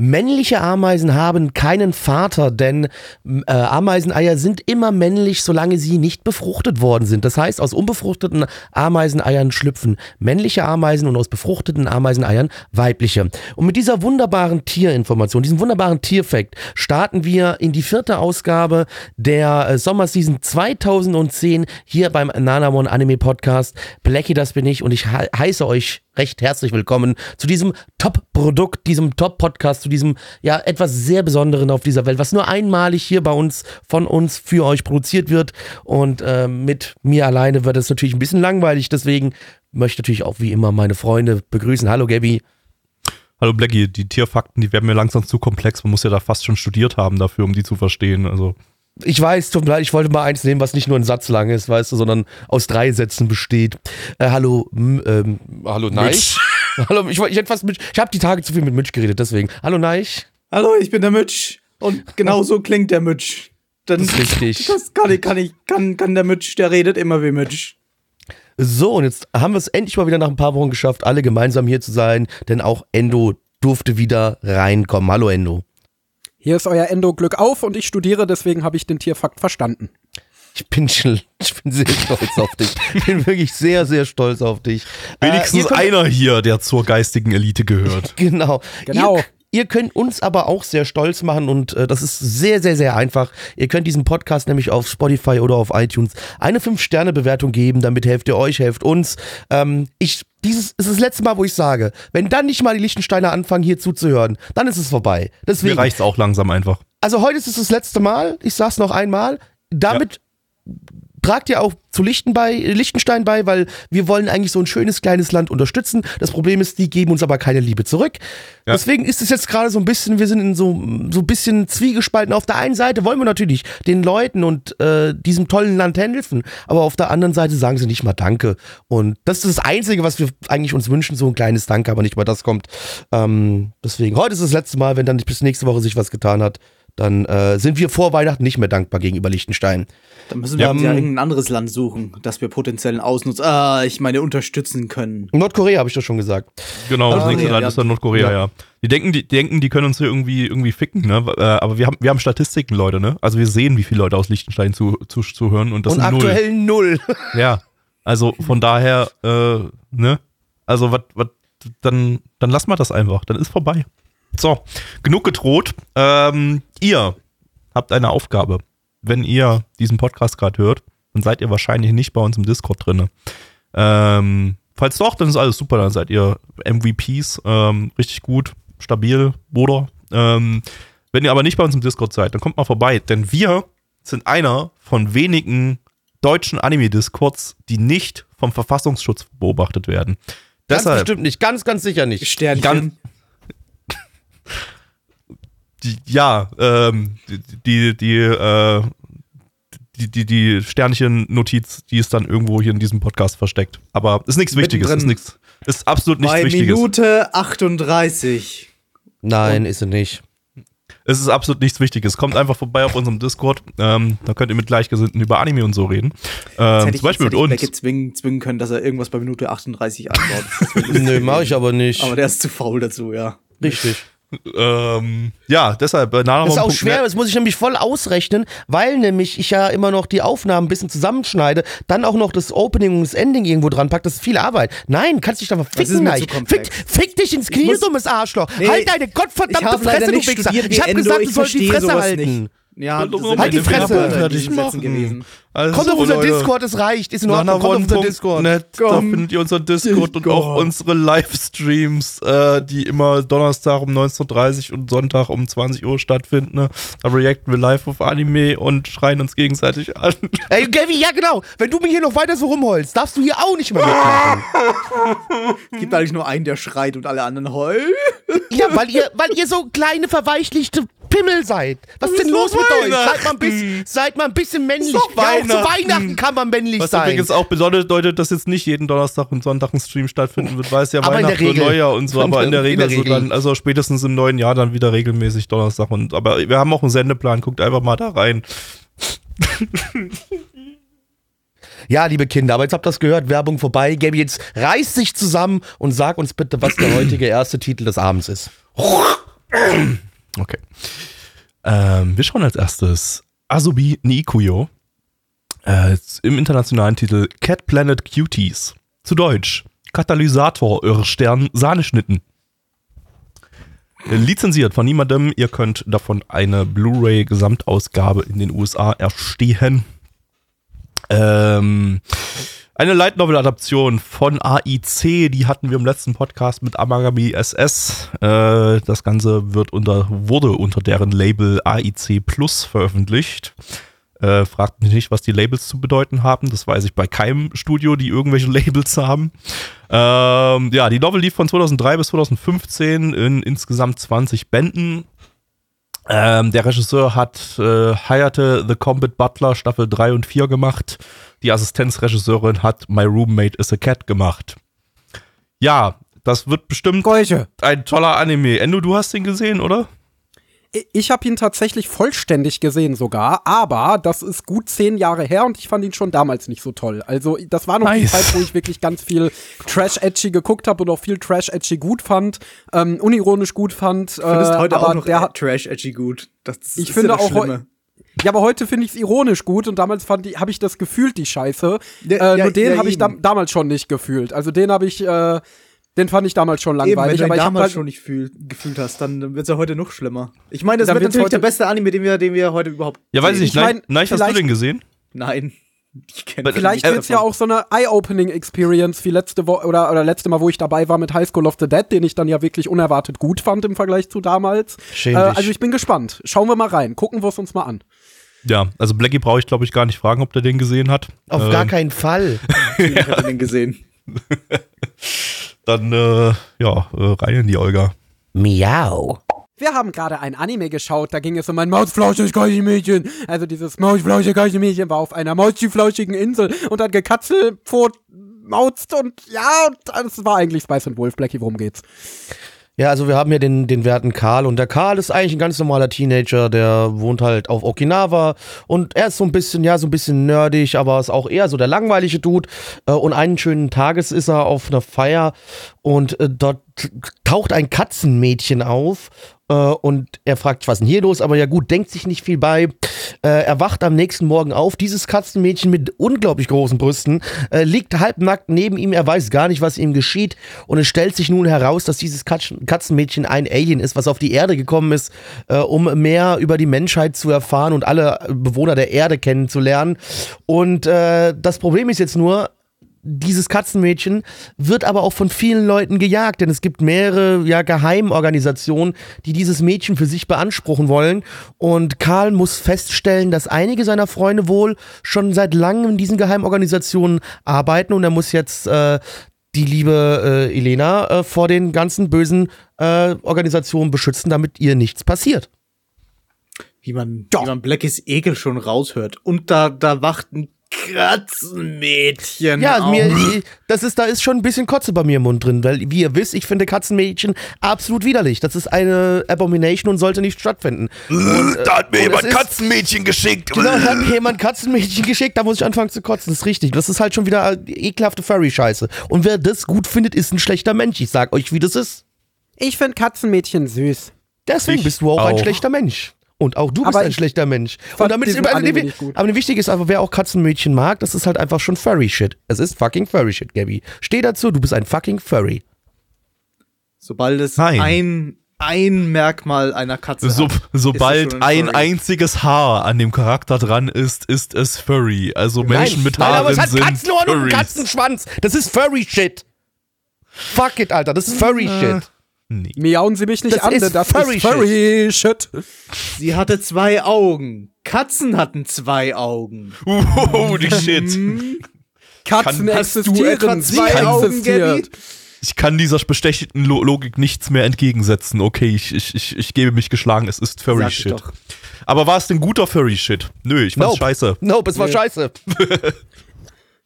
Männliche Ameisen haben keinen Vater, denn äh, Ameiseneier sind immer männlich, solange sie nicht befruchtet worden sind. Das heißt, aus unbefruchteten Ameiseneiern schlüpfen männliche Ameisen und aus befruchteten Ameiseneiern weibliche. Und mit dieser wunderbaren Tierinformation, diesem wunderbaren Tierfakt, starten wir in die vierte Ausgabe der äh, Sommerseason 2010 hier beim Nanamon Anime Podcast. Blackie, das bin ich und ich he heiße euch recht herzlich willkommen zu diesem Top-Produkt, diesem Top-Podcast, zu diesem ja etwas sehr Besonderen auf dieser Welt, was nur einmalig hier bei uns von uns für euch produziert wird. Und äh, mit mir alleine wird es natürlich ein bisschen langweilig. Deswegen möchte ich natürlich auch wie immer meine Freunde begrüßen. Hallo Gabby. Hallo Blackie, die Tierfakten, die werden mir langsam zu komplex. Man muss ja da fast schon studiert haben dafür, um die zu verstehen. Also ich weiß, tut mir leid, ich wollte mal eins nehmen, was nicht nur ein Satz lang ist, weißt du, sondern aus drei Sätzen besteht. Äh, hallo, ähm, hallo Neich. hallo, ich, ich hätte fast mit, ich habe die Tage zu viel mit Mitch geredet, deswegen. Hallo Neich. Hallo, ich bin der Mitch. Und genau so klingt der Mitch. Dann, das ist richtig. Das kann ich, kann ich, kann, kann der Mitch, der redet immer wie Mitch. So, und jetzt haben wir es endlich mal wieder nach ein paar Wochen geschafft, alle gemeinsam hier zu sein, denn auch Endo durfte wieder reinkommen. Hallo Endo. Hier ist euer Endo Glück auf und ich studiere, deswegen habe ich den Tierfakt verstanden. Ich bin, schon, ich bin sehr stolz auf dich. Ich bin wirklich sehr, sehr stolz auf dich. Wenigstens äh, einer hier, der zur geistigen Elite gehört. Genau. Genau. Ihr, Ihr könnt uns aber auch sehr stolz machen und äh, das ist sehr, sehr, sehr einfach. Ihr könnt diesem Podcast nämlich auf Spotify oder auf iTunes eine 5-Sterne-Bewertung geben. Damit helft ihr euch, helft uns. Ähm, ich, dieses ist das letzte Mal, wo ich sage, wenn dann nicht mal die Lichtensteiner anfangen, hier zuzuhören, dann ist es vorbei. Deswegen. Mir reicht's auch langsam einfach. Also heute ist es das letzte Mal. Ich sag's noch einmal. Damit ja tragt ihr auch zu Lichten bei, Liechtenstein bei, weil wir wollen eigentlich so ein schönes kleines Land unterstützen. Das Problem ist, die geben uns aber keine Liebe zurück. Ja. Deswegen ist es jetzt gerade so ein bisschen, wir sind in so, so ein bisschen zwiegespalten. Auf der einen Seite wollen wir natürlich den Leuten und äh, diesem tollen Land helfen, aber auf der anderen Seite sagen sie nicht mal Danke. Und das ist das Einzige, was wir eigentlich uns wünschen, so ein kleines Danke, aber nicht mal das kommt. Ähm, deswegen, heute ist das letzte Mal, wenn dann bis nächste Woche sich was getan hat dann äh, sind wir vor Weihnachten nicht mehr dankbar gegenüber Liechtenstein. Dann müssen wir ja, uns ja irgendein anderes Land suchen, das wir potenziell ausnutzen, ah, ich meine, unterstützen können. Nordkorea habe ich doch schon gesagt. Genau, das ah, nächste ja, Land ja. ist dann Nordkorea, ja. Die denken, die, die, denken, die können uns hier irgendwie, irgendwie ficken, ne? Äh, aber wir haben, wir haben Statistiken, Leute, ne? Also wir sehen, wie viele Leute aus Liechtenstein zu, zu, zuhören und das und sind aktuell null. null. ja. Also von daher, äh, ne? Also was, was, dann, dann lass mal das einfach. Dann ist vorbei. So, genug gedroht. Ähm, ihr habt eine Aufgabe. Wenn ihr diesen Podcast gerade hört, dann seid ihr wahrscheinlich nicht bei uns im Discord drin. Ähm, falls doch, dann ist alles super. Dann seid ihr MVPs. Ähm, richtig gut, stabil, Bruder. Ähm, wenn ihr aber nicht bei uns im Discord seid, dann kommt mal vorbei. Denn wir sind einer von wenigen deutschen Anime-Discords, die nicht vom Verfassungsschutz beobachtet werden. Ganz Deshalb, bestimmt nicht, ganz, ganz sicher nicht. Sternchen. Ganz, die, ja, ähm, die, die, äh, die, die, die Sternchen-Notiz, die ist dann irgendwo hier in diesem Podcast versteckt. Aber ist nichts Wichtiges, ist nichts, ist absolut nichts Bei Wichtiges. Minute 38. Nein, Und ist sie nicht. Es ist absolut nichts Wichtiges. Kommt einfach vorbei auf unserem Discord. Ähm, da könnt ihr mit Gleichgesinnten über Anime und so reden. Ähm, ich, zum Beispiel mit uns. Ich zwingen, zwingen können, dass er irgendwas bei Minute 38 antwortet. Nö, mach ich aber nicht. Aber der ist zu faul dazu, ja. Richtig. Ähm, ja, deshalb äh, Das ist auch schwer, das muss ich nämlich voll ausrechnen, weil nämlich ich ja immer noch die Aufnahmen ein bisschen zusammenschneide, dann auch noch das Opening und das Ending irgendwo dran packe. Das ist viel Arbeit. Nein, kannst dich da mal ficken, nein. Fick, fick, dich ins Knie, dummes Arschloch. Nee, halt deine gottverdammte Fresse, du Wichser. Ich hab gesagt, du sollst die Fresse halten. Nicht. Ja, sind Halt die Fresse. Fertig machen. gewesen. Also, Kommt auf unser Leute, Discord, es reicht. Ist in Ordnung. Kommt auf unser Discord. Net, da Komm. findet ihr unseren Discord und auch unsere Livestreams, äh, die immer Donnerstag um 19.30 Uhr und Sonntag um 20 Uhr stattfinden. Ne? Da reacten wir live auf Anime und schreien uns gegenseitig an. Ey, Gavi, ja genau. Wenn du mir hier noch weiter so rumholst, darfst du hier auch nicht mehr mitmachen. Es gibt eigentlich nur einen, der schreit und alle anderen heulen. ja, weil ihr, weil ihr so kleine, verweichlichte Pimmel seid. Was ist denn los mit euch? Weihnachten. Seid mal ein bisschen, seid mal ein bisschen männlich. Ja, auch zu Weihnachten. Weihnachten kann man männlich Was sein. übrigens auch bedeutet, dass jetzt nicht jeden Donnerstag und Sonntag ein Stream stattfinden wird, weil es ja Aber in der Weihnachten und. Neujahr und so, aber in der In Regel, der so Regel. dann, also spätestens im neuen Jahr dann wieder regelmäßig Donnerstag und, aber wir haben auch einen Sendeplan, guckt einfach mal da rein. Ja, liebe Kinder, aber jetzt habt ihr das gehört, Werbung vorbei. Gabi, jetzt reiß dich zusammen und sag uns bitte, was der heutige erste Titel des Abends ist. Okay. Ähm, wir schauen als erstes Asobi Nikuyo. Äh, Im internationalen Titel Cat Planet Cuties. Zu Deutsch Katalysator Irrstern Sahneschnitten. Äh, Lizenziert von niemandem. Ihr könnt davon eine Blu-ray Gesamtausgabe in den USA erstehen. Ähm, eine Light Novel Adaption von AIC, die hatten wir im letzten Podcast mit Amagami SS. Äh, das Ganze wird unter, wurde unter deren Label AIC Plus veröffentlicht. Äh, fragt mich nicht, was die Labels zu bedeuten haben. Das weiß ich bei keinem Studio, die irgendwelche Labels haben. Ähm, ja, die Novel lief von 2003 bis 2015 in insgesamt 20 Bänden. Ähm, der Regisseur hat äh, Hayate The Combat Butler Staffel 3 und 4 gemacht. Die Assistenzregisseurin hat My Roommate is a Cat gemacht. Ja, das wird bestimmt Geuche. ein toller Anime. Endo, du hast ihn gesehen, oder? Ich habe ihn tatsächlich vollständig gesehen sogar, aber das ist gut zehn Jahre her und ich fand ihn schon damals nicht so toll. Also das war noch die Nice. Zeit, wo ich wirklich ganz viel Trash-Edgy geguckt habe und auch viel Trash-Edgy gut fand, ähm, unironisch gut fand. Du findest äh, heute aber auch noch der hat, Trash-Edgy gut. Das, das Ich ist finde ja das auch Schlimme. Ja, aber heute finde ich es ironisch gut und damals fand ich, habe ich das gefühlt, die Scheiße. Ja, äh, ja, nur den ja, habe ich da, damals schon nicht gefühlt. Also den habe ich, äh, den fand ich damals schon Eben, wenn langweilig. du ihn damals halt, schon nicht fühl, gefühlt hast, dann wird es ja heute noch schlimmer. Ich meine, das Dann wird natürlich heute- der beste Anime, den wir, den wir heute überhaupt Ja, weiß ich nicht. Ich mein, Nein, hast du den gesehen? Nein. Ich kenne Vielleicht wird es ja auch so eine Eye-Opening-Experience wie letzte Woche oder, oder letzte Mal, wo ich dabei war mit High School of the Dead, den ich dann ja wirklich unerwartet gut fand im Vergleich zu damals. Äh, also ich bin gespannt. Schauen wir mal rein. Gucken wir es uns mal an. Ja, also Blackie brauche ich, glaube ich, gar nicht fragen, ob der den gesehen hat. Auf Ähm, gar keinen Fall. Ich hatte den gesehen. Dann, äh, ja, äh, rein in die Olga. Miau. Wir haben gerade ein Anime geschaut, da ging es um ein mausflauschiges Mädchen. Also dieses mausflauschige Mädchen war auf einer mausflauschigen Insel und hat gekatzelt, mauzt und ja, und das war eigentlich Spice und Wolf. Blackie, worum geht's? Ja, also wir haben hier den, den werten Karl und der Karl ist eigentlich ein ganz normaler Teenager, der wohnt halt auf Okinawa und er ist so ein bisschen, ja, so ein bisschen nerdig, aber ist auch eher so der langweilige Dude äh, und einen schönen Tages ist er auf einer Feier und äh, dort taucht ein Katzenmädchen auf und er fragt, was ist denn hier los? Aber ja gut, denkt sich nicht viel bei. Äh, er wacht am nächsten Morgen auf. Dieses Katzenmädchen mit unglaublich großen Brüsten äh, liegt halbnackt neben ihm. Er weiß gar nicht, was ihm geschieht. Und es stellt sich nun heraus, dass dieses Katz Katzenmädchen ein Alien ist, was auf die Erde gekommen ist, äh, um mehr über die Menschheit zu erfahren und alle Bewohner der Erde kennenzulernen. Und äh, das Problem ist jetzt nur, dieses Katzenmädchen wird aber auch von vielen Leuten gejagt, denn es gibt mehrere ja, Geheimorganisationen, die dieses Mädchen für sich beanspruchen wollen. Und Karl muss feststellen, dass einige seiner Freunde wohl schon seit langem in diesen Geheimorganisationen arbeiten und er muss jetzt äh, die liebe äh, Elena äh, vor den ganzen bösen äh, Organisationen beschützen, damit ihr nichts passiert. Wie man, wie man Blackies Ekel schon raushört. Und da, da wacht ein Katzenmädchen. Ja, mir, das ist, da ist schon ein bisschen Kotze bei mir im Mund drin, weil, wie ihr wisst, ich finde Katzenmädchen absolut widerlich. Das ist eine Abomination und sollte nicht stattfinden. da hat mir und jemand ist- Katzenmädchen geschickt. Genau, da hat mir jemand Katzenmädchen geschickt, da muss ich anfangen zu kotzen. Das ist richtig. Das ist halt schon wieder ekelhafte Furry-Scheiße. Und wer das gut findet, ist ein schlechter Mensch. Ich sag euch, wie das ist. Ich finde Katzenmädchen süß. Deswegen Ich bist du auch, ein auch. schlechter Mensch. Und auch du bist Aber ein ich schlechter Mensch. Und damit ist nicht gut. aber wichtig ist einfach, wer auch Katzenmädchen mag, das ist halt einfach schon Furry-Shit. Es ist fucking Furry-Shit, Gabby. Steh dazu, du bist ein fucking Furry. Sobald es Nein. ein ein Merkmal einer Katze So, hat, ist sobald ein Furry. einziges Haar an dem Charakter dran ist, ist es Furry. Also Menschen mit Nein, Haaren aber es hat sind Katzenohren und einen. Katzenschwanz. Das ist Furry-Shit. Fuck it, Alter. Das ist Furry-Shit. Nee. Miauen Sie mich nicht Das an, ist denn das Furry ist Furry Shit. Sie hatte zwei Augen. Katzen hatten zwei Augen. Holy shit. Katzen Kann- Hast du existieren, zwei Augen, existiert. Gabby? Ich kann dieser bestechenden Lo Logik nichts mehr entgegensetzen. Okay, ich, ich, ich, ich gebe mich geschlagen, es ist Furry Sag Shit. doch. Aber war es denn guter Furry Shit? Nö, ich fand's Nope. scheiße. Nope, es war scheiße.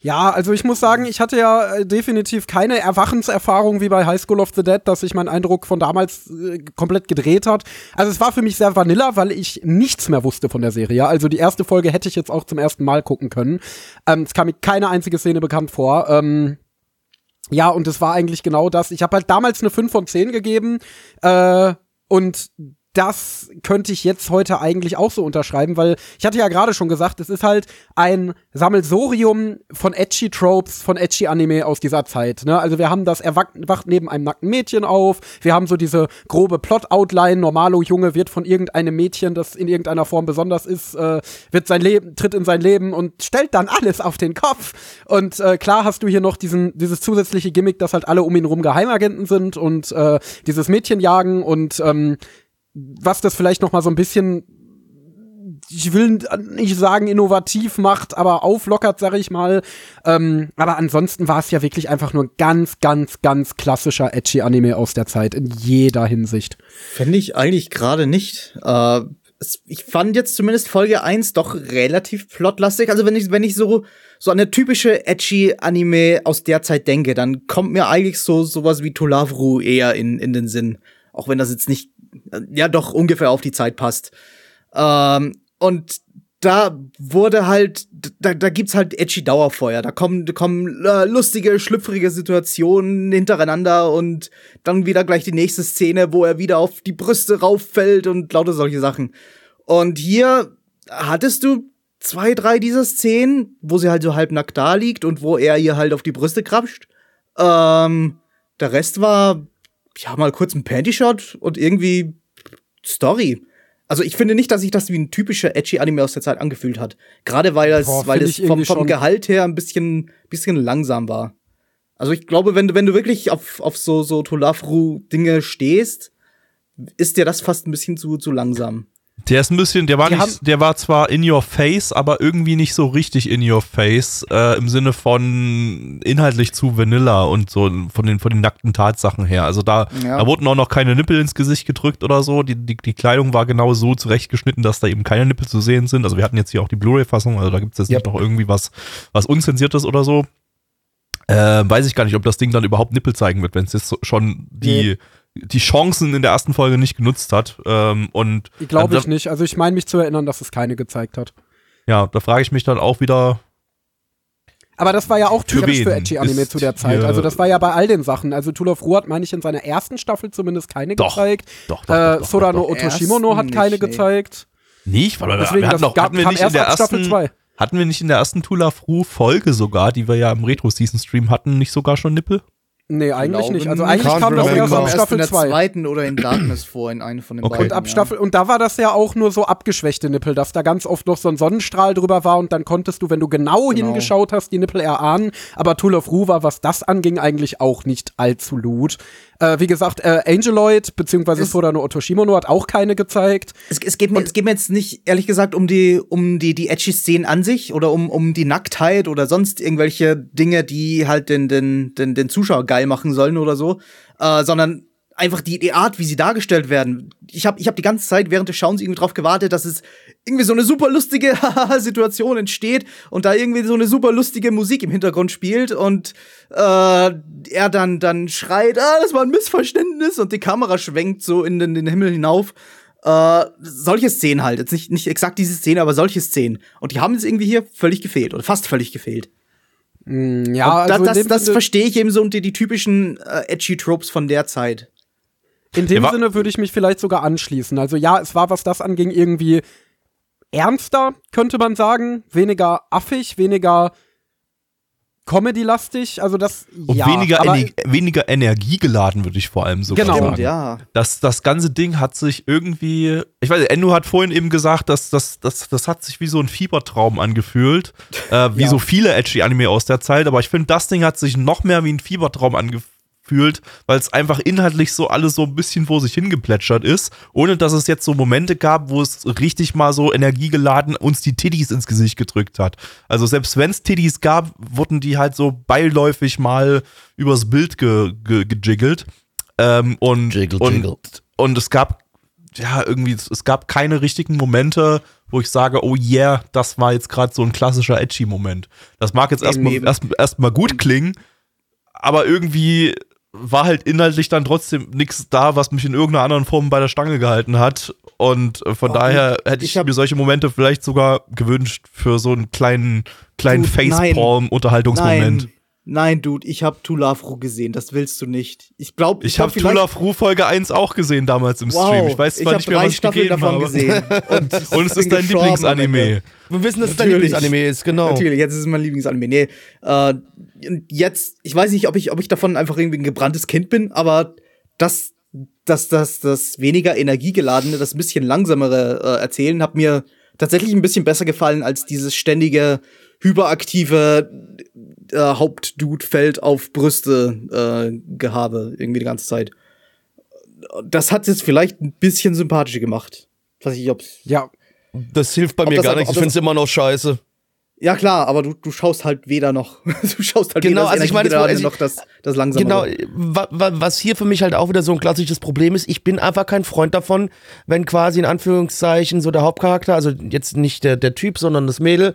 Ja, also ich muss sagen, ich hatte ja äh, definitiv keine Erwachenserfahrung wie bei High School of the Dead, dass sich mein Eindruck von damals äh, komplett gedreht hat. Also es war für mich sehr vanilla, weil ich nichts mehr wusste von der Serie. Also die erste Folge hätte ich jetzt auch zum ersten Mal gucken können. Ähm, es kam mir keine einzige Szene bekannt vor. Ähm, ja, und es war eigentlich genau das. Ich habe halt damals eine 5 von 10 gegeben äh, und das könnte ich jetzt heute eigentlich auch so unterschreiben, weil ich hatte ja gerade schon gesagt, es ist halt ein Sammelsorium von edgy Tropes, von edgy Anime aus dieser Zeit. Ne? Also wir haben das, er wacht, neben einem nackten Mädchen auf, wir haben so diese grobe Plot-Outline, Normalo Junge wird von irgendeinem Mädchen, das in irgendeiner Form besonders ist, äh, wird sein Leben, tritt in sein Leben und stellt dann alles auf den Kopf. Und äh, klar hast du hier noch diesen, dieses zusätzliche Gimmick, dass halt alle um ihn rum Geheimagenten sind und äh, dieses Mädchen jagen und ähm, was das vielleicht noch mal so ein bisschen ich will nicht sagen innovativ macht, aber auflockert, sag ich mal. Ähm, aber ansonsten war es ja wirklich einfach nur ganz, ganz, ganz klassischer edgy Anime aus der Zeit in jeder Hinsicht. Fände ich eigentlich gerade nicht. Äh, ich fand jetzt zumindest Folge 1 doch relativ plotlastig. Also wenn ich, wenn ich so, so an eine typische edgy Anime aus der Zeit denke, dann kommt mir eigentlich so sowas wie Tolavru eher in, in den Sinn. Auch wenn das jetzt nicht, ja doch ungefähr auf die Zeit passt. Ähm, und da wurde halt, da, da gibt's halt edgy Dauerfeuer. Da kommen, kommen äh, lustige, schlüpfrige Situationen hintereinander und dann wieder gleich die nächste Szene, wo er wieder auf die Brüste rauffällt und lauter solche Sachen. Und hier hattest du zwei, drei dieser Szenen, wo sie halt so halbnackt da liegt und wo er ihr halt auf die Brüste krapscht. Ähm, der Rest war, ja, mal kurz ein Panty-Shot und irgendwie Story. Also ich finde nicht, dass sich das wie ein typischer edgy Anime aus der Zeit angefühlt hat. Gerade weil es, Boah, weil es vom, vom. Gehalt her ein bisschen, bisschen langsam war. Also ich glaube, wenn du, wenn du wirklich auf, auf so, so Tolafru-Dinge stehst, ist dir das fast ein bisschen zu, zu langsam. Der ist ein bisschen, der war Die nicht, der war zwar in your face, aber irgendwie nicht so richtig in your face, äh, im Sinne von inhaltlich zu Vanilla und so von den, von den nackten Tatsachen her. Also da, Ja. da wurden auch noch keine Nippel ins Gesicht gedrückt oder so. Die, die, die Kleidung war genau so zurechtgeschnitten, dass da eben keine Nippel zu sehen sind. Also wir hatten jetzt hier auch die Blu-ray-Fassung, also da gibt es jetzt Yep. nicht noch irgendwie was, was unzensiertes oder so. Äh, weiß ich gar nicht, ob das Ding dann überhaupt Nippel zeigen wird, wenn es jetzt schon die, die Chancen in der ersten Folge nicht genutzt hat. Ähm, und Glaube da- ich nicht. Also ich meine mich zu erinnern, dass es keine gezeigt hat. Ja, da frage ich mich dann auch wieder, Aber das war ja auch Für typisch für Edgy Anime ist zu der Zeit. Also das war ja bei all den Sachen. Also Tool of Ruhr hat, meine ich, in seiner ersten Staffel zumindest keine Doch, gezeigt. doch, doch, äh, doch, doch, Sora doch, no doch. Otoshimono hat Ersten keine nicht, nee. gezeigt. nicht, weil Deswegen, wir hatten das doch, gab- hatten wir kam nicht in erst der ab Staffel ersten, zwei. hatten wir nicht in der ersten Tula Fru Folge sogar, die wir ja im Retro-Season-Stream hatten, nicht sogar schon Nippel? Nee, eigentlich nicht. Also eigentlich Can't kam das erst ab Staffel der 2. zweiten oder in Darkness vor, in eine von den Okay. beiden. Und ab ja. Staffel, und da war das ja auch nur so abgeschwächte Nippel, dass da ganz oft noch so ein Sonnenstrahl drüber war und dann konntest du, wenn du genau, Genau. hingeschaut hast, die Nippel erahnen. Aber Tool of Ru war, was das anging, eigentlich auch nicht allzu lud. Äh, wie gesagt, äh, Angeloid, beziehungsweise Es- Sora no Otoshimono hat auch keine gezeigt. Es, es, geht mir, es geht mir jetzt nicht, ehrlich gesagt, um die, um die, die edgy Szenen an sich oder um, um die Nacktheit oder sonst irgendwelche Dinge, die halt den, den, den, den Zuschauer geil machen sollen oder so, äh, sondern einfach die, die Art, wie sie dargestellt werden. Ich habe ich hab die ganze Zeit während des Schauens irgendwie drauf gewartet, dass es irgendwie so eine super lustige Situation entsteht und da irgendwie so eine super lustige Musik im Hintergrund spielt und äh, er dann, dann schreit, ah, das war ein Missverständnis und die Kamera schwenkt so in den, den Himmel hinauf. Äh, solche Szenen halt. Jetzt nicht, nicht exakt diese Szene, aber solche Szenen. Und die haben jetzt irgendwie hier völlig gefehlt oder fast völlig gefehlt. Mm, Ja, also das, das, in dem das Sinne- verstehe ich eben so unter die typischen äh, edgy Tropes von der Zeit. In dem Ja, Sinne würde ich mich vielleicht sogar anschließen. Also ja, es war, was das anging, irgendwie ernster, könnte man sagen. Weniger affig, weniger Comedy-lastig, also das Und ja, weniger, aber, Ener weniger energiegeladen, würde ich vor allem sogar Genau. sagen. Ja. Das, das ganze Ding hat sich irgendwie, ich weiß nicht, Endo hat vorhin eben gesagt, dass das, das, das hat sich wie so ein Fiebertraum angefühlt, äh, wie Ja. so viele edgy Anime aus der Zeit, aber ich finde, das Ding hat sich noch mehr wie ein Fiebertraum angefühlt, weil es einfach inhaltlich so alles so ein bisschen vor sich hingeplätschert ist, ohne dass es jetzt so Momente gab, wo es richtig mal so energiegeladen uns die Titties ins Gesicht gedrückt hat. Also selbst wenn es Titties gab, wurden die halt so beiläufig mal übers Bild ge, ge, gejiggelt. Ähm, und, Jiggle, und, jiggle. und es gab, ja, irgendwie, es gab keine richtigen Momente, wo ich sage, oh yeah, das war jetzt gerade so ein klassischer Edgy-Moment. Das mag jetzt erstmal erst, erst mal gut klingen, aber irgendwie war halt inhaltlich dann trotzdem nichts da, was mich in irgendeiner anderen Form bei der Stange gehalten hat. Und äh, von Oh, daher hätte ich, ich mir solche Momente vielleicht sogar gewünscht für so einen kleinen, kleinen. Facepalm-Unterhaltungsmoment. Nein, Dude, ich habe Tulafru gesehen. Das willst du nicht. Ich glaube, Ich habe Tula Fru Folge 1 auch gesehen damals im Stream. Ich weiß zwar ich nicht mehr, was ich Staffeln gegeben davon habe. gesehen. Und, Und es ist dein Lieblingsanime. Wir wissen, dass es dein Natürlich. Lieblingsanime ist, genau. Natürlich, jetzt ist es mein Lieblingsanime. Nee, äh, jetzt, ich weiß nicht, ob ich, ob ich davon einfach irgendwie ein gebranntes Kind bin, aber das, das, das, das weniger energiegeladene, das ein bisschen langsamere äh, Erzählen hat mir tatsächlich ein bisschen besser gefallen als dieses ständige, hyperaktive äh, Hauptdude-Feld auf Brüste äh, Gehabe irgendwie die ganze Zeit. Das hat es vielleicht ein bisschen sympathischer gemacht. Weiß ich, ob's ja, Das hilft bei mir gar nichts. Ich finde es immer noch scheiße. Ja, klar, aber du, du schaust halt weder noch. Du schaust halt Genau, weder also ich meine, also ich- noch das, das langsame. Genau, wa, wa, was hier für mich halt auch wieder so ein klassisches Problem ist, ich bin einfach kein Freund davon, wenn quasi in Anführungszeichen so der Hauptcharakter, also jetzt nicht der, der Typ, sondern das Mädel,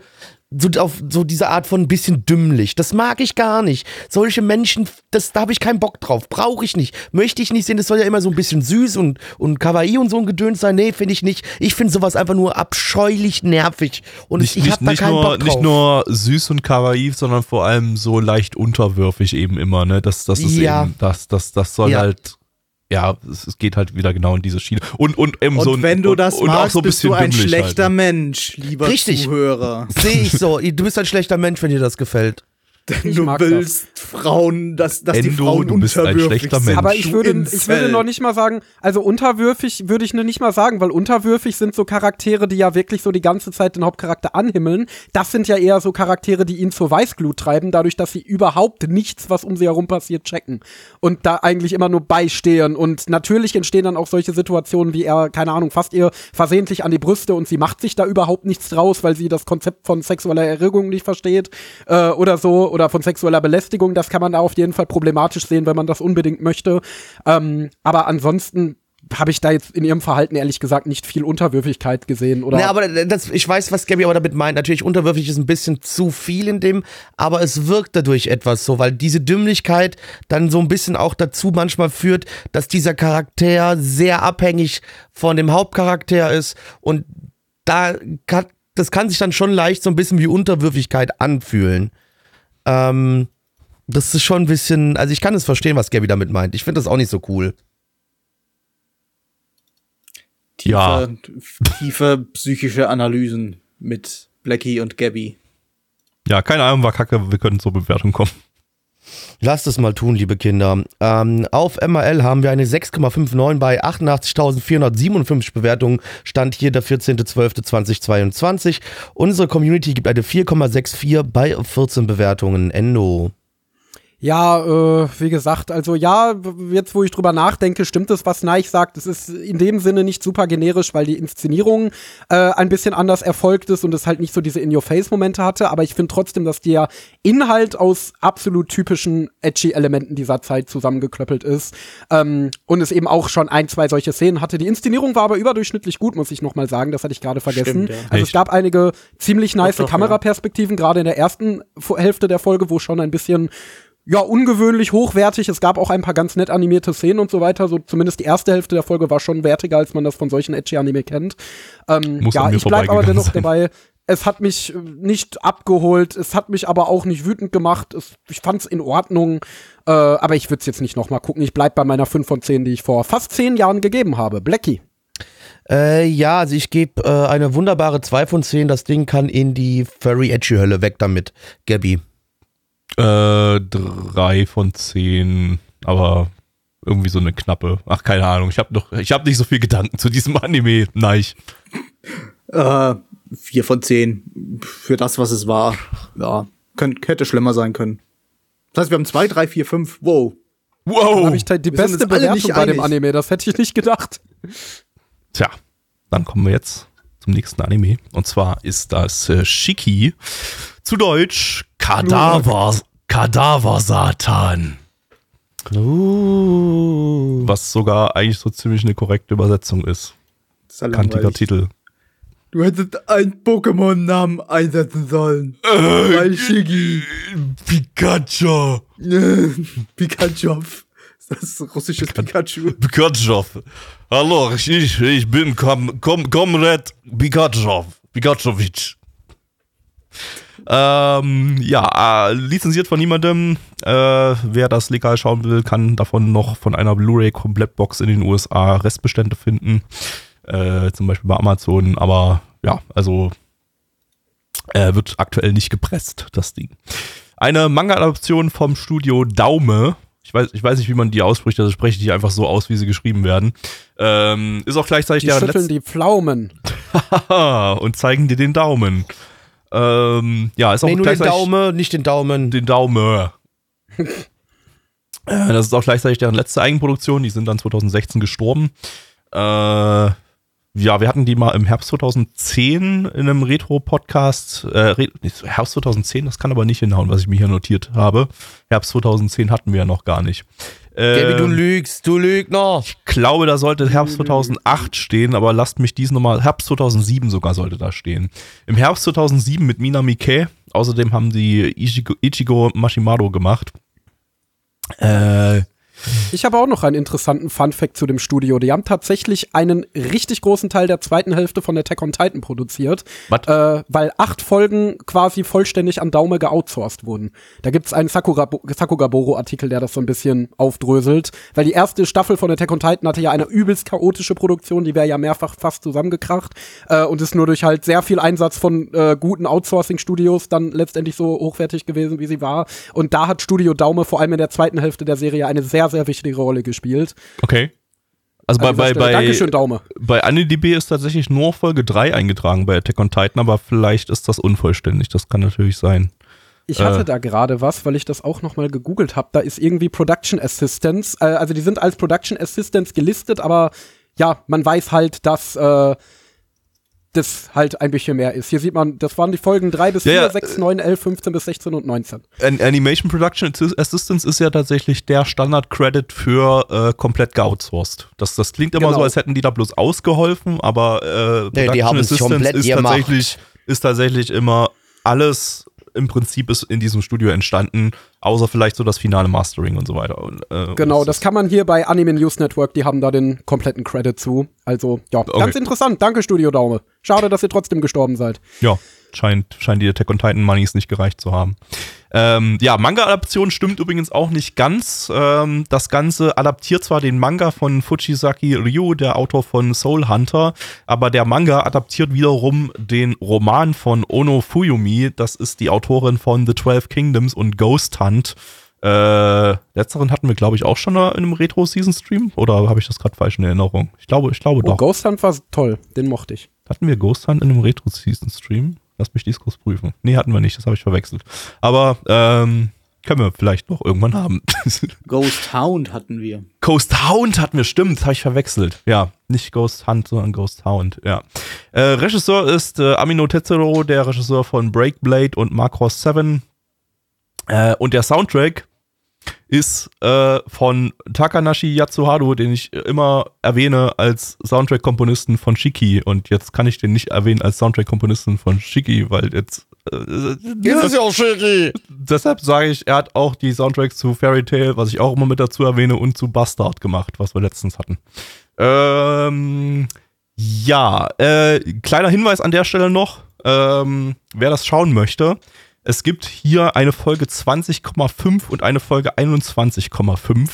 so auf so diese Art von ein bisschen dümmlich. Das mag ich gar nicht. Solche Menschen, das, da habe ich keinen Bock drauf. Brauche ich nicht. Möchte ich nicht sehen. Das soll ja immer so ein bisschen süß und, und kawaii und so ein Gedöns sein. Nee, finde ich nicht. Ich finde sowas einfach nur abscheulich nervig. Und Nicht, ich habe da nicht, keinen nur, Bock drauf. nicht nur süß und kawaii, sondern vor allem so leicht unterwürfig eben immer, ne? Das, das ist Ja. eben, das, das, das soll Ja. halt, ja, es, geht halt wieder genau in diese Schiene. Und, und eben und so ein- wenn du und, das und auch magst, so ein bist bisschen du ein schlechter halt. Mensch, lieber Richtig. Zuhörer. Sehe ich so. Du bist ein schlechter Mensch, wenn dir das gefällt. Ich du willst Frauen, dass, dass die Endo, Frauen du bist ein unterwürfig schlechter sind. Mensch. Aber ich würde, ich würde noch nicht mal sagen, also unterwürfig würde ich nur nicht mal sagen, weil unterwürfig sind so Charaktere, die ja wirklich so die ganze Zeit den Hauptcharakter anhimmeln. Das sind ja eher so Charaktere, die ihn zur Weißglut treiben, dadurch, dass sie überhaupt nichts, was um sie herum passiert, checken. Und da eigentlich immer nur beistehen. Und natürlich entstehen dann auch solche Situationen, wie er, keine Ahnung, fasst ihr versehentlich an die Brüste und sie macht sich da überhaupt nichts draus, weil sie das Konzept von sexueller Erregung nicht versteht äh, oder so, oder von sexueller Belästigung. Das kann man da auf jeden Fall problematisch sehen, wenn man das unbedingt möchte. Ähm, aber ansonsten habe ich da jetzt in ihrem Verhalten ehrlich gesagt nicht viel Unterwürfigkeit gesehen. Oder Ne, aber das, ich weiß, was Gabby aber damit meint. Natürlich, unterwürfig ist ein bisschen zu viel in dem, aber es wirkt dadurch etwas so, weil diese Dümmlichkeit dann so ein bisschen auch dazu manchmal führt, dass dieser Charakter sehr abhängig von dem Hauptcharakter ist und da kann, das kann sich dann schon leicht so ein bisschen wie Unterwürfigkeit anfühlen. Ähm, das ist schon ein bisschen, also ich kann es verstehen, was Gabby damit meint. Ich finde das auch nicht so cool. tiefe, Ja. tiefe psychische Analysen mit Blackie und Gabby. Ja, keine Ahnung, war kacke, wir können zur Bewertung kommen. Lasst es mal tun, liebe Kinder. Ähm, auf MRL haben wir eine 6,59 bei 88.457 Bewertungen. Stand hier der 14.12.2022. Unsere Community gibt eine 4,64 bei 14 Bewertungen. Endo. Ja, äh, wie gesagt, also ja, jetzt wo ich drüber nachdenke, stimmt es, was Neich sagt. Es ist in dem Sinne nicht super generisch, weil die Inszenierung äh, ein bisschen anders erfolgt ist und es halt nicht so diese In-Your-Face-Momente hatte. Aber ich finde trotzdem, dass der Inhalt aus absolut typischen Edgy-Elementen dieser Zeit zusammengeklöppelt ist. Ähm, und es eben auch schon ein, zwei solche Szenen hatte. Die Inszenierung war aber überdurchschnittlich gut, muss ich noch mal sagen. Das hatte ich gerade vergessen. Stimmt, ja. Also es Echt? gab einige ziemlich nice doch, ja. Kameraperspektiven, gerade in der ersten Hälfte der Folge, wo schon ein bisschen ja, ungewöhnlich hochwertig. Es gab auch ein paar ganz nett animierte Szenen und so weiter. So zumindest die erste Hälfte der Folge war schon wertiger, als man das von solchen Edgy-Anime kennt. Ähm, Muss ja, ich bleib aber dennoch sein. dabei. Es hat mich äh, nicht abgeholt, es hat mich aber auch nicht wütend gemacht. Es, ich fand's in Ordnung, äh, aber ich würde es jetzt nicht noch mal gucken. Ich bleib bei meiner 5 von 10, die ich vor fast 10 Jahren gegeben habe. Blackie. Äh, ja, also ich gebe äh, eine wunderbare 2 von 10. Das Ding kann in die Furry Edgy Hölle weg damit. Gabby. Äh, drei von zehn, aber irgendwie so eine knappe. Ach, keine Ahnung. Ich habe noch, ich habe nicht so viel Gedanken zu diesem Anime. Nein. Äh, vier von zehn. Für das, was es war. Ja, könnt, hätte schlimmer sein können. Das heißt, wir haben zwei, drei, vier, fünf. Wow. Wow. habe ich die beste Bewertung nicht bei dem. Anime. Das hätte ich nicht gedacht. Tja, dann kommen wir jetzt zum nächsten Anime. Und zwar ist das äh, Shiki. Zu Deutsch Kadaver, Kadaver-Satan. Uh. Was sogar eigentlich so ziemlich eine korrekte Übersetzung ist. Ist ja Kantiger. Titel. Du hättest einen Pokémon-Namen einsetzen sollen. Weil Shigi. Pikachu. Pikachu. Das ist russisches Pikachu. Pikachu. Hallo, ich, ich bin Kom Kom Komrad Pikachu. Pikachovic. Ähm, ja, äh, lizenziert von niemandem. Äh, wer das legal schauen will, kann davon noch von einer Blu-ray-Komplettbox in den USA Restbestände finden. Äh, zum Beispiel bei Amazon. Aber ja, also äh, wird aktuell nicht gepresst, das Ding. Eine Manga-Adaption vom Studio Daume. Ich weiß, ich weiß nicht, wie man die ausspricht, also spreche ich die einfach so aus, wie sie geschrieben werden. Ähm, ist auch gleichzeitig Die deren schütteln die Pflaumen. Und zeigen dir den Daumen. Ähm, ja, ist auch Nee, nur den Daumen, nicht den Daumen. den Daumen. Äh, das ist auch gleichzeitig deren letzte Eigenproduktion. Die sind dann 2016 gestorben. Äh, ja, wir hatten die mal im Herbst 2010 in einem Retro-Podcast. Äh, Herbst 2010, das kann aber nicht hinhauen, was ich mir hier notiert habe. Herbst 2010 hatten wir ja noch gar nicht. Gaby, du Ähm, lügst, du Lügner. ich glaube, da sollte Herbst 2008 stehen, aber lasst mich dies nochmal, Herbst 2007 sogar sollte da stehen. Im Herbst 2007 mit Mina Miike, außerdem haben die Ichigo, Ichigo Mashimaro gemacht. Äh, Ich habe auch noch einen interessanten Fun-Fact zu dem Studio. Die haben tatsächlich einen richtig großen Teil der zweiten Hälfte von Attack on Titan produziert, äh, weil acht Folgen quasi vollständig an Daume geoutsourced wurden. Da gibt's einen Sakura Sakugaboro-Artikel, der das so ein bisschen aufdröselt, weil die erste Staffel von Attack on Titan hatte ja eine übelst chaotische Produktion, die wäre ja mehrfach fast zusammengekracht äh, und ist nur durch halt sehr viel Einsatz von äh, guten Outsourcing-Studios dann letztendlich so hochwertig gewesen, wie sie war. Und da hat Studio Daume vor allem in der zweiten Hälfte der Serie eine sehr, sehr wichtige Rolle gespielt. okay. Also bei, dieser bei, bei, Dankeschön, Daume. bei AniDB ist tatsächlich nur Folge 3 eingetragen bei Attack on Titan, aber vielleicht ist das unvollständig. Das kann natürlich sein. Ich hatte Äh. da gerade was, weil ich das auch noch mal gegoogelt habe. Da ist irgendwie Production Assistance. Äh, also die sind als Production Assistants gelistet, aber ja, man weiß halt, dass äh, das halt ein bisschen mehr ist. Hier sieht man, das waren die Folgen 3 bis Ja, 4, ja, 6, 9, 11, 15 bis 16 und 19. An Animation Production Assistance ist ja tatsächlich der Standard-Credit für äh, komplett geoutsourced. Das, das klingt immer Genau. so, als hätten die da bloß ausgeholfen, aber äh, Nee, die Production haben es komplett ist gemacht. tatsächlich, ist tatsächlich immer alles im Prinzip ist in diesem Studio entstanden, außer vielleicht so das finale Mastering und so weiter. Und, äh, Genau, das kann man hier bei Anime News Network, die haben da den kompletten Credit zu. Also, ja, ganz interessant. Danke, Studio Daume. Schade, dass ihr trotzdem gestorben seid. Ja, scheint, scheint die Attack on Titan Moneys nicht gereicht zu haben. Ähm, ja, Manga-Adaption stimmt übrigens auch nicht ganz. Ähm, das Ganze adaptiert zwar den Manga von Fujisaki Ryu, der Autor von Soul Hunter, aber der Manga adaptiert wiederum den Roman von Ono Fuyumi. Das ist die Autorin von The Twelve Kingdoms und Ghost Hunt. Äh, letzteren hatten wir, glaube ich, auch schon in einem Retro-Season-Stream. Oder habe ich das gerade falsch in Erinnerung? Ich glaube, ich glaube Oh, doch. Ghost Hunt war toll. Den mochte ich. Hatten wir Ghost Hunt in einem Retro-Season-Stream? Lass mich dies kurz prüfen. Nee, hatten wir nicht, das habe ich verwechselt. Aber ähm, können wir vielleicht noch irgendwann haben. Ghost Hound hatten wir. Ghost Hound hatten wir, stimmt, habe ich verwechselt. Ja, nicht Ghost Hunt, sondern Ghost Hound, ja. Äh, Regisseur ist äh, Amino Tetsuro, der Regisseur von Breakblade und Macross 7. Äh, und der Soundtrack ist äh, von Takanashi Yatsuharu, den ich immer erwähne als Soundtrack-Komponisten von Shiki. Und jetzt kann ich den nicht erwähnen als Soundtrack-Komponisten von Shiki, weil jetzt. Äh, Ist ja auch Shiki. deshalb sage ich, er hat auch die Soundtracks zu Fairy Tail, was ich auch immer mit dazu erwähne, und zu Bastard gemacht, was wir letztens hatten. Ähm, ja, äh, kleiner Hinweis an der Stelle noch, ähm, wer das schauen möchte. Es gibt hier eine Folge 20,5 und eine Folge 21,5.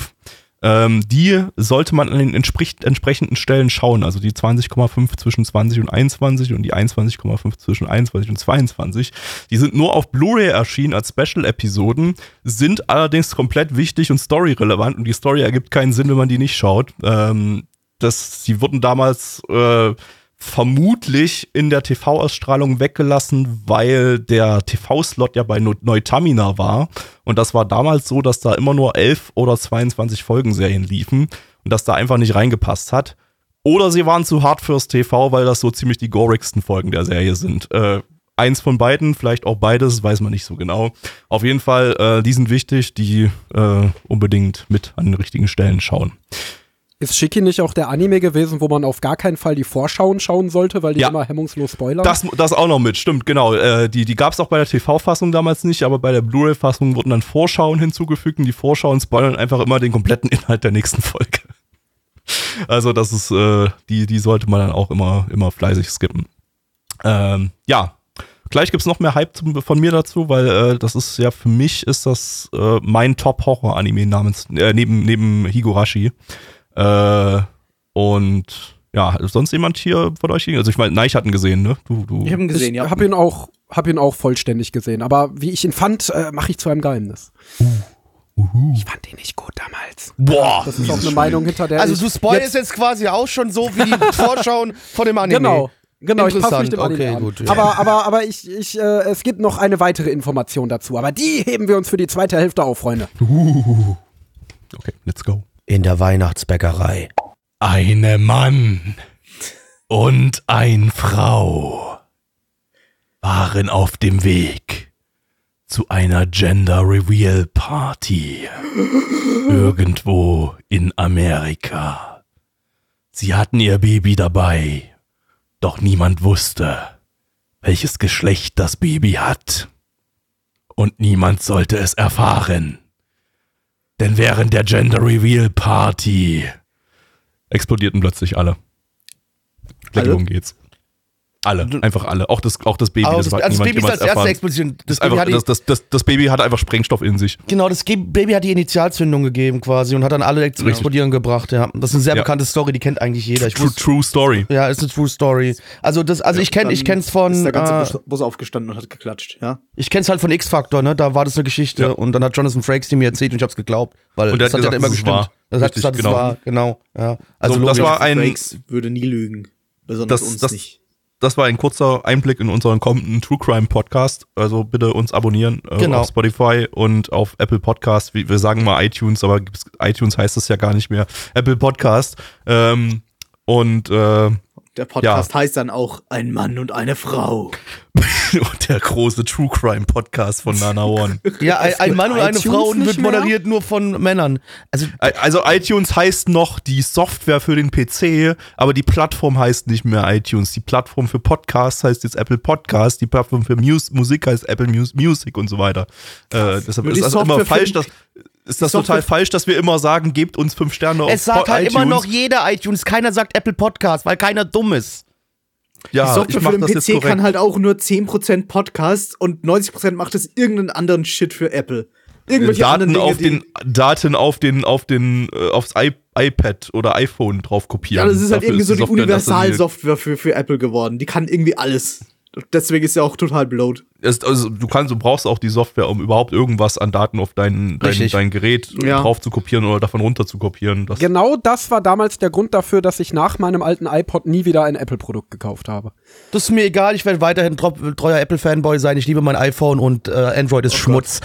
Ähm, die sollte man an den entsprech entsprechenden Stellen schauen. Also die 20,5 zwischen 20 und 21 und die 21,5 zwischen 21 und 22. Die sind nur auf Blu-ray erschienen als Special-Episoden, sind allerdings komplett wichtig und storyrelevant und die Story ergibt keinen Sinn, wenn man die nicht schaut. Ähm, das, die wurden damals äh, vermutlich in der TV-Ausstrahlung weggelassen, weil der TV-Slot ja bei Neutamina war. Und das war damals so, dass da immer nur 11 oder 22 Folgenserien liefen und das da einfach nicht reingepasst hat. Oder sie waren zu hart fürs TV, weil das so ziemlich die gorigsten Folgen der Serie sind. Äh, eins von beiden, vielleicht auch beides, weiß man nicht so genau. Auf jeden Fall, äh, die sind wichtig, die äh, unbedingt mit an den richtigen Stellen schauen. Ist Shiki nicht auch der Anime gewesen, wo man auf gar keinen Fall die Vorschauen schauen sollte, weil die Ja. immer hemmungslos spoilern? Das, das auch noch mit, stimmt, genau. Äh, die die gab es auch bei der TV-Fassung damals nicht, aber bei der Blu-ray-Fassung wurden dann Vorschauen hinzugefügt und die Vorschauen spoilern einfach immer den kompletten Inhalt der nächsten Folge. Also das ist, äh, die, die sollte man dann auch immer, immer fleißig skippen. Ähm, ja, gleich gibt's noch mehr Hype von mir dazu, weil äh, das ist ja für mich ist das äh, mein Top-Horror-Anime namens, äh, neben, neben Higurashi. Äh, und ja, sonst jemand hier von euch? Also ich meine, Neich hat ihn gesehen, ne? Du, du. Ich habe ihn gesehen, ich ja. hab ihn auch, hab ihn auch vollständig gesehen. Aber wie ich ihn fand, äh, mache ich zu einem Geheimnis. Ich fand ihn nicht gut damals. Boah, Das ist auch eine Meinung hinter der. Also ich du spoilst jetzt, quasi auch schon so wie die Vorschauen von dem Anime. Genau. Genau, ich passe mich Interessant, dem Anime okay, an. gut, ja. Aber, aber, aber ich, ich, äh, es gibt noch eine weitere Information dazu. Aber die heben wir uns für die zweite Hälfte auf, Freunde. Okay, let's go. In der Weihnachtsbäckerei. Eine Mann und ein Frau waren auf dem Weg zu einer Gender Reveal Party irgendwo in Amerika. Sie hatten ihr Baby dabei, doch niemand wusste, welches Geschlecht das Baby hat. Und niemand sollte es erfahren. Denn während der Gender Reveal Party explodierten plötzlich alle. Worum geht's? Alle, einfach alle. Auch das, auch das Baby. Aber das, das, hat also das Baby ist als erste. Explosion. Das Das, Baby, einfach, hat die, das, das, das, das Baby hat einfach Sprengstoff in sich. genau, das Baby hat die Initialzündung gegeben quasi und hat dann alle zum. Explodieren gebracht. Ja, das ist eine sehr Ja. bekannte Story, die kennt eigentlich jeder. Ich True, wusste, true Story. ja, ist eine True Story. Also das, also ich kenne, ich kenn's von, Ist der ganze äh, Bus, aufgestanden und hat geklatscht, ja. ich kenn's halt von X-Factor, ne? Da war das eine Geschichte Ja. und dann hat Jonathan Frakes die mir erzählt und ich hab's geglaubt, weil Und der das hat ja immer gestimmt. war. Das hat gesagt, es genau. war, genau, ja. Also So, das war ein- Frakes würde nie lügen. Besonders uns nicht. Das war ein kurzer Einblick in unseren kommenden True Crime Podcast. Also bitte uns abonnieren äh, Genau. auf Spotify und auf Apple Podcast. Wie, wir sagen mal iTunes, aber iTunes heißt es ja gar nicht mehr. Apple Podcast. Ähm, und äh, Der Podcast heißt dann auch Ein Mann und eine Frau. und der große True Crime Podcast von Nana One. Ja, ein, ein Mann und eine Frau und nicht wird mehr? moderiert nur von Männern. Also Also iTunes heißt noch die Software für den PC, aber die Plattform heißt nicht mehr iTunes. Die Plattform für Podcasts heißt jetzt Apple Podcast, die Plattform für Mus Musik heißt Apple Mus Music und so weiter. Äh, deshalb ist die das immer falsch, dass, ist das Software- total falsch, dass wir immer sagen, gebt uns fünf Sterne es auf sagt halt iTunes. immer noch jeder iTunes. Keiner sagt Apple Podcast, weil keiner dumm ist. ja, die Software ich mach für den das jetzt PC korrekt. kann halt auch nur 10% Podcast und 90% macht es irgendeinen anderen Shit für Apple. Irgendwelche Daten anderen Dinge, auf den die, Daten auf den auf den äh, aufs I iPad oder iPhone drauf kopieren. Ja, das ist halt Dafür irgendwie so die. Universalsoftware für, für Apple geworden. Die kann irgendwie alles. Deswegen ist sie auch total blowed. Es, also du kannst, du brauchst auch die Software, um überhaupt irgendwas an Daten auf dein, dein, dein Gerät Ja. drauf zu kopieren oder davon runter zu kopieren. Das, Genau das war damals der Grund dafür, dass ich nach meinem alten iPod nie wieder ein Apple-Produkt gekauft habe. Das ist mir egal, ich werde weiterhin treuer Apple-Fanboy sein. Ich liebe mein iPhone und äh, Android ist Schmutz.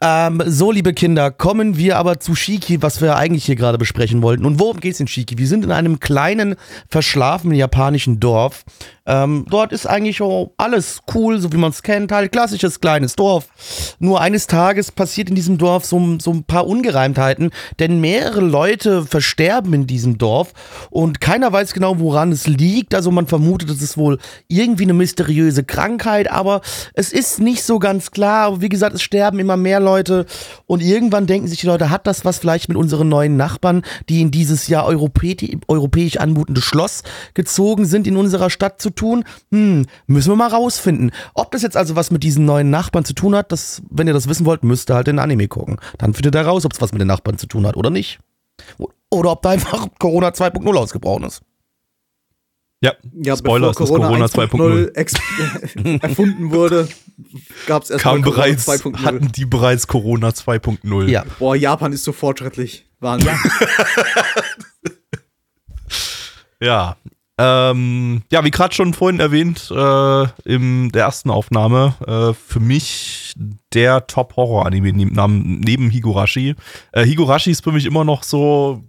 Ähm, so, liebe Kinder, kommen wir aber zu Shiki, was wir eigentlich hier gerade besprechen wollten. Und worum geht's in Shiki? Wir sind in einem kleinen, verschlafenen japanischen Dorf. Ähm, dort ist eigentlich oh, alles cool, so wie man es kennt. Halt klassisches kleines Dorf. Nur eines Tages passiert in diesem Dorf so, so ein paar Ungereimtheiten, denn mehrere Leute versterben in diesem Dorf und keiner weiß genau, woran es liegt. Also man vermutet, es ist wohl irgendwie eine mysteriöse Krankheit, aber es ist nicht so ganz klar. Wie gesagt, es sterben immer mehr Leute und irgendwann denken sich die Leute, hat das was vielleicht mit unseren neuen Nachbarn, die in dieses Jahr europä europäisch anmutende Schloss gezogen sind, in unserer Stadt zu tun? Hm, müssen wir mal rausfinden. Ob das jetzt also was mit diesen neuen Nachbarn zu tun hat, das, wenn ihr das wissen wollt, müsst ihr halt den Anime gucken. Dann findet ihr raus, ob es was mit den Nachbarn zu tun hat oder nicht. Oder ob da einfach Corona 2.0 ausgebrochen ist. Ja, Ja, Spoiler, es ist Corona 2.0. 1.0 ex- erfunden wurde, gab es erst Kam mal Corona bereits, 2.0. hatten die bereits Corona 2.0. Ja. Boah, Japan ist so fortschrittlich. Wahnsinn. Ja. Ähm, ja, wie gerade schon vorhin erwähnt, äh, in der ersten Aufnahme, äh, für mich der Top-Horror-Anime neben, neben Higurashi. Äh, Higurashi ist für mich immer noch so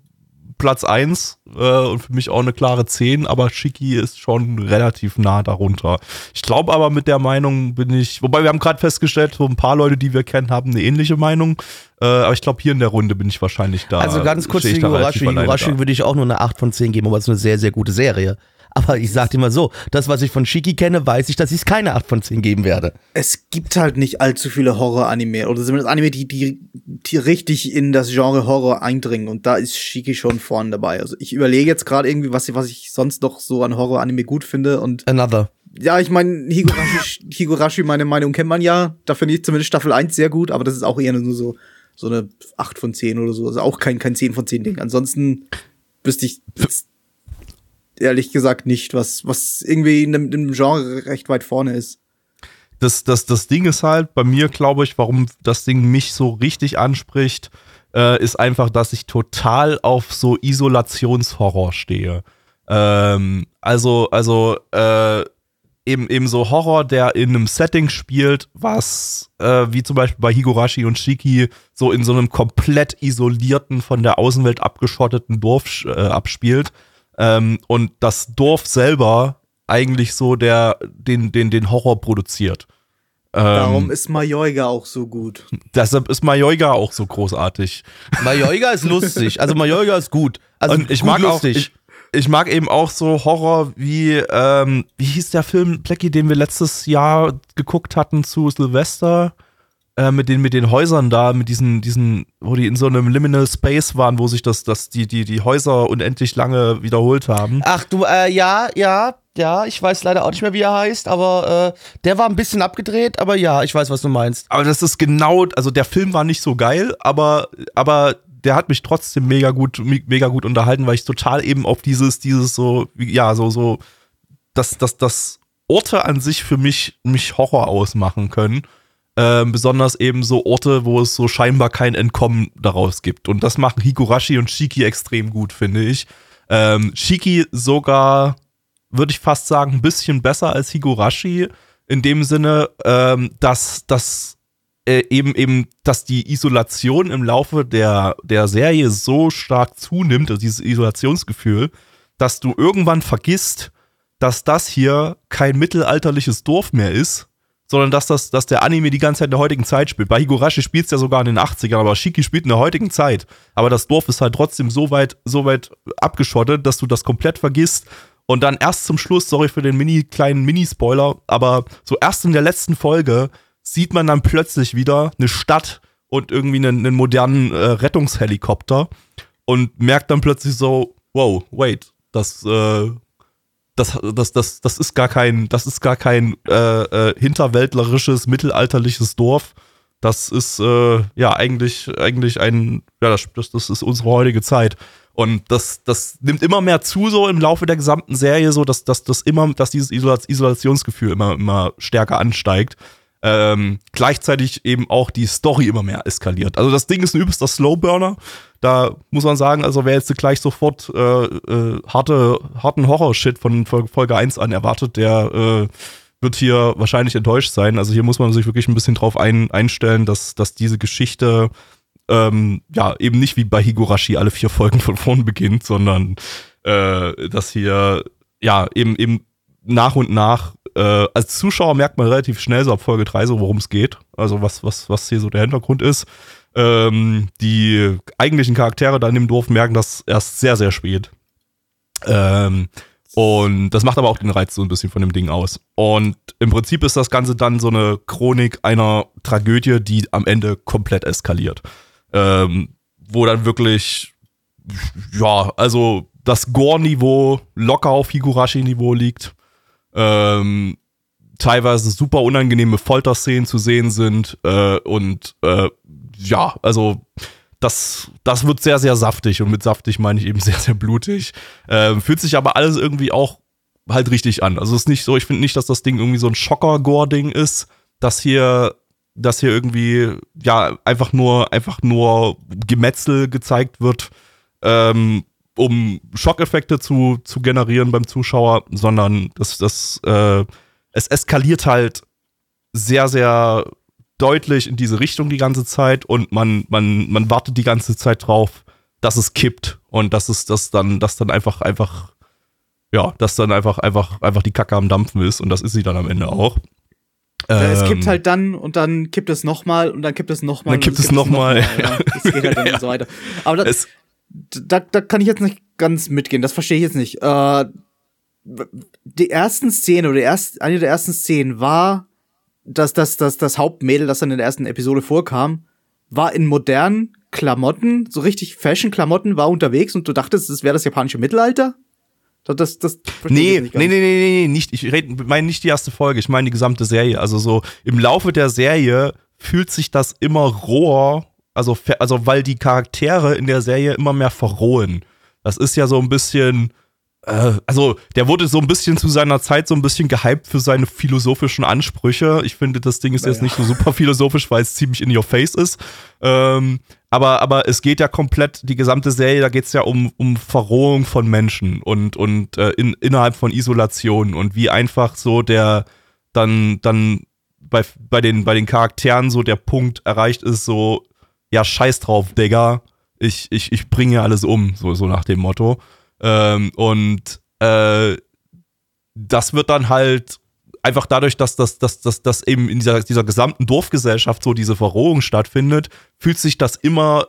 Platz 1 äh, und für mich auch eine klare 10, aber Shiki ist schon relativ nah darunter. Ich glaube aber mit der Meinung bin ich, wobei wir haben gerade festgestellt, so ein paar Leute, die wir kennen, haben eine ähnliche Meinung, äh, aber ich glaube hier in der Runde bin ich wahrscheinlich da. Also ganz kurz alleine Higurashi da. würde ich auch nur eine 8 von 10 geben, aber es ist eine sehr, sehr gute Serie. Aber ich sag dir mal so, das, was ich von Shiki kenne, weiß ich, dass ich es keine 8 von 10 geben werde. es gibt halt nicht allzu viele Horror-Anime oder zumindest Anime, die, die, die richtig in das Genre Horror eindringen und da ist Shiki schon vorne dabei. Also ich überlege jetzt gerade irgendwie, was, ich- was ich sonst noch so an Horror-Anime gut finde und Another. ja, ich meine, Higurashi, Higurashi, meine Meinung kennt man ja, da finde ich zumindest Staffel 1 sehr gut, aber das ist auch eher nur so, so eine 8 von 10 oder so, also auch kein, kein 10 von 10 Ding. Ansonsten wüsste ich ehrlich gesagt nicht, was, was irgendwie in dem, dem Genre recht weit vorne ist. das, das, das Ding ist halt bei mir, glaube ich, warum das Ding mich so richtig anspricht, äh, ist einfach, dass ich total auf so Isolationshorror stehe. Ähm, also, also, äh, eben, eben so Horror, der in einem Setting spielt, was, äh, wie zum Beispiel bei Higurashi und Shiki, so in so einem komplett isolierten, von der Außenwelt abgeschotteten Dorf äh, abspielt. Ähm, und das Dorf selber eigentlich so der, den, den, den Horror produziert. Darum Ähm, ist Majoiga auch so gut. deshalb ist Majoiga auch so großartig. Majoiga ist lustig. Also Majoiga ist gut. Also und ich gut mag auch, lustig. ich, ich mag eben auch so Horror wie, ähm, wie hieß der Film, Blackie, den wir letztes Jahr geguckt hatten zu Silvester? Äh, mit den, mit den Häusern da, mit diesen, diesen, wo die in so einem Liminal Space waren, wo sich das, das, die, die, die Häuser unendlich lange wiederholt haben. Ach du, äh, ja, ja, ja, ich weiß leider auch nicht mehr, wie er heißt, aber äh, der war ein bisschen abgedreht, aber ja, ich weiß, was du meinst. Aber das ist genau, also der Film war nicht so geil, aber, aber der hat mich trotzdem mega gut, mega gut unterhalten, weil ich total eben auf dieses, dieses so, ja, so, so, dass, dass, dass Orte an sich für mich, mich Horror ausmachen können. Ähm, besonders eben so Orte, wo es so scheinbar kein Entkommen daraus gibt. Und das machen Higurashi und Shiki extrem gut, finde ich. Ähm, Shiki sogar, würde ich fast sagen, ein bisschen besser als Higurashi. In dem Sinne, ähm, dass, dass äh, eben eben, dass die Isolation im Laufe der, der Serie so stark zunimmt, also dieses Isolationsgefühl, dass du irgendwann vergisst, dass das hier kein mittelalterliches Dorf mehr ist, sondern dass, das, dass der Anime die ganze Zeit in der heutigen Zeit spielt. Bei Higurashi spielt es ja sogar in den 80ern, aber Shiki spielt in der heutigen Zeit. Aber das Dorf ist halt trotzdem so weit, so weit abgeschottet, dass du das komplett vergisst. Und dann erst zum Schluss, sorry für den mini, kleinen Mini-Spoiler, aber so erst in der letzten Folge sieht man dann plötzlich wieder eine Stadt und irgendwie einen, einen modernen äh, Rettungshelikopter und merkt dann plötzlich so, wow, wait, das, äh, das, das, das, das ist gar kein, das ist gar kein äh, äh, hinterwäldlerisches, mittelalterliches Dorf. Das ist äh, ja eigentlich, eigentlich ein, ja, das, das, ist unsere heutige Zeit. Und das, das nimmt immer mehr zu, so im Laufe der gesamten Serie, so dass, dass, dass immer, dass dieses Isola- Isolationsgefühl immer, immer stärker ansteigt. Ähm, gleichzeitig eben auch die Story immer mehr eskaliert. Also das Ding ist ein übelster Slowburner. Da muss man sagen, also wer jetzt gleich sofort äh, äh, harte, harten Horror-Shit von Fol- Folge 1 an erwartet, der äh, wird hier wahrscheinlich enttäuscht sein. Also hier muss man sich wirklich ein bisschen drauf ein, einstellen, dass, dass diese Geschichte ähm, ja eben nicht wie bei Higurashi alle vier Folgen von vorn beginnt, sondern äh, dass hier ja eben eben nach und nach äh, als Zuschauer merkt man relativ schnell so ab Folge 3 so, worum es geht. Also was, was, was hier so der Hintergrund ist. Ähm, die eigentlichen Charaktere da in dem Dorf merken das erst sehr, sehr spät. Ähm, und das macht aber auch den Reiz so ein bisschen von dem Ding aus. Und im Prinzip ist das Ganze dann so eine Chronik einer Tragödie, die am Ende komplett eskaliert. Ähm, wo dann wirklich, ja, also das Gore-Niveau locker auf Higurashi-Niveau liegt. Ähm, teilweise super unangenehme Folterszenen zu sehen sind. Äh, und äh, ja, also das, das wird sehr, sehr saftig und mit saftig meine ich eben sehr, sehr blutig. Ähm, fühlt sich aber alles irgendwie auch halt richtig an. Also es ist nicht so, ich finde nicht, dass das Ding irgendwie so ein Schocker-Gore-Ding ist, dass hier, dass hier irgendwie, ja, einfach nur, einfach nur Gemetzel gezeigt wird, ähm, um Schockeffekte zu, zu generieren beim Zuschauer, sondern das, das, äh, es eskaliert halt sehr, sehr deutlich in diese Richtung die ganze Zeit und man, man, man wartet die ganze Zeit drauf, dass es kippt und dass es das dann, dass dann einfach, einfach, ja, dass dann einfach, einfach, einfach die Kacke am Dampfen ist und das ist sie dann am Ende auch. Ja, es kippt Ähm, halt dann und dann kippt es nochmal und dann kippt es nochmal. Dann kippt es nochmal. Ja, das geht halt dann so weiter. Aber das, es, da, da kann ich jetzt nicht ganz mitgehen. Das verstehe ich jetzt nicht. Äh, die ersten Szenen oder erst, eine der ersten Szenen war, dass das, das, das Hauptmädel, das dann in der ersten Episode vorkam, war in modernen Klamotten, so richtig Fashion-Klamotten, war unterwegs und du dachtest, das wäre das japanische Mittelalter? Das, das, Nee, nee, nee, nee, nee, nicht. Ich meine nicht die erste Folge, ich meine die gesamte Serie. Also so im Laufe der Serie fühlt sich das immer roher, also, also weil die Charaktere in der Serie immer mehr verrohen. Das ist ja so ein bisschen, äh, also der wurde so ein bisschen zu seiner Zeit so ein bisschen gehypt für seine philosophischen Ansprüche. Ich finde, das Ding ist jetzt Naja. nicht so super philosophisch, weil es ziemlich in your face ist. Ähm, aber, aber es geht ja komplett, die gesamte Serie, da geht es ja um, um Verrohung von Menschen und, und äh, in, innerhalb von Isolation und wie einfach so der dann, dann bei, bei, den, bei den Charakteren so der Punkt erreicht ist, so, ja, scheiß drauf, Digga, ich, ich, ich bringe alles um, so, so nach dem Motto. Ähm, und äh, das wird dann halt einfach dadurch, dass das dass, dass, dass eben in dieser, dieser gesamten Dorfgesellschaft so diese Verrohung stattfindet, fühlt sich das immer,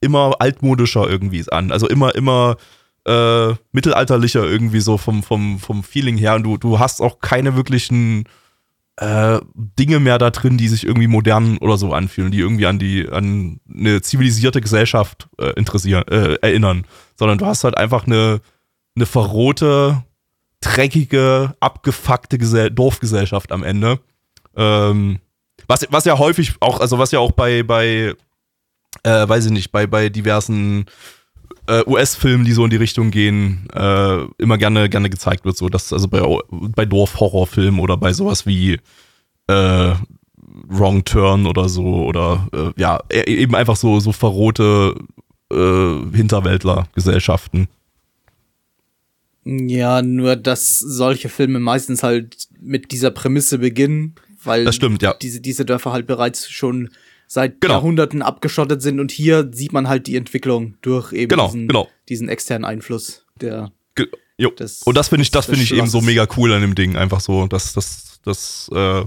immer altmodischer irgendwie an. Also immer, immer äh, mittelalterlicher irgendwie so vom, vom, vom Feeling her. Und du, du hast auch keine wirklichen äh, Dinge mehr da drin, die sich irgendwie modern oder so anfühlen, die irgendwie an die, an eine zivilisierte Gesellschaft äh, interessieren, äh, erinnern. Sondern du hast halt einfach eine, eine verrohte, dreckige, abgefuckte Gesell Dorfgesellschaft am Ende. Ähm, was, was ja häufig auch, also was ja auch bei, bei, äh, weiß ich nicht, bei, bei diversen äh, US-Filmen, die so in die Richtung gehen, äh, immer gerne, gerne gezeigt wird. So, dass also bei, bei Dorf-Horrorfilmen oder bei sowas wie äh, Wrong Turn oder so oder äh, ja, e- eben einfach so, so verrohte äh, Hinterwäldler-Gesellschaften. Ja, nur dass solche Filme meistens halt mit dieser Prämisse beginnen, weil stimmt, ja. diese, diese Dörfer halt bereits schon seit Genau. Jahrhunderten abgeschottet sind und hier sieht man halt die Entwicklung durch eben Genau, diesen, genau. diesen externen Einfluss. Der Ge. Das- und das finde ich, das finde ich eben so mega cool an dem Ding. Einfach so, dass das, das, äh,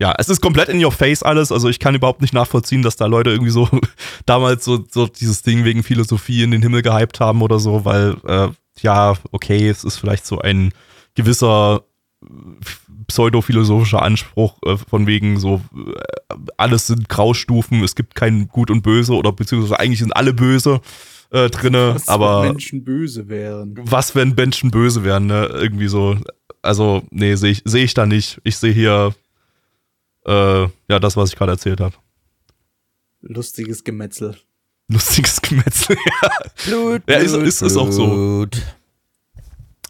ja, es ist komplett in your face alles. Also ich kann überhaupt nicht nachvollziehen, dass da Leute irgendwie so damals so, so dieses Ding wegen Philosophie in den Himmel gehypt haben oder so, weil, äh, ja, okay, es ist vielleicht so ein gewisser pseudophilosophischer Anspruch äh, von wegen so, äh, alles sind Graustufen, es gibt kein Gut und Böse oder beziehungsweise eigentlich sind alle böse äh, drinne, was, wenn aber Menschen böse wären. was, wenn Menschen böse wären, ne? Irgendwie so. Also, nee, sehe ich, seh ich da nicht. Ich sehe hier, äh, ja, das, was ich gerade erzählt habe. Lustiges Gemetzel. Lustiges Gemetzel. ja. Blut, Ja, ist- ist- ist auch so. Blut.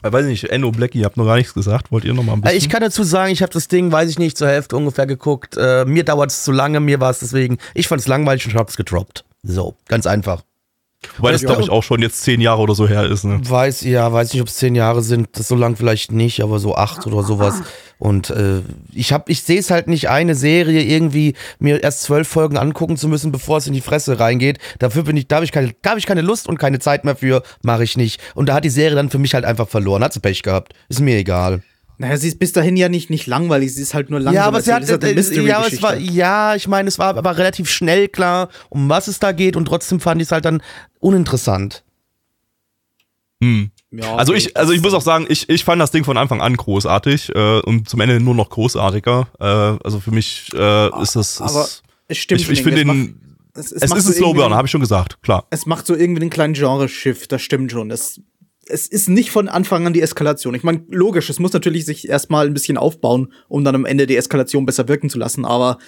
Ich weiß nicht, Enno Blackie, ihr habt noch gar nichts gesagt. Wollt ihr noch mal ein Äh, bisschen? Ich kann dazu sagen, ich habe das Ding, weiß ich nicht, zur Hälfte ungefähr geguckt. Äh, mir dauert es zu lange, mir war es deswegen, ich fand es langweilig und hab's gedroppt. So, ganz einfach. Weil das, glaube ich, auch schon jetzt zehn Jahre oder so her ist, ne? Weiß, ja, weiß nicht, ob es zehn Jahre sind, das so lang vielleicht nicht, aber so acht oder sowas. Und äh, ich hab, ich sehe es halt nicht, eine Serie irgendwie mir erst zwölf Folgen angucken zu müssen, bevor es in die Fresse reingeht. Dafür bin ich, da habe ich keine, da hab ich keine Lust und keine Zeit mehr für, mache ich nicht. Und da hat die Serie dann für mich halt einfach verloren, hat sie Pech gehabt. Ist mir egal. Naja, sie ist bis dahin ja nicht, nicht langweilig, sie ist halt nur langsam. Ja, aber sie hat. Es ist halt eine äh, ja, aber es war, ja, ich meine, es war aber relativ schnell klar, um was es da geht und trotzdem fand ich es halt dann uninteressant. Hm. Ja, Also ich, also ich muss auch sagen, ich, ich fand das Ding von Anfang an großartig äh, und zum Ende nur noch großartiger. Äh, also für mich äh, ist das. aber ist, es stimmt ich ich schon finde den. es Es, macht ist so ein Slow irgendwie- Burner, habe ich schon gesagt, klar. es macht so irgendwie einen kleinen Genreshift, das stimmt schon. Es, es ist nicht von Anfang an die Eskalation. Ich meine, logisch, es muss natürlich sich erstmal ein bisschen aufbauen, um dann am Ende die Eskalation besser wirken zu lassen, aber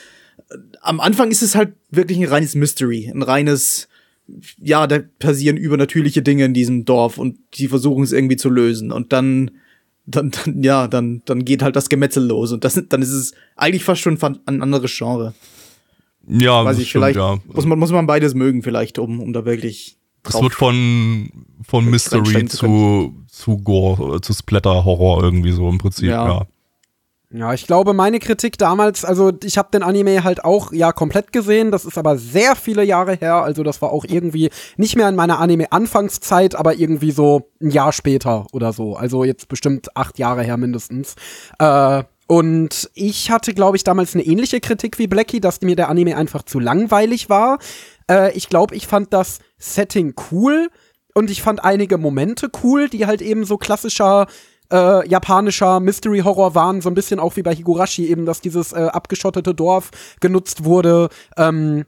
äh, am Anfang ist es halt wirklich ein reines Mystery, ein reines ja, da passieren übernatürliche Dinge in diesem Dorf und die versuchen es irgendwie zu lösen und dann dann, dann ja, dann dann geht halt das Gemetzel los und das dann ist es eigentlich fast schon ein anderes Genre. Ja, Weiß ich, stimmt, vielleicht ja. muss man muss man beides mögen vielleicht, um um da wirklich Es drauf wird von, von Mystery zu zu, zu Gore, zu Splatter-Horror irgendwie so im Prinzip, Ja. ja. Ja, ich glaube, meine Kritik damals, also ich habe den Anime halt auch ja komplett gesehen, das ist aber sehr viele Jahre her, also das war auch irgendwie nicht mehr in meiner Anime-Anfangszeit, aber irgendwie so ein Jahr später oder so, also jetzt bestimmt acht Jahre her mindestens. Äh, und ich hatte, glaube ich, damals eine ähnliche Kritik wie Blackie, dass mir der Anime einfach zu langweilig war. Äh, ich glaube, ich fand das Setting cool und ich fand einige Momente cool, die halt eben so klassischer äh, japanischer Mystery-Horror waren, so ein bisschen auch wie bei Higurashi eben, dass dieses äh, abgeschottete Dorf genutzt wurde, ähm,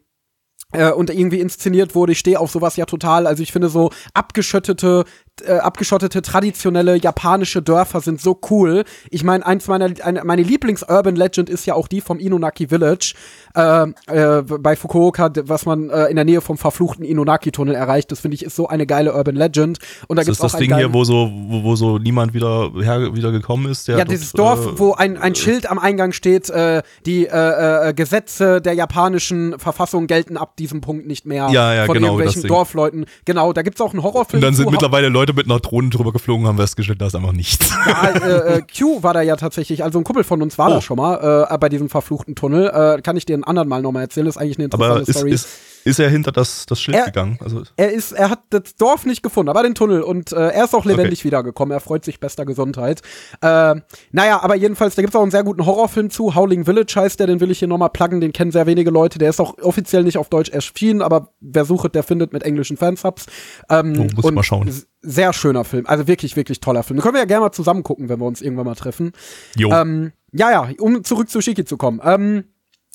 äh, und irgendwie inszeniert wurde. Ich stehe auf sowas ja total. Also ich finde so abgeschottete, äh, abgeschottete traditionelle japanische Dörfer sind so cool. Ich meine, eins meiner eine, meine Lieblings-Urban Legend ist ja auch die vom Inunaki Village äh, äh, bei Fukuoka, was man äh, in der Nähe vom verfluchten Inunaki-Tunnel erreicht. Das finde ich ist so eine geile Urban Legend. Und da Das gibt's ist das auch Ding hier, wo so, wo, wo so niemand wieder, her, wieder gekommen ist. Ja, dort, dieses Dorf, äh, wo ein, ein Schild am Eingang steht, äh, die äh, äh, Gesetze der japanischen Verfassung gelten ab diesem Punkt nicht mehr Ja, ja, von genau, irgendwelchen. Dorfleuten. Genau, da gibt's auch einen Horrorfilm. Und dann sind mittlerweile Leute mit einer Drohne drüber geflogen haben festgestellt, da ist einfach nichts. Ja, äh, äh, Q war da ja tatsächlich, also ein Kumpel von uns war Oh. da schon mal äh, bei diesem verfluchten Tunnel. Äh, kann ich dir ein anderen Mal nochmal erzählen, ist eigentlich eine interessante Aber ist, Story. ist, ist er hinter das, das Schild Er- gegangen? Also, Er ist, er hat das Dorf nicht gefunden, aber den Tunnel und äh, er ist auch lebendig wiedergekommen. Er freut sich bester Gesundheit. Äh, naja, aber jedenfalls, da gibt's auch einen sehr guten Horrorfilm zu. Howling Village heißt der, den will ich hier nochmal pluggen, den kennen sehr wenige Leute. Der ist auch offiziell nicht auf Deutsch erschienen, aber wer sucht, der findet mit englischen Fansubs. Ähm, Oh, muss ich mal schauen. Sehr schöner Film, also wirklich, wirklich toller Film. Den können wir ja gerne mal zusammen gucken, wenn wir uns irgendwann mal treffen. jo. Ähm, ja, ja, um zurück zu Shiki zu kommen. Ähm,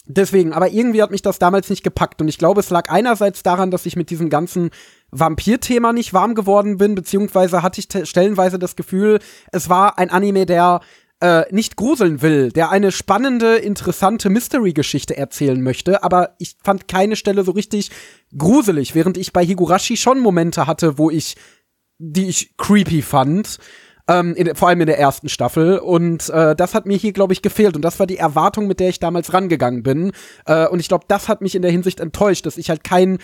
deswegen, aber irgendwie hat mich das damals nicht gepackt. Und ich glaube, es lag einerseits daran, dass ich mit diesem ganzen Vampir-Thema nicht warm geworden bin, beziehungsweise hatte ich te- stellenweise das Gefühl, es war ein Anime, der äh, nicht gruseln will, der eine spannende, interessante Mystery-Geschichte erzählen möchte, aber ich fand keine Stelle so richtig gruselig, während ich bei Higurashi schon Momente hatte, wo ich die ich creepy fand. Ähm, in, vor allem in der ersten Staffel. Und äh, das hat mir hier, glaube ich, gefehlt. Und das war die Erwartung, mit der ich damals rangegangen bin. Äh, und ich glaube, das hat mich in der Hinsicht enttäuscht, dass ich halt kein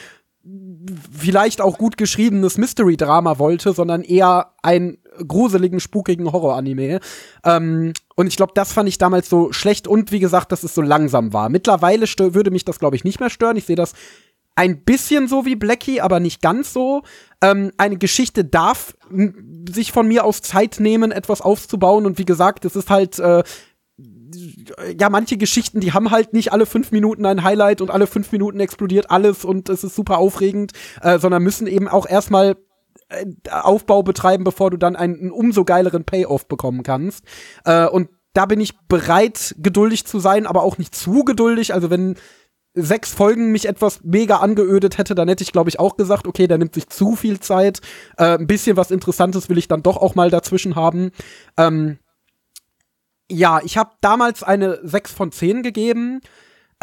vielleicht auch gut geschriebenes Mystery-Drama wollte, sondern eher einen gruseligen, spukigen Horror-Anime. Ähm, und ich glaube, das fand ich damals so schlecht und wie gesagt, dass es so langsam war. Mittlerweile würde mich das, glaube ich, nicht mehr stören. Ich sehe das ein bisschen so wie Blackie, aber nicht ganz so. Ähm, eine Geschichte darf sich von mir aus Zeit nehmen, etwas aufzubauen. Und wie gesagt, es ist halt, äh, ja, manche Geschichten, die haben halt nicht alle fünf Minuten ein Highlight und alle fünf Minuten explodiert alles und es ist super aufregend, äh, sondern müssen eben auch erstmal äh, Aufbau betreiben, bevor du dann einen, einen umso geileren Payoff bekommen kannst. Äh, und da bin ich bereit, geduldig zu sein, aber auch nicht zu geduldig. Also wenn sechs Folgen mich etwas mega angeödet hätte, dann hätte ich, glaube ich, auch gesagt, okay, da nimmt sich zu viel Zeit. Äh, ein bisschen was Interessantes will ich dann doch auch mal dazwischen haben. Ähm, ja, ich habe damals eine 6 von 10 gegeben.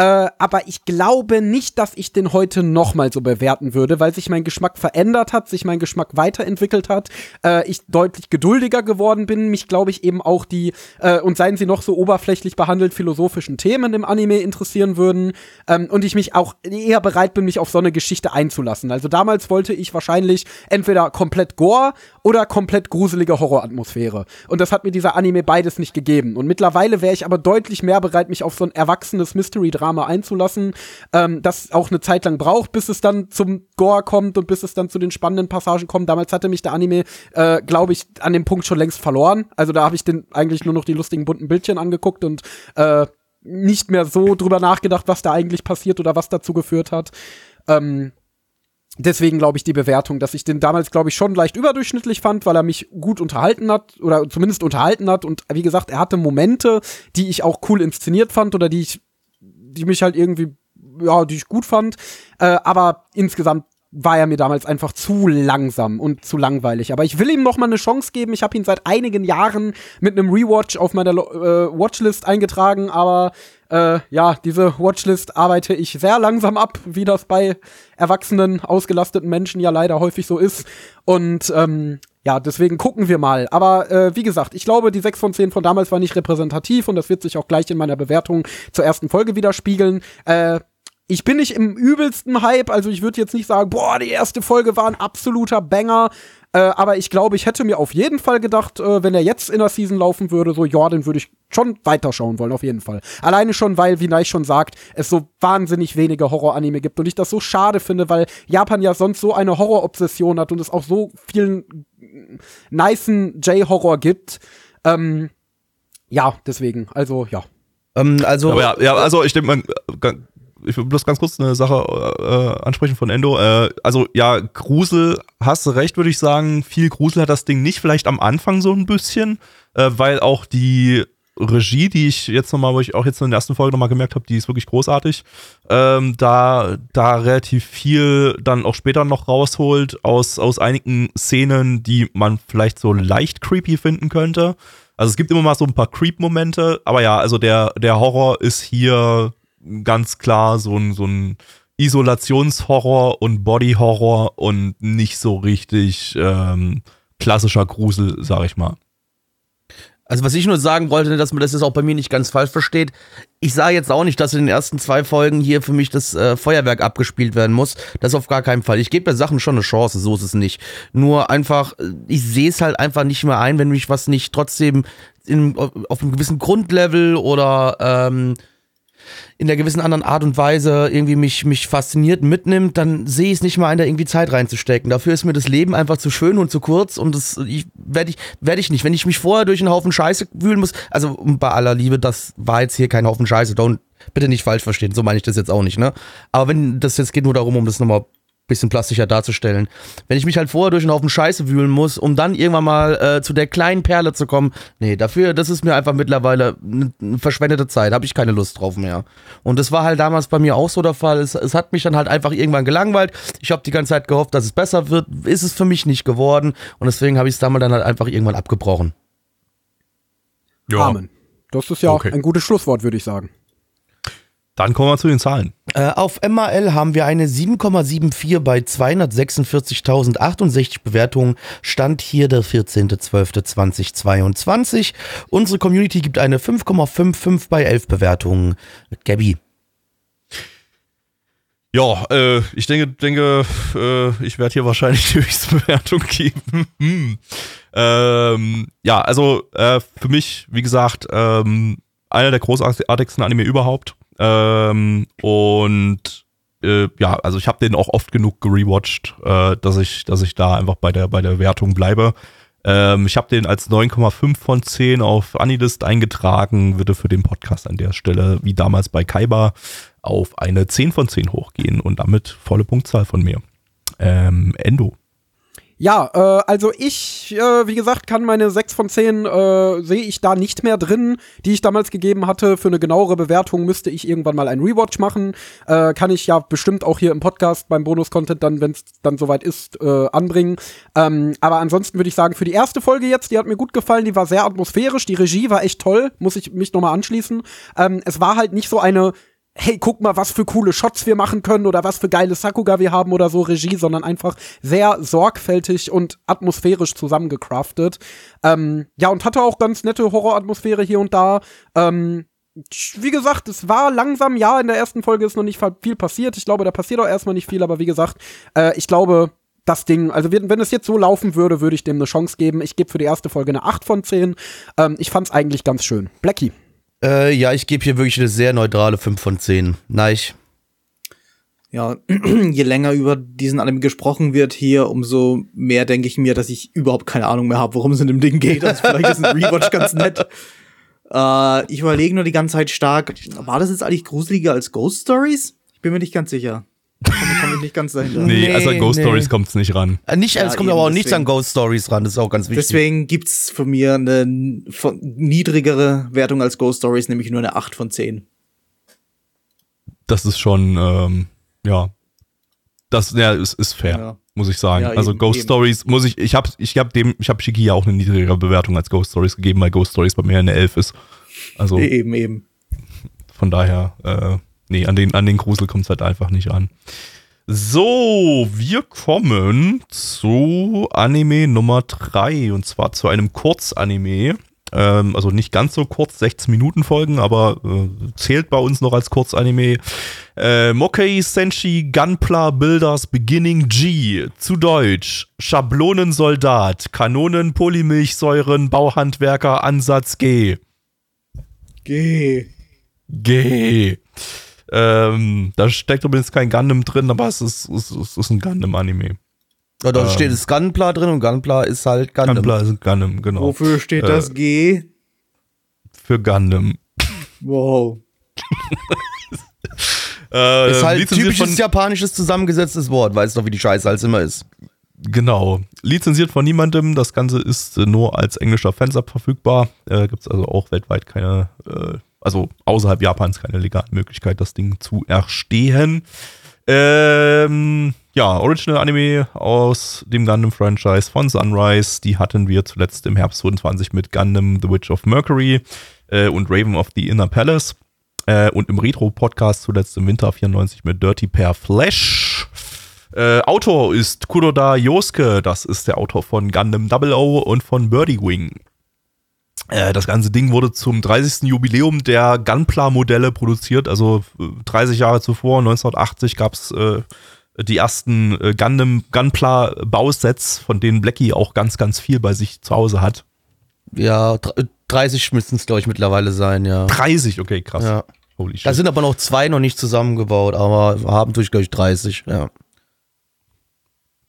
Äh, aber ich glaube nicht, dass ich den heute noch mal so bewerten würde, weil sich mein Geschmack verändert hat, sich mein Geschmack weiterentwickelt hat, äh, ich deutlich geduldiger geworden bin, mich glaube ich eben auch die äh, und seien sie noch so oberflächlich behandelt philosophischen Themen im Anime interessieren würden ähm, und ich mich auch eher bereit bin, mich auf so eine Geschichte einzulassen. Also damals wollte ich wahrscheinlich entweder komplett Gore oder komplett gruselige Horroratmosphäre und das hat mir dieser Anime beides nicht gegeben und mittlerweile wäre ich aber deutlich mehr bereit, mich auf so ein erwachsenes Mystery-Drama einzulassen, ähm, das auch eine Zeit lang braucht, bis es dann zum Gore kommt und bis es dann zu den spannenden Passagen kommt. Damals hatte mich der Anime, äh, glaube ich, an dem Punkt schon längst verloren. Also da habe ich den eigentlich nur noch die lustigen bunten Bildchen angeguckt und äh, nicht mehr so drüber nachgedacht, was da eigentlich passiert oder was dazu geführt hat. Ähm, deswegen glaube ich die Bewertung, dass ich den damals, glaube ich, schon leicht überdurchschnittlich fand, weil er mich gut unterhalten hat oder zumindest unterhalten hat. Und wie gesagt, er hatte Momente, die ich auch cool inszeniert fand oder die ich, die mich halt irgendwie, ja, die ich gut fand. Äh, aber insgesamt war er mir damals einfach zu langsam und zu langweilig. Aber ich will ihm noch mal eine Chance geben. Ich habe ihn seit einigen Jahren mit einem Rewatch auf meiner äh, Watchlist eingetragen, aber Äh, ja, diese Watchlist arbeite ich sehr langsam ab, wie das bei erwachsenen, ausgelasteten Menschen ja leider häufig so ist. Und ähm, ja, deswegen gucken wir mal. Aber äh, wie gesagt, ich glaube, die 6 von 10 von damals war nicht repräsentativ und das wird sich auch gleich in meiner Bewertung zur ersten Folge widerspiegeln. Äh, ich bin nicht im übelsten Hype, also ich würde jetzt nicht sagen, boah, die erste Folge war ein absoluter Banger. Äh, aber ich glaube, ich hätte mir auf jeden Fall gedacht, äh, wenn er jetzt in der Season laufen würde, so, ja, den würde ich schon weiterschauen wollen, auf jeden Fall. Alleine schon, weil, wie Neich schon sagt, es so wahnsinnig wenige Horror-Anime gibt und ich das so schade finde, weil Japan ja sonst so eine Horror-Obsession hat und es auch so vielen nicen J-Horror gibt. Ähm, ja, deswegen, also, ja. Ähm, also, ja, ja, also ich denke mal, ich will bloß ganz kurz eine Sache äh, ansprechen von Endo. Äh, also ja, Grusel, hast du recht, würde ich sagen. Viel Grusel hat das Ding nicht, vielleicht am Anfang so ein bisschen, äh, weil auch die Regie, die ich jetzt nochmal, wo ich auch jetzt in der ersten Folge nochmal gemerkt habe, die ist wirklich großartig. Ähm, da, da relativ viel dann auch später noch rausholt aus, aus einigen Szenen, die man vielleicht so leicht creepy finden könnte. Also es gibt immer mal so ein paar Creep-Momente, aber ja, also der, der Horror ist hier ganz klar so ein, so ein Isolationshorror und Bodyhorror und nicht so richtig ähm, klassischer Grusel, sag ich mal. Also was ich nur sagen wollte, dass man das jetzt auch bei mir nicht ganz falsch versteht. Ich sage jetzt auch nicht, dass in den ersten zwei Folgen hier für mich das äh, Feuerwerk abgespielt werden muss. Das auf gar keinen Fall. Ich gebe der Sachen schon eine Chance, so ist es nicht. Nur einfach, äh, ich sehe es halt einfach nicht mehr ein, wenn mich was nicht trotzdem in, auf einem gewissen Grundlevel oder ähm, in der gewissen anderen Art und Weise irgendwie mich, mich fasziniert mitnimmt, dann sehe ich es nicht mal ein, da irgendwie Zeit reinzustecken. Dafür ist mir das Leben einfach zu schön und zu kurz und das werde ich, werde ich nicht. Wenn ich mich vorher durch einen Haufen Scheiße wühlen muss, also bei aller Liebe, das war jetzt hier kein Haufen Scheiße, don't, bitte nicht falsch verstehen, so meine ich das jetzt auch nicht, ne? Aber wenn das jetzt geht nur darum, um das nochmal bisschen plastischer darzustellen. Wenn ich mich halt vorher durch einen Haufen Scheiße wühlen muss, um dann irgendwann mal äh, zu der kleinen Perle zu kommen, nee, dafür, das ist mir einfach mittlerweile eine verschwendete Zeit, habe ich keine Lust drauf mehr. Und das war halt damals bei mir auch so der Fall. Es, es hat mich dann halt einfach irgendwann gelangweilt. Ich habe die ganze Zeit gehofft, dass es besser wird. Ist es für mich nicht geworden. Und deswegen habe ich es damals dann halt einfach irgendwann abgebrochen. Ja. Amen. Das ist ja okay. ein gutes Schlusswort, würde ich sagen. Dann kommen wir zu den Zahlen. Äh, auf MAL haben wir eine 7,74 bei 246.068 Bewertungen. Stand hier der 14.12.2022. Unsere Community gibt eine 5,55 bei 11 Bewertungen. Gabby. Ja, äh, ich denke, denke äh, ich werde hier wahrscheinlich die höchste Bewertung geben. hm. ähm, ja, also äh, für mich, wie gesagt, ähm, einer der großartigsten Anime überhaupt. Ähm, und äh, ja, also ich habe den auch oft genug gerewatcht, äh, dass ich, dass ich da einfach bei der bei der Wertung bleibe. Ähm, ich habe den als 9,5 von 10 auf Anilist eingetragen, würde für den Podcast an der Stelle, wie damals bei Kaiba, auf eine 10 von 10 hochgehen und damit volle Punktzahl von mir. Ähm, Endo. Ja, äh, also ich, äh, wie gesagt, kann meine 6 von 10 äh, sehe ich da nicht mehr drin, die ich damals gegeben hatte. Für eine genauere Bewertung müsste ich irgendwann mal einen Rewatch machen. Äh, kann ich ja bestimmt auch hier im Podcast beim Bonus-Content dann, wenn es dann soweit ist, äh, anbringen. Ähm, aber ansonsten würde ich sagen, für die erste Folge jetzt, die hat mir gut gefallen, die war sehr atmosphärisch, die Regie war echt toll, muss ich mich nochmal anschließen. Ähm, es war halt nicht so eine hey, guck mal, was für coole Shots wir machen können oder was für geile Sakuga wir haben oder so Regie, sondern einfach sehr sorgfältig und atmosphärisch zusammengecraftet. Ähm, ja, und hatte auch ganz nette Horroratmosphäre hier und da. Ähm, wie gesagt, es war langsam, ja, in der ersten Folge ist noch nicht viel passiert. Ich glaube, da passiert auch erstmal nicht viel, aber wie gesagt, äh, ich glaube, das Ding, also wenn es jetzt so laufen würde, würde ich dem eine Chance geben. Ich gebe für die erste Folge eine 8 von 10. Ähm, ich fand's eigentlich ganz schön. Blackie. Äh, ja, ich gebe hier wirklich eine sehr neutrale 5 von 10. Neich. Ja, je länger über diesen Anime gesprochen wird hier, umso mehr denke ich mir, dass ich überhaupt keine Ahnung mehr habe, worum es in dem Ding geht. Also vielleicht ist ein Rewatch ganz nett. Äh, ich überlege nur die ganze Zeit stark, war das jetzt eigentlich gruseliger als Ghost Stories? Ich bin mir nicht ganz sicher. Komme komm ich nicht ganz dahinter. Nee, nee also an Ghost nee. Stories kommt es nicht ran. Äh, nicht, ja, es kommt aber auch nichts an Ghost Stories ran, das ist auch ganz wichtig. Deswegen gibt's von mir eine niedrigere Wertung als Ghost Stories, nämlich nur eine 8 von 10. Das ist schon, ähm, ja. Das ja, ist, ist fair, ja. muss ich sagen. Ja, also eben, Ghost eben. Stories muss ich, ich habe ich hab dem, ich habe Shiki ja auch eine niedrigere Bewertung als Ghost Stories gegeben, weil Ghost Stories bei mir eine 11 ist. Also. Eben, eben. von daher, äh, nee, an den, an den Grusel kommt es halt einfach nicht an. So, wir kommen zu Anime Nummer 3 und zwar zu einem Kurzanime. Ähm, also nicht ganz so kurz, 16 Minuten Folgen, aber äh, zählt bei uns noch als Kurzanime. Äh, Mokei Senshi Gunpla Builders Beginning G. Zu Deutsch. Schablonensoldat. Kanonen, Polymilchsäuren, Bauhandwerker, Ansatz G. Geh. G. Ähm, da steckt übrigens kein Gundam drin, aber es ist, es ist, es ist ein Gundam-Anime. Ja, da Ähm. steht das Gunpla drin und Gunpla ist halt Gundam. Gunpla ist ein Gundam, genau. Wofür steht Äh, das G? Für Gundam. Wow. Äh, Ist halt typisches von, japanisches zusammengesetztes Wort, weißt du doch, wie die Scheiße als immer ist. Genau. Lizenziert von niemandem. Das Ganze ist äh, nur als englischer Fansub verfügbar. Äh, Gibt es also auch weltweit keine, äh, also außerhalb Japans keine legale Möglichkeit, das Ding zu erstehen. Ähm, ja, Original Anime aus dem Gundam-Franchise von Sunrise. Die hatten wir zuletzt im Herbst 22 mit Gundam The Witch of Mercury äh, und Raven of the Inner Palace. Äh, und im Retro-Podcast zuletzt im Winter 94 mit Dirty Pair Flash. Äh, Autor ist Kuroda Yosuke, das ist der Autor von Gundam Double O und von Birdie Wing. Äh, das ganze Ding wurde zum 30. Jubiläum der Gunpla-Modelle produziert, also äh, 30 Jahre zuvor, 1980 gab es äh, die ersten äh, Gunpla-Bausets, von denen Blackie auch ganz, ganz viel bei sich zu Hause hat. Ja, dr- 30 müssten es, glaube ich, mittlerweile sein, ja. 30, okay, krass. ja. Holy shit. Da sind aber noch zwei noch nicht zusammengebaut, aber haben durch, glaube ich, 30, ja.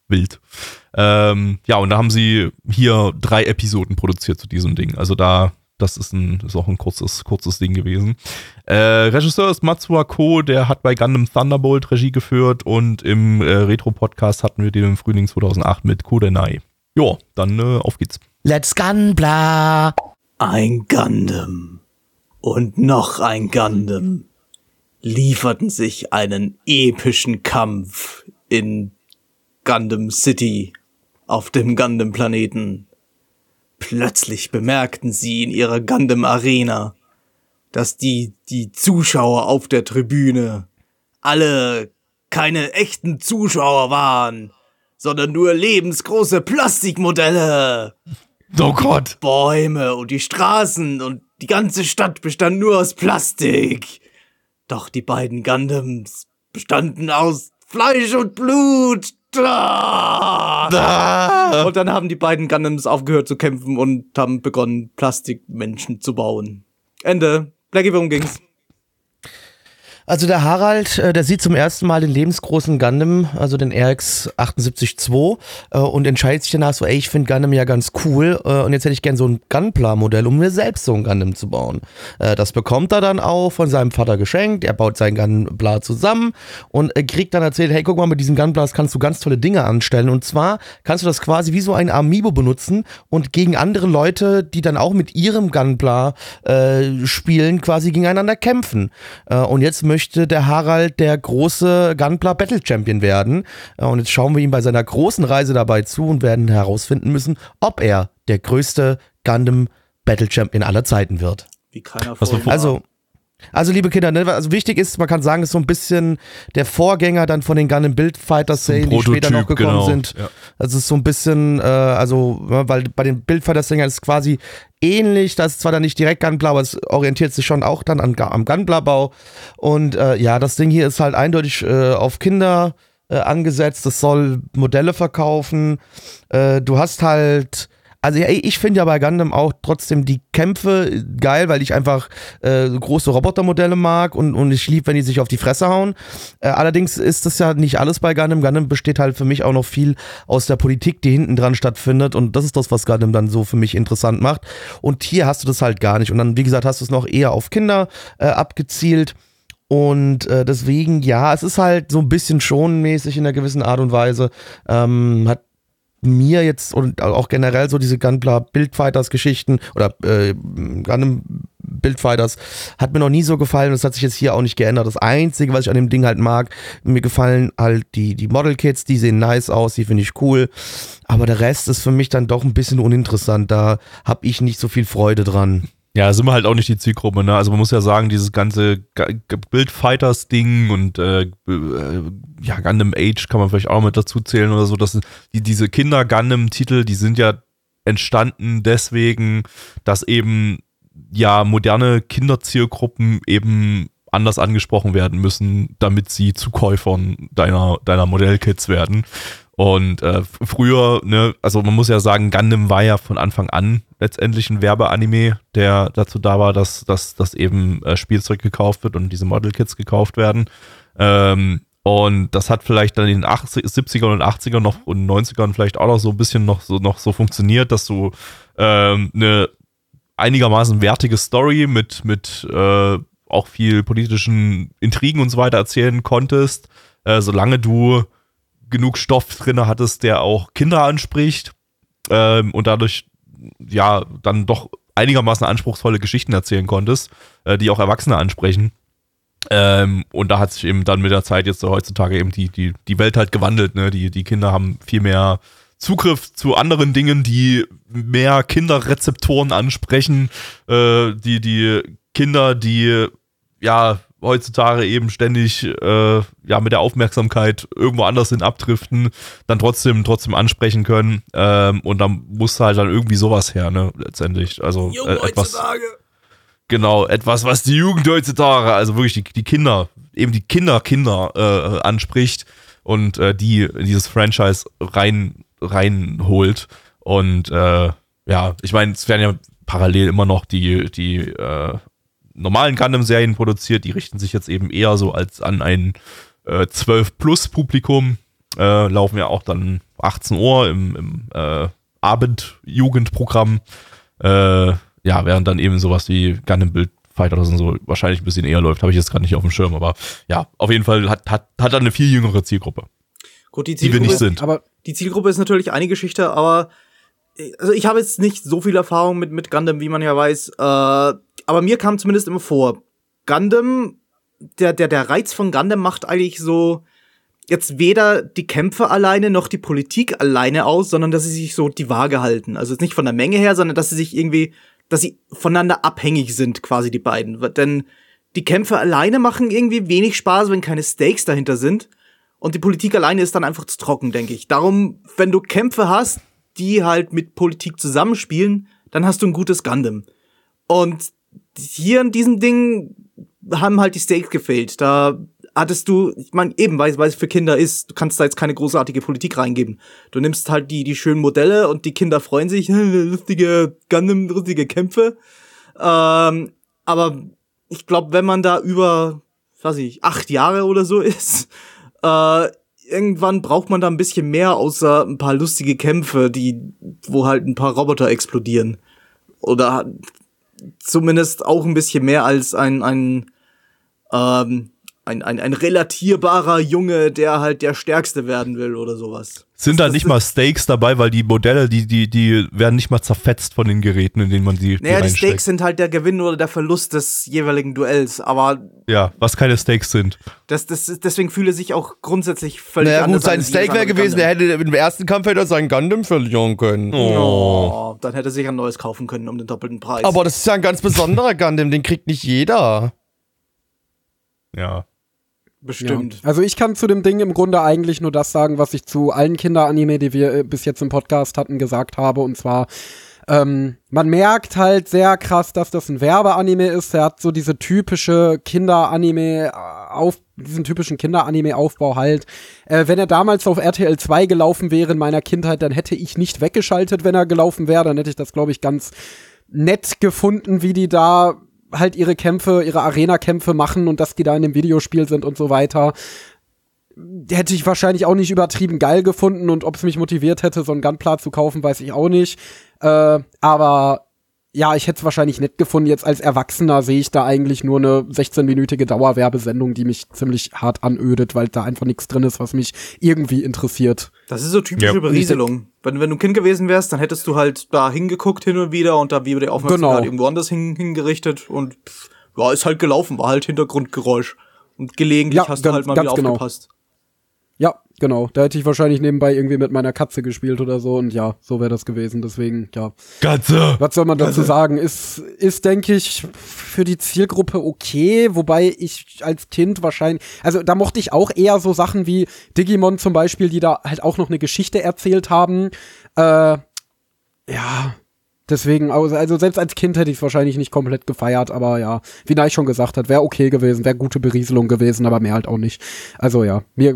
wild. Ähm, ja, und da haben sie hier drei Episoden produziert zu diesem Ding. Also da, das ist, ein, ist auch ein kurzes, kurzes Ding gewesen. Äh, Regisseur ist Matsuo Ko, der hat bei Gundam Thunderbolt Regie geführt und im äh, Retro-Podcast hatten wir den im Frühling 2008 mit Kurenai. Jo, dann äh, auf geht's. Let's Gunpla! Ein Gundam und noch ein Gundam lieferten sich einen epischen Kampf in Gundam City auf dem Gundam-Planeten. Plötzlich bemerkten sie in ihrer Gundam-Arena, dass die, die Zuschauer auf der Tribüne alle keine echten Zuschauer waren, sondern nur lebensgroße Plastikmodelle. Oh Gott! Bäume und die Straßen und die ganze Stadt bestand nur aus Plastik. Doch die beiden Gundams bestanden aus Fleisch und Blut. Ah! Und dann haben die beiden Gundams aufgehört zu kämpfen und haben begonnen, Plastikmenschen zu bauen. Ende. Blackie, worum ging's? Also der Harald, äh, der sieht zum ersten Mal den lebensgroßen Gundam, also den RX 78-2 äh, und entscheidet sich danach so, ey, ich finde Gundam ja ganz cool äh, und jetzt hätte ich gern so ein Gunpla-Modell, um mir selbst so ein Gundam zu bauen. Das bekommt er dann auch von seinem Vater geschenkt, er baut sein Gunpla zusammen und kriegt dann erzählt, hey, guck mal, mit diesen Gunplas kannst du ganz tolle Dinge anstellen und zwar kannst du das quasi wie so ein Amiibo benutzen und gegen andere Leute, die dann auch mit ihrem Gunpla äh, spielen, quasi gegeneinander kämpfen. Und jetzt möchte der Harald der große Gunpla Battle Champion werden. Äh, und jetzt schauen wir ihm bei seiner großen Reise dabei zu und werden herausfinden müssen, ob er der größte Gundam Battle Champion aller Zeiten wird. Wie keiner vorher. Also, also liebe Kinder, ne, also wichtig ist, man kann sagen, ist so ein bisschen der Vorgänger dann von den Gundam Build Fighter Serien, die später noch gekommen genau. sind. Ja. Also es ist so ein bisschen, äh, also, ne, weil bei den Build Fighter Serien ist es quasi ähnlich, das ist zwar dann nicht direkt Gunpla, aber es orientiert sich schon auch dann an, am Gunpla-Bau. Und äh, ja, das Ding hier ist halt eindeutig äh, auf Kinder äh, angesetzt, es soll Modelle verkaufen. Äh, du hast halt also ja, ich finde ja bei Gundam auch trotzdem die Kämpfe geil, weil ich einfach äh, große Robotermodelle mag und, und ich liebe, wenn die sich auf die Fresse hauen. Äh, allerdings ist das ja nicht alles bei Gundam. Gundam besteht halt für mich auch noch viel aus der Politik, die hinten dran stattfindet und das ist das, was Gundam dann so für mich interessant macht. Und hier hast du das halt gar nicht. Und dann, wie gesagt, hast du es noch eher auf Kinder äh, abgezielt. Und äh, deswegen, ja, es ist halt so ein bisschen schonmäßig in einer gewissen Art und Weise. Ähm, hat mir jetzt und auch generell so diese Gunpla Bildfighters Geschichten oder äh, Gundam Bildfighters hat mir noch nie so gefallen. Das hat sich jetzt hier auch nicht geändert. Das Einzige, was ich an dem Ding halt mag, mir gefallen halt die, die Model Kits, die sehen nice aus, die finde ich cool. Aber der Rest ist für mich dann doch ein bisschen uninteressant. Da habe ich nicht so viel Freude dran. Ja, sind wir halt auch nicht die Zielgruppe, ne? Also man muss ja sagen, dieses ganze G- G- Build-Fighters-Ding und äh, äh, ja, Gundam Age kann man vielleicht auch mit dazu zählen oder so. Das sind, die, diese Kinder-Gundam-Titel, die sind ja entstanden deswegen, dass eben ja moderne Kinderzielgruppen eben anders angesprochen werden müssen, damit sie zu Käufern deiner, deiner Modellkits werden. Und äh, früher, ne, also man muss ja sagen, Gundam war ja von Anfang an letztendlich ein Werbeanime, der dazu da war, dass, dass, dass eben äh, Spielzeug gekauft wird und diese Modelkits gekauft werden. Ähm, und das hat vielleicht dann in den 80, 70ern und 80ern noch und 90ern vielleicht auch noch so ein bisschen noch so, noch so funktioniert, dass du ähm, eine einigermaßen wertige Story mit, mit äh, auch viel politischen Intrigen und so weiter erzählen konntest, äh, solange du genug Stoff drin hattest, der auch Kinder anspricht ähm, und dadurch ja dann doch einigermaßen anspruchsvolle Geschichten erzählen konntest, äh, die auch Erwachsene ansprechen. Ähm, und da hat sich eben dann mit der Zeit jetzt so heutzutage eben die, die, die Welt halt gewandelt. Ne? Die, die Kinder haben viel mehr Zugriff zu anderen Dingen, die mehr Kinderrezeptoren ansprechen. Äh, die, die Kinder, die ja heutzutage eben ständig äh, ja mit der Aufmerksamkeit irgendwo anders hin abdriften, dann trotzdem trotzdem ansprechen können ähm, und dann muss halt dann irgendwie sowas her, ne, letztendlich. Also äh, etwas genau etwas, was die Jugend heutzutage, also wirklich die, die Kinder, eben die Kinder Kinder äh, anspricht und äh, die in dieses Franchise rein reinholt und äh, ja, ich meine, es werden ja parallel immer noch die die äh, normalen Gundam-Serien produziert, die richten sich jetzt eben eher so als an ein äh, 12-Plus-Publikum, äh, laufen ja auch dann 18 Uhr im, im äh, Abendjugendprogramm. Äh, ja, während dann eben sowas wie Gundam Build Fighter oder so wahrscheinlich ein bisschen eher läuft, habe ich jetzt gerade nicht auf dem Schirm, aber ja, auf jeden Fall hat, hat, hat dann eine viel jüngere Zielgruppe, Gut, die die wir Zielgruppe, nicht sind. Aber die Zielgruppe ist natürlich eine Geschichte, aber äh, also ich habe jetzt nicht so viel Erfahrung mit, mit Gundam, wie man ja weiß. Äh, aber mir kam zumindest immer vor, Gundam, der, der, der Reiz von Gundam macht eigentlich so jetzt weder die Kämpfe alleine noch die Politik alleine aus, sondern dass sie sich so die Waage halten. Also nicht von der Menge her, sondern dass sie sich irgendwie, dass sie voneinander abhängig sind, quasi die beiden. Denn die Kämpfe alleine machen irgendwie wenig Spaß, wenn keine Stakes dahinter sind. Und die Politik alleine ist dann einfach zu trocken, denke ich. Darum, wenn du Kämpfe hast, die halt mit Politik zusammenspielen, dann hast du ein gutes Gundam. Und hier in diesem Ding haben halt die Stakes gefehlt. Da hattest du, ich meine, eben, weil, weil es für Kinder ist, du kannst da jetzt keine großartige Politik reingeben. Du nimmst halt die, die schönen Modelle und die Kinder freuen sich, lustige Gundam, lustige Kämpfe. Ähm, aber ich glaube, wenn man da über, weiß ich, acht Jahre oder so ist, äh, irgendwann braucht man da ein bisschen mehr, außer ein paar lustige Kämpfe, die, wo halt ein paar Roboter explodieren. Oder zumindest auch ein bisschen mehr als ein, ein, ähm, ein, ein, ein relatierbarer Junge, der halt der Stärkste werden will oder sowas. Sind da das nicht ist- mal Stakes dabei, weil die Modelle, die, die, die werden nicht mal zerfetzt von den Geräten, in denen man die, die Naja, die reinsteckt. Stakes sind halt der Gewinn oder der Verlust des jeweiligen Duells, aber Ja, was keine Stakes sind. das, das, deswegen fühle sich auch grundsätzlich völlig Naja, anders gut, sein Steak wäre gewesen, der Gundam. hätte im ersten Kampf hätte er seinen Gundam verlieren können. Oh, dann hätte er sich ein neues kaufen können um den doppelten Preis. Aber das ist ja ein ganz besonderer Gundam, den kriegt nicht jeder. Ja. Bestimmt. Ja. Also ich kann zu dem Ding im Grunde eigentlich nur das sagen, was ich zu allen Kinderanime, die wir äh, bis jetzt im Podcast hatten, gesagt habe. Und zwar, ähm, man merkt halt sehr krass, dass das ein Werbeanime ist. Er hat so diese typische Kinderanime äh, auf diesen typischen Kinderanime-Aufbau halt. Äh, wenn er damals auf RTL 2 gelaufen wäre in meiner Kindheit, dann hätte ich nicht weggeschaltet, wenn er gelaufen wäre. Dann hätte ich das, glaube ich, ganz nett gefunden, wie die da halt ihre Kämpfe, ihre Arena-Kämpfe machen und dass die da in dem Videospiel sind und so weiter. Hätte ich wahrscheinlich auch nicht übertrieben geil gefunden und ob es mich motiviert hätte, so einen Gunpla zu kaufen, weiß ich auch nicht. Äh, aber ja, ich hätte es wahrscheinlich nett gefunden. Jetzt als Erwachsener sehe ich da eigentlich nur eine 16-minütige Dauerwerbesendung, die mich ziemlich hart anödet, weil da einfach nichts drin ist, was mich irgendwie interessiert. Das ist so typische Ja. Berieselung. Wenn, wenn du ein Kind gewesen wärst, dann hättest du halt da hingeguckt hin und wieder und da wieder die Aufmerksamkeit Genau. irgendwo anders hin, hingerichtet und pff, ja, ist halt gelaufen, war halt Hintergrundgeräusch. Und gelegentlich Ja, hast du ganz- halt mal wieder genau. aufgepasst. Ja, genau. Da hätte ich wahrscheinlich nebenbei irgendwie mit meiner Katze gespielt oder so und ja, so wäre das gewesen. Deswegen, ja. Katze! Was soll man dazu sagen? Ist, ist, denke ich, für die Zielgruppe okay, wobei ich als Kind wahrscheinlich, also da mochte ich auch eher so Sachen wie Digimon zum Beispiel, die da halt auch noch eine Geschichte erzählt haben. Äh, ja, deswegen, also also selbst als Kind hätte ich es wahrscheinlich nicht komplett gefeiert, aber ja, wie Neich schon gesagt hat, wäre okay gewesen, wäre gute Berieselung gewesen, aber mehr halt auch nicht. Also ja, mir,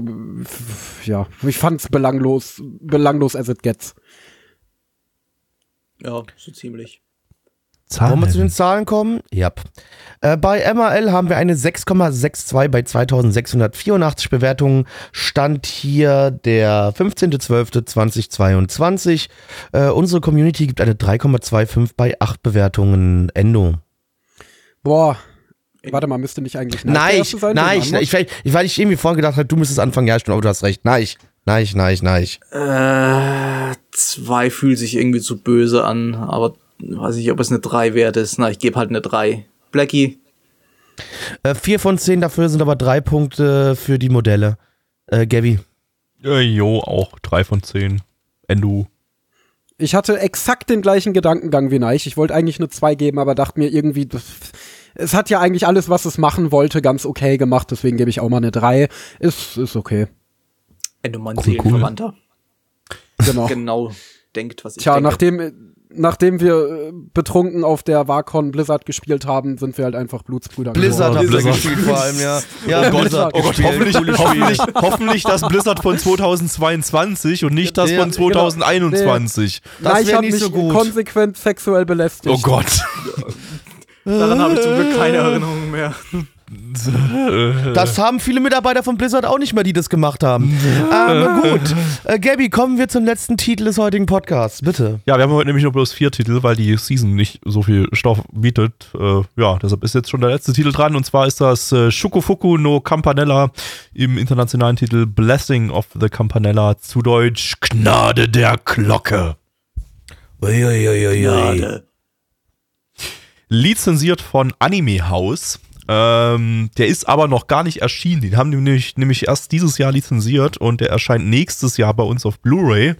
ja, ich fand's belanglos, belanglos as it gets. Ja, so ziemlich. Wollen wir zu den Zahlen kommen? Ja. Äh, bei MAL haben wir eine 6,62 bei 2684 Bewertungen. Stand hier der 15.12.2022. Äh, unsere Community gibt eine 3,25 bei 8 Bewertungen. Endo. Boah. Warte mal, müsste nicht eigentlich Nein, Erste sein, nein, ich, weil, ich, weil ich irgendwie vorhin gedacht habe, du müsstest anfangen. Ja, stimmt, aber du hast recht. Nein, nein, nein, nein. Äh, zwei fühlt sich irgendwie zu böse an, aber weiß ich, ob es eine 3 wert ist. Na, ich gebe halt eine 3. Blackie, Äh, vier von zehn dafür sind aber drei Punkte für die Modelle. Äh, Gabby. Äh, jo, auch drei von zehn. Endu. Ich hatte exakt den gleichen Gedankengang wie Neich. Ich wollte eigentlich eine 2 geben, aber dachte mir irgendwie, das, es hat ja eigentlich alles, was es machen wollte, ganz okay gemacht. Deswegen gebe ich auch mal eine 3. Ist, ist okay. wenn du mein Cool, Genau. genau denkt, was ich Tja, denke. nachdem, nachdem wir äh, betrunken auf der Warcon Blizzard gespielt haben, sind wir halt einfach Blutsbrüder Blizzard geworden. ihr Blizzard. gespielt vor allem, ja. Ja, Oh Gott, Blizzard oh Gott, hoffentlich, hoffentlich, hoffentlich das Blizzard von 2022 und nicht das von genau. 2021. Das Neich wär hat nicht mich so gut. konsequent sexuell belästigt. Oh Gott. Daran habe ich zum Glück keine Erinnerungen mehr. Das haben viele Mitarbeiter von Blizzard auch nicht mehr, die das gemacht haben. Aber gut. Äh, Gabby, kommen wir zum letzten Titel des heutigen Podcasts, bitte. Ja, wir haben heute nämlich nur bloß vier Titel, weil die Season nicht so viel Stoff bietet. Äh, ja, deshalb ist jetzt schon der letzte Titel dran und zwar ist das äh, Shukufuku no Campanella im internationalen Titel Blessing of the Campanella, zu Deutsch Gnade der Glocke. Gnade. Lizenziert von Anime House. Ähm, der ist aber noch gar nicht erschienen. Den haben die nämlich, nämlich erst dieses Jahr lizenziert und der erscheint nächstes Jahr bei uns auf Blu-ray.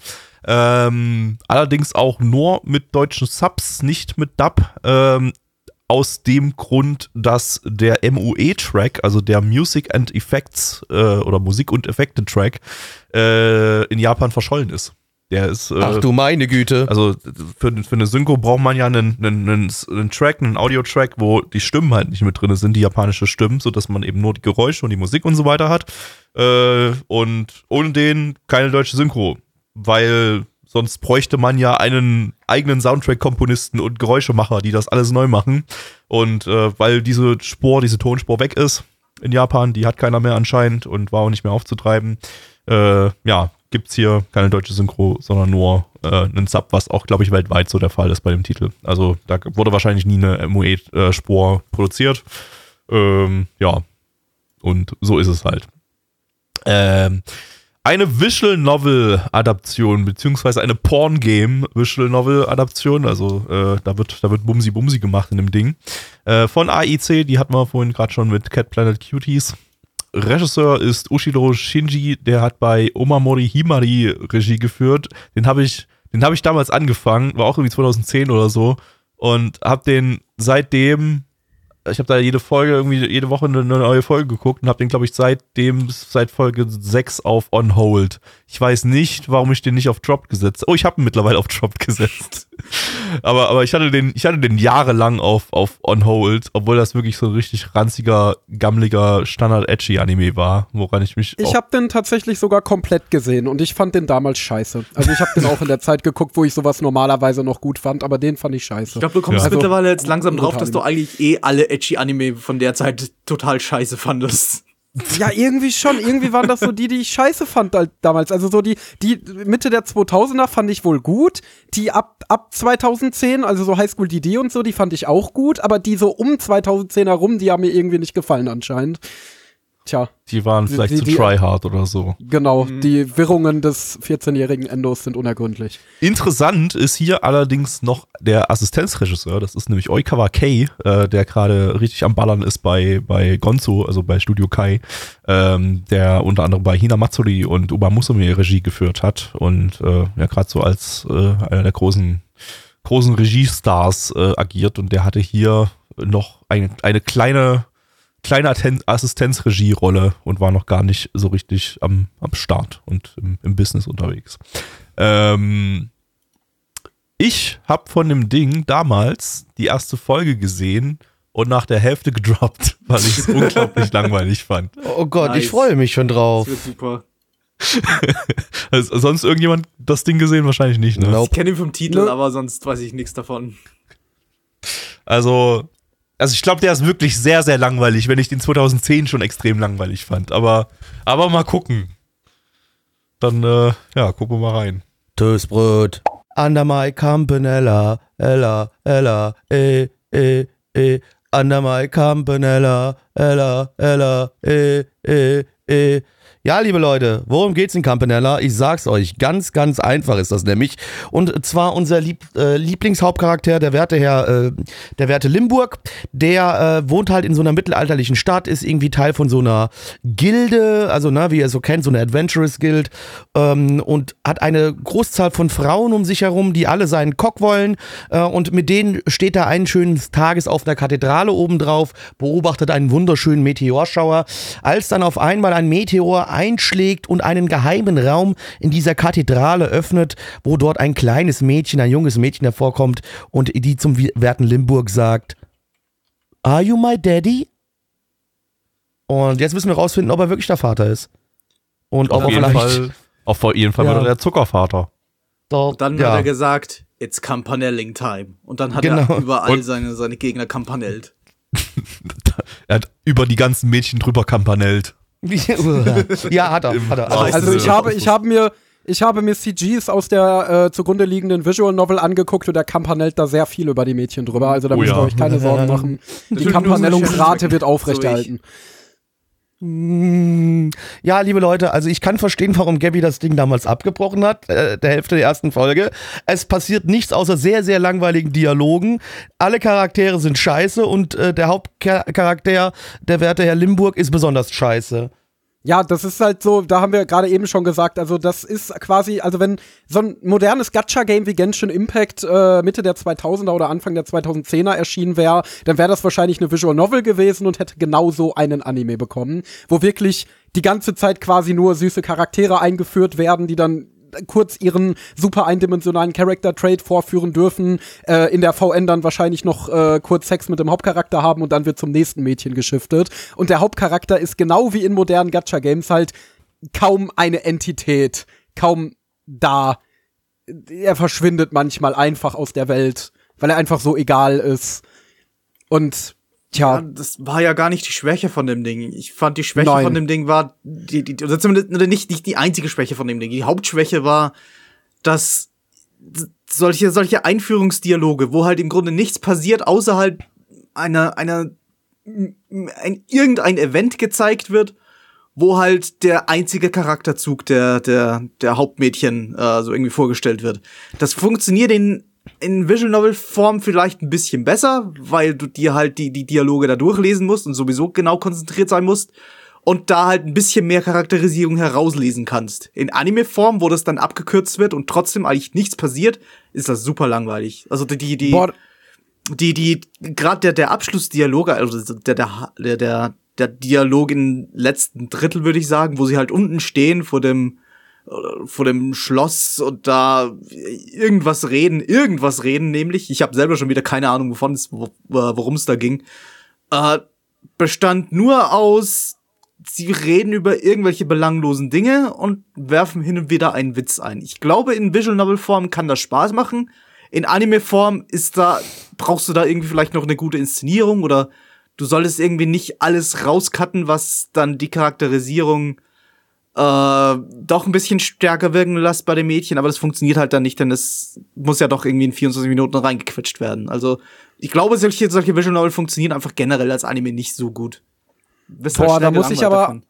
Ähm, allerdings auch nur mit deutschen Subs, nicht mit Dub. Ähm, aus dem Grund, dass der MUE-Track, also der Music and Effects äh, oder Musik- und Effekte-Track, äh, in Japan verschollen ist. Der ist. Äh, Ach du meine Güte. also für, für eine Synchro braucht man ja einen, einen, einen, einen Track, einen Audio-Track, wo die Stimmen halt nicht mit drin sind, die japanische Stimmen, sodass man eben nur die Geräusche und die Musik und so weiter hat. Äh, und ohne den keine deutsche Synchro, weil sonst bräuchte man ja einen eigenen Soundtrack-Komponisten und Geräuschemacher, die das alles neu machen. Und äh, weil diese Spur, diese Tonspur weg ist in Japan, die hat keiner mehr anscheinend und war auch nicht mehr aufzutreiben. Äh, ja, gibt's hier keine deutsche Synchro, sondern nur äh, einen Sub, was auch, glaube ich, weltweit so der Fall ist bei dem Titel. Also da wurde wahrscheinlich nie eine MUE-Spur produziert. Ähm, ja, und so ist es halt. Ähm, eine Visual Novel Adaption, beziehungsweise eine Porn Game Visual Novel Adaption, also äh, da wird, da wird Bumsi Bumsi gemacht in dem Ding. Äh, von AIC, die hatten wir vorhin gerade schon mit Cat Planet Cuties. Regisseur ist Ushiro Shinji, der hat bei Omamori Himari Regie geführt. Den habe ich, den habe ich damals angefangen, war auch irgendwie 2010 oder so und habe den seitdem ich habe da jede Folge irgendwie jede Woche eine, neue Folge geguckt und habe den glaube ich seitdem seit Folge 6 auf on hold. Ich weiß nicht, warum ich den nicht auf dropped gesetzt. Oh, ich habe ihn mittlerweile auf dropped gesetzt. Aber aber ich hatte den ich hatte den jahrelang auf auf on hold, obwohl das wirklich so ein richtig ranziger, gammeliger Standard edgy Anime war, woran ich mich Ich habe den tatsächlich sogar komplett gesehen und ich fand den damals scheiße. Also ich habe den auch in der Zeit geguckt, wo ich sowas normalerweise noch gut fand, aber den fand ich scheiße. Ich glaube, du kommst Ja. Also, mittlerweile jetzt langsam drauf, dass du eigentlich eh alle edgy Anime von der Zeit total scheiße fandest. Ja, irgendwie schon. Irgendwie waren das so die, die ich scheiße fand halt damals. Also so die, die Mitte der 2000er fand ich wohl gut. Die ab, ab 2010, also so Highschool DD und so, die fand ich auch gut. Aber die so um 2010 herum, die haben mir irgendwie nicht gefallen anscheinend. Tja, Die waren vielleicht die- zu die- tryhard oder so. genau. Die Wirrungen des 14-jährigen Endos sind unergründlich. Interessant ist hier allerdings noch der Assistenzregisseur, das ist nämlich Oikawa Kei, äh, der gerade richtig am Ballern ist bei, bei Gonzo, also bei Studio Kai, ähm, der unter anderem bei Hina Matsuri und Uba Musume Regie geführt hat und äh, ja gerade so als äh, einer der großen, großen Regiestars äh, agiert und der hatte hier noch eine, eine kleine kleine Assistenzregie-Rolle und war noch gar nicht so richtig am, am Start und im, im Business unterwegs. Ähm, ich habe von dem Ding damals die erste Folge gesehen und nach der Hälfte gedroppt, weil ich es unglaublich langweilig fand. Oh Gott, ich Nice. freue mich schon drauf. Das wird super. Also, sonst irgendjemand das Ding gesehen? Wahrscheinlich nicht, ne? Nope. Ich kenne ihn vom Titel, aber sonst weiß ich nichts davon. Also, also ich glaube, der ist wirklich sehr, sehr langweilig, wenn ich den 2010 schon extrem langweilig fand. Aber, aber mal gucken. Dann, äh, ja, gucken wir mal rein. Toastbrot. Under my campanella, Ella, Ella, eh, eh, eh. Under my campanella, Ella, Ella, eh, eh, eh. Ja, liebe Leute, worum geht's in Campanella? Ich sag's euch, ganz, ganz einfach ist das nämlich. Und zwar unser Lieb äh, Lieblingshauptcharakter, der werte Herr, äh, der werte Limburg, der äh, wohnt halt in so einer mittelalterlichen Stadt, ist irgendwie Teil von so einer Gilde, also na, wie ihr so kennt, so eine Adventurous Guild ähm, und hat eine Großzahl von Frauen um sich herum, die alle seinen Cock wollen äh, und mit denen steht er einen schönen Tages auf einer Kathedrale obendrauf, beobachtet einen wunderschönen Meteorschauer, als dann auf einmal ein Meteor einschlägt und einen geheimen Raum in dieser Kathedrale öffnet, wo dort ein kleines Mädchen, ein junges Mädchen hervorkommt und die zum werten Limburg sagt, Are you my daddy? Und jetzt müssen wir rausfinden, ob er wirklich der Vater ist. Und ob Auf er jeden vielleicht Fall, auf jeden Fall Ja. war er der Zuckervater. dort, Dann ja. hat er gesagt, it's Campanelling time. Und dann hat Genau. er überall Und- seine, seine Gegner kampanellt. Er hat über die ganzen Mädchen drüber kampanellt. Ja, hat er. Hat er. Wahrsten Also ich habe, ich habe mir, ich habe mir CGs aus der äh, zugrunde liegenden Visual Novel angeguckt und der kampanellt da sehr viel über die Mädchen drüber. Also da Oh müsst ihr ja. euch keine Sorgen machen. Die so Kampanellungsrate wird so aufrechterhalten. Mm, Ja, liebe Leute, also ich kann verstehen, warum Gabby das Ding damals abgebrochen hat, äh, der Hälfte der ersten Folge. Es passiert nichts außer sehr, sehr langweiligen Dialogen. Alle Charaktere sind scheiße und äh, der Hauptcharakter, der werte Herr Limburg, ist besonders scheiße. Ja, das ist halt so, da haben wir gerade eben schon gesagt, also das ist quasi, also wenn so ein modernes Gacha-Game wie Genshin Impact äh, Mitte der 2000er oder Anfang der 2010er erschienen wäre, dann wäre das wahrscheinlich eine Visual Novel gewesen und hätte genauso einen Anime bekommen, wo wirklich die ganze Zeit quasi nur süße Charaktere eingeführt werden, die dann kurz ihren super eindimensionalen Character-Trait vorführen dürfen, äh, in der VN dann wahrscheinlich noch äh, kurz Sex mit dem Hauptcharakter haben und dann wird zum nächsten Mädchen geschiftet. Und der Hauptcharakter ist genau wie in modernen Gacha-Games halt kaum eine Entität, kaum da. Er verschwindet manchmal einfach aus der Welt, weil er einfach so egal ist. Und Ja, tja, das war ja gar nicht die Schwäche von dem Ding. Ich fand die Schwäche Nein. von dem Ding war die, die oder zumindest oder nicht, nicht die einzige Schwäche von dem Ding. Die Hauptschwäche war, dass solche solche Einführungsdialoge, wo halt im Grunde nichts passiert, außer halt einer einer ein, irgendein Event gezeigt wird, wo halt der einzige Charakterzug der der der Hauptmädchen äh, so irgendwie vorgestellt wird. Das funktioniert in in Visual Novel Form vielleicht ein bisschen besser, weil du dir halt die die Dialoge da durchlesen musst und sowieso genau konzentriert sein musst und da halt ein bisschen mehr Charakterisierung herauslesen kannst. In Anime Form, wo das dann abgekürzt wird und trotzdem eigentlich nichts passiert, ist das super langweilig. Also die die die boah, die, die, gerade der, der Abschlussdialog, also der, der, der, der, Dialog im letzten Drittel, würde ich sagen, wo sie halt unten stehen vor dem, vor dem Schloss und da irgendwas reden, irgendwas reden, nämlich, ich habe selber schon wieder keine Ahnung, wovon es, wo- worum es da ging, äh, bestand nur aus, sie reden über irgendwelche belanglosen Dinge und werfen hin und wieder einen Witz ein. Ich glaube, in Visual Novel Form kann das Spaß machen. In Anime Form ist da, brauchst du da irgendwie vielleicht noch eine gute Inszenierung oder du solltest irgendwie nicht alles rauscutten, was dann die Charakterisierung äh, doch ein bisschen stärker wirken lässt bei den Mädchen, aber das funktioniert halt dann nicht, denn es muss ja doch irgendwie in 24 Minuten reingequetscht werden. Also ich glaube, solche, solche Visual Novel funktionieren einfach generell als Anime nicht so gut. halt Boah, schnell da muss ich aber- davon.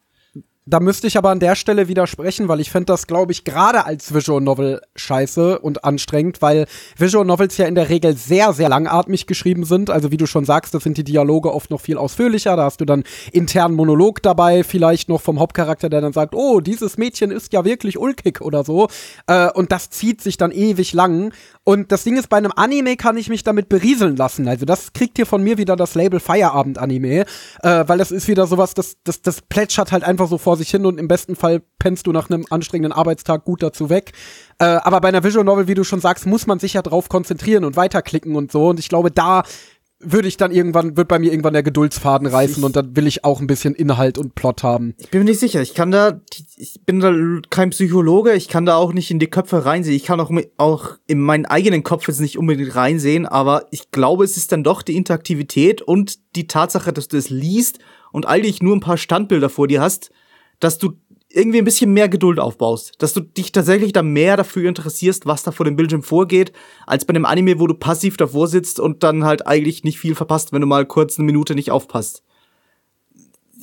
Da müsste ich aber an der Stelle widersprechen, weil ich finde das, glaube ich, gerade als Visual Novel scheiße und anstrengend, weil Visual Novels ja in der Regel sehr, sehr langatmig geschrieben sind. Also wie du schon sagst, das sind die Dialoge oft noch viel ausführlicher. Da hast du dann internen Monolog dabei, vielleicht noch vom Hauptcharakter, der dann sagt, oh, dieses Mädchen ist ja wirklich ulkig oder so. Äh, und das zieht sich dann ewig lang. Und das Ding ist, bei einem Anime kann ich mich damit berieseln lassen. Also das kriegt hier von mir wieder das Label Feierabend-Anime, äh, weil das ist wieder sowas, das, das, das plätschert halt einfach so vor sich hin und im besten Fall pennst du nach einem anstrengenden Arbeitstag gut dazu weg. Äh, aber bei einer Visual Novel, wie du schon sagst, muss man sich ja drauf konzentrieren und weiterklicken und so. Und ich glaube, da würde ich dann irgendwann, wird bei mir irgendwann der Geduldsfaden reißen und dann will ich auch ein bisschen Inhalt und Plot haben. Ich bin mir nicht sicher. Ich kann da, ich bin da kein Psychologe. Ich kann da auch nicht in die Köpfe reinsehen. Ich kann auch, auch in meinen eigenen Kopf jetzt nicht unbedingt reinsehen. Aber ich glaube, es ist dann doch die Interaktivität und die Tatsache, dass du es liest und eigentlich nur ein paar Standbilder vor dir hast, dass du irgendwie ein bisschen mehr Geduld aufbaust, dass du dich tatsächlich da mehr dafür interessierst, was da vor dem Bildschirm vorgeht, als bei einem Anime, wo du passiv davor sitzt und dann halt eigentlich nicht viel verpasst, wenn du mal kurz eine Minute nicht aufpasst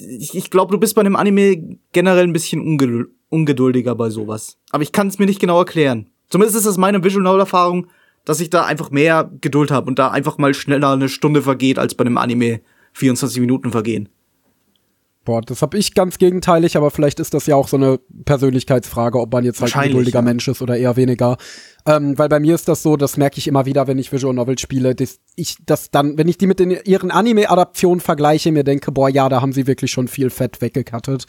ich, ich glaube, du bist bei einem Anime generell ein bisschen ungedul ungeduldiger bei sowas. Aber ich kann es mir nicht genau erklären. Zumindest ist es meine Visual Novel Erfahrung, dass ich da einfach mehr Geduld habe und da einfach mal schneller eine Stunde vergeht, als bei einem Anime 24 Minuten vergehen. Boah, das hab ich ganz gegenteilig, aber vielleicht ist das ja auch so eine Persönlichkeitsfrage, ob man jetzt halt ein geduldiger ja. Mensch ist oder eher weniger. Ähm, weil bei mir ist das so, das merke ich immer wieder, wenn ich Visual Novels spiele, dass ich das dann, wenn ich die mit den, ihren Anime-Adaptionen vergleiche, mir denke, boah, ja, da haben sie wirklich schon viel Fett weggekattet.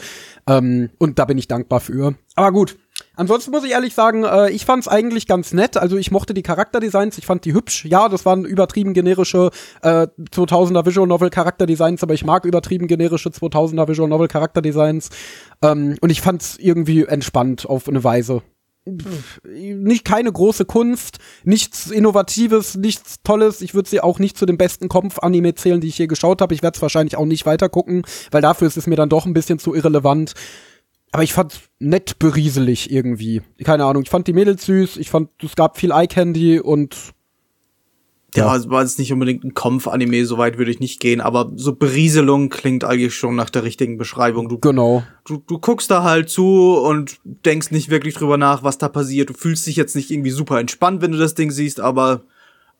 Ähm, und da bin ich dankbar für. Aber gut. Ansonsten muss ich ehrlich sagen, äh, ich fand's eigentlich ganz nett. Also ich mochte die Charakterdesigns, ich fand die hübsch. Ja, das waren übertrieben generische äh, 2000er Visual Novel Charakterdesigns, aber ich mag übertrieben generische 2000er Visual Novel Charakterdesigns. Ähm, und ich fand's irgendwie entspannt auf eine Weise pff, nicht keine große Kunst, nichts Innovatives, nichts Tolles. Ich würde sie auch nicht zu den besten Kampf-Anime zählen, die ich je geschaut habe. Ich werde es wahrscheinlich auch nicht weiter gucken, weil dafür ist es mir dann doch ein bisschen zu irrelevant. Aber ich fand's nett berieselig irgendwie. Keine Ahnung, ich fand die Mädels süß, ich fand, es gab viel Eye Candy und Ja, es war jetzt nicht unbedingt ein Kampf-Anime, so weit würde ich nicht gehen, aber so Berieselung klingt eigentlich schon nach der richtigen Beschreibung. Du, genau. du, du guckst da halt zu und denkst nicht wirklich drüber nach, was da passiert. Du fühlst dich jetzt nicht irgendwie super entspannt, wenn du das Ding siehst, aber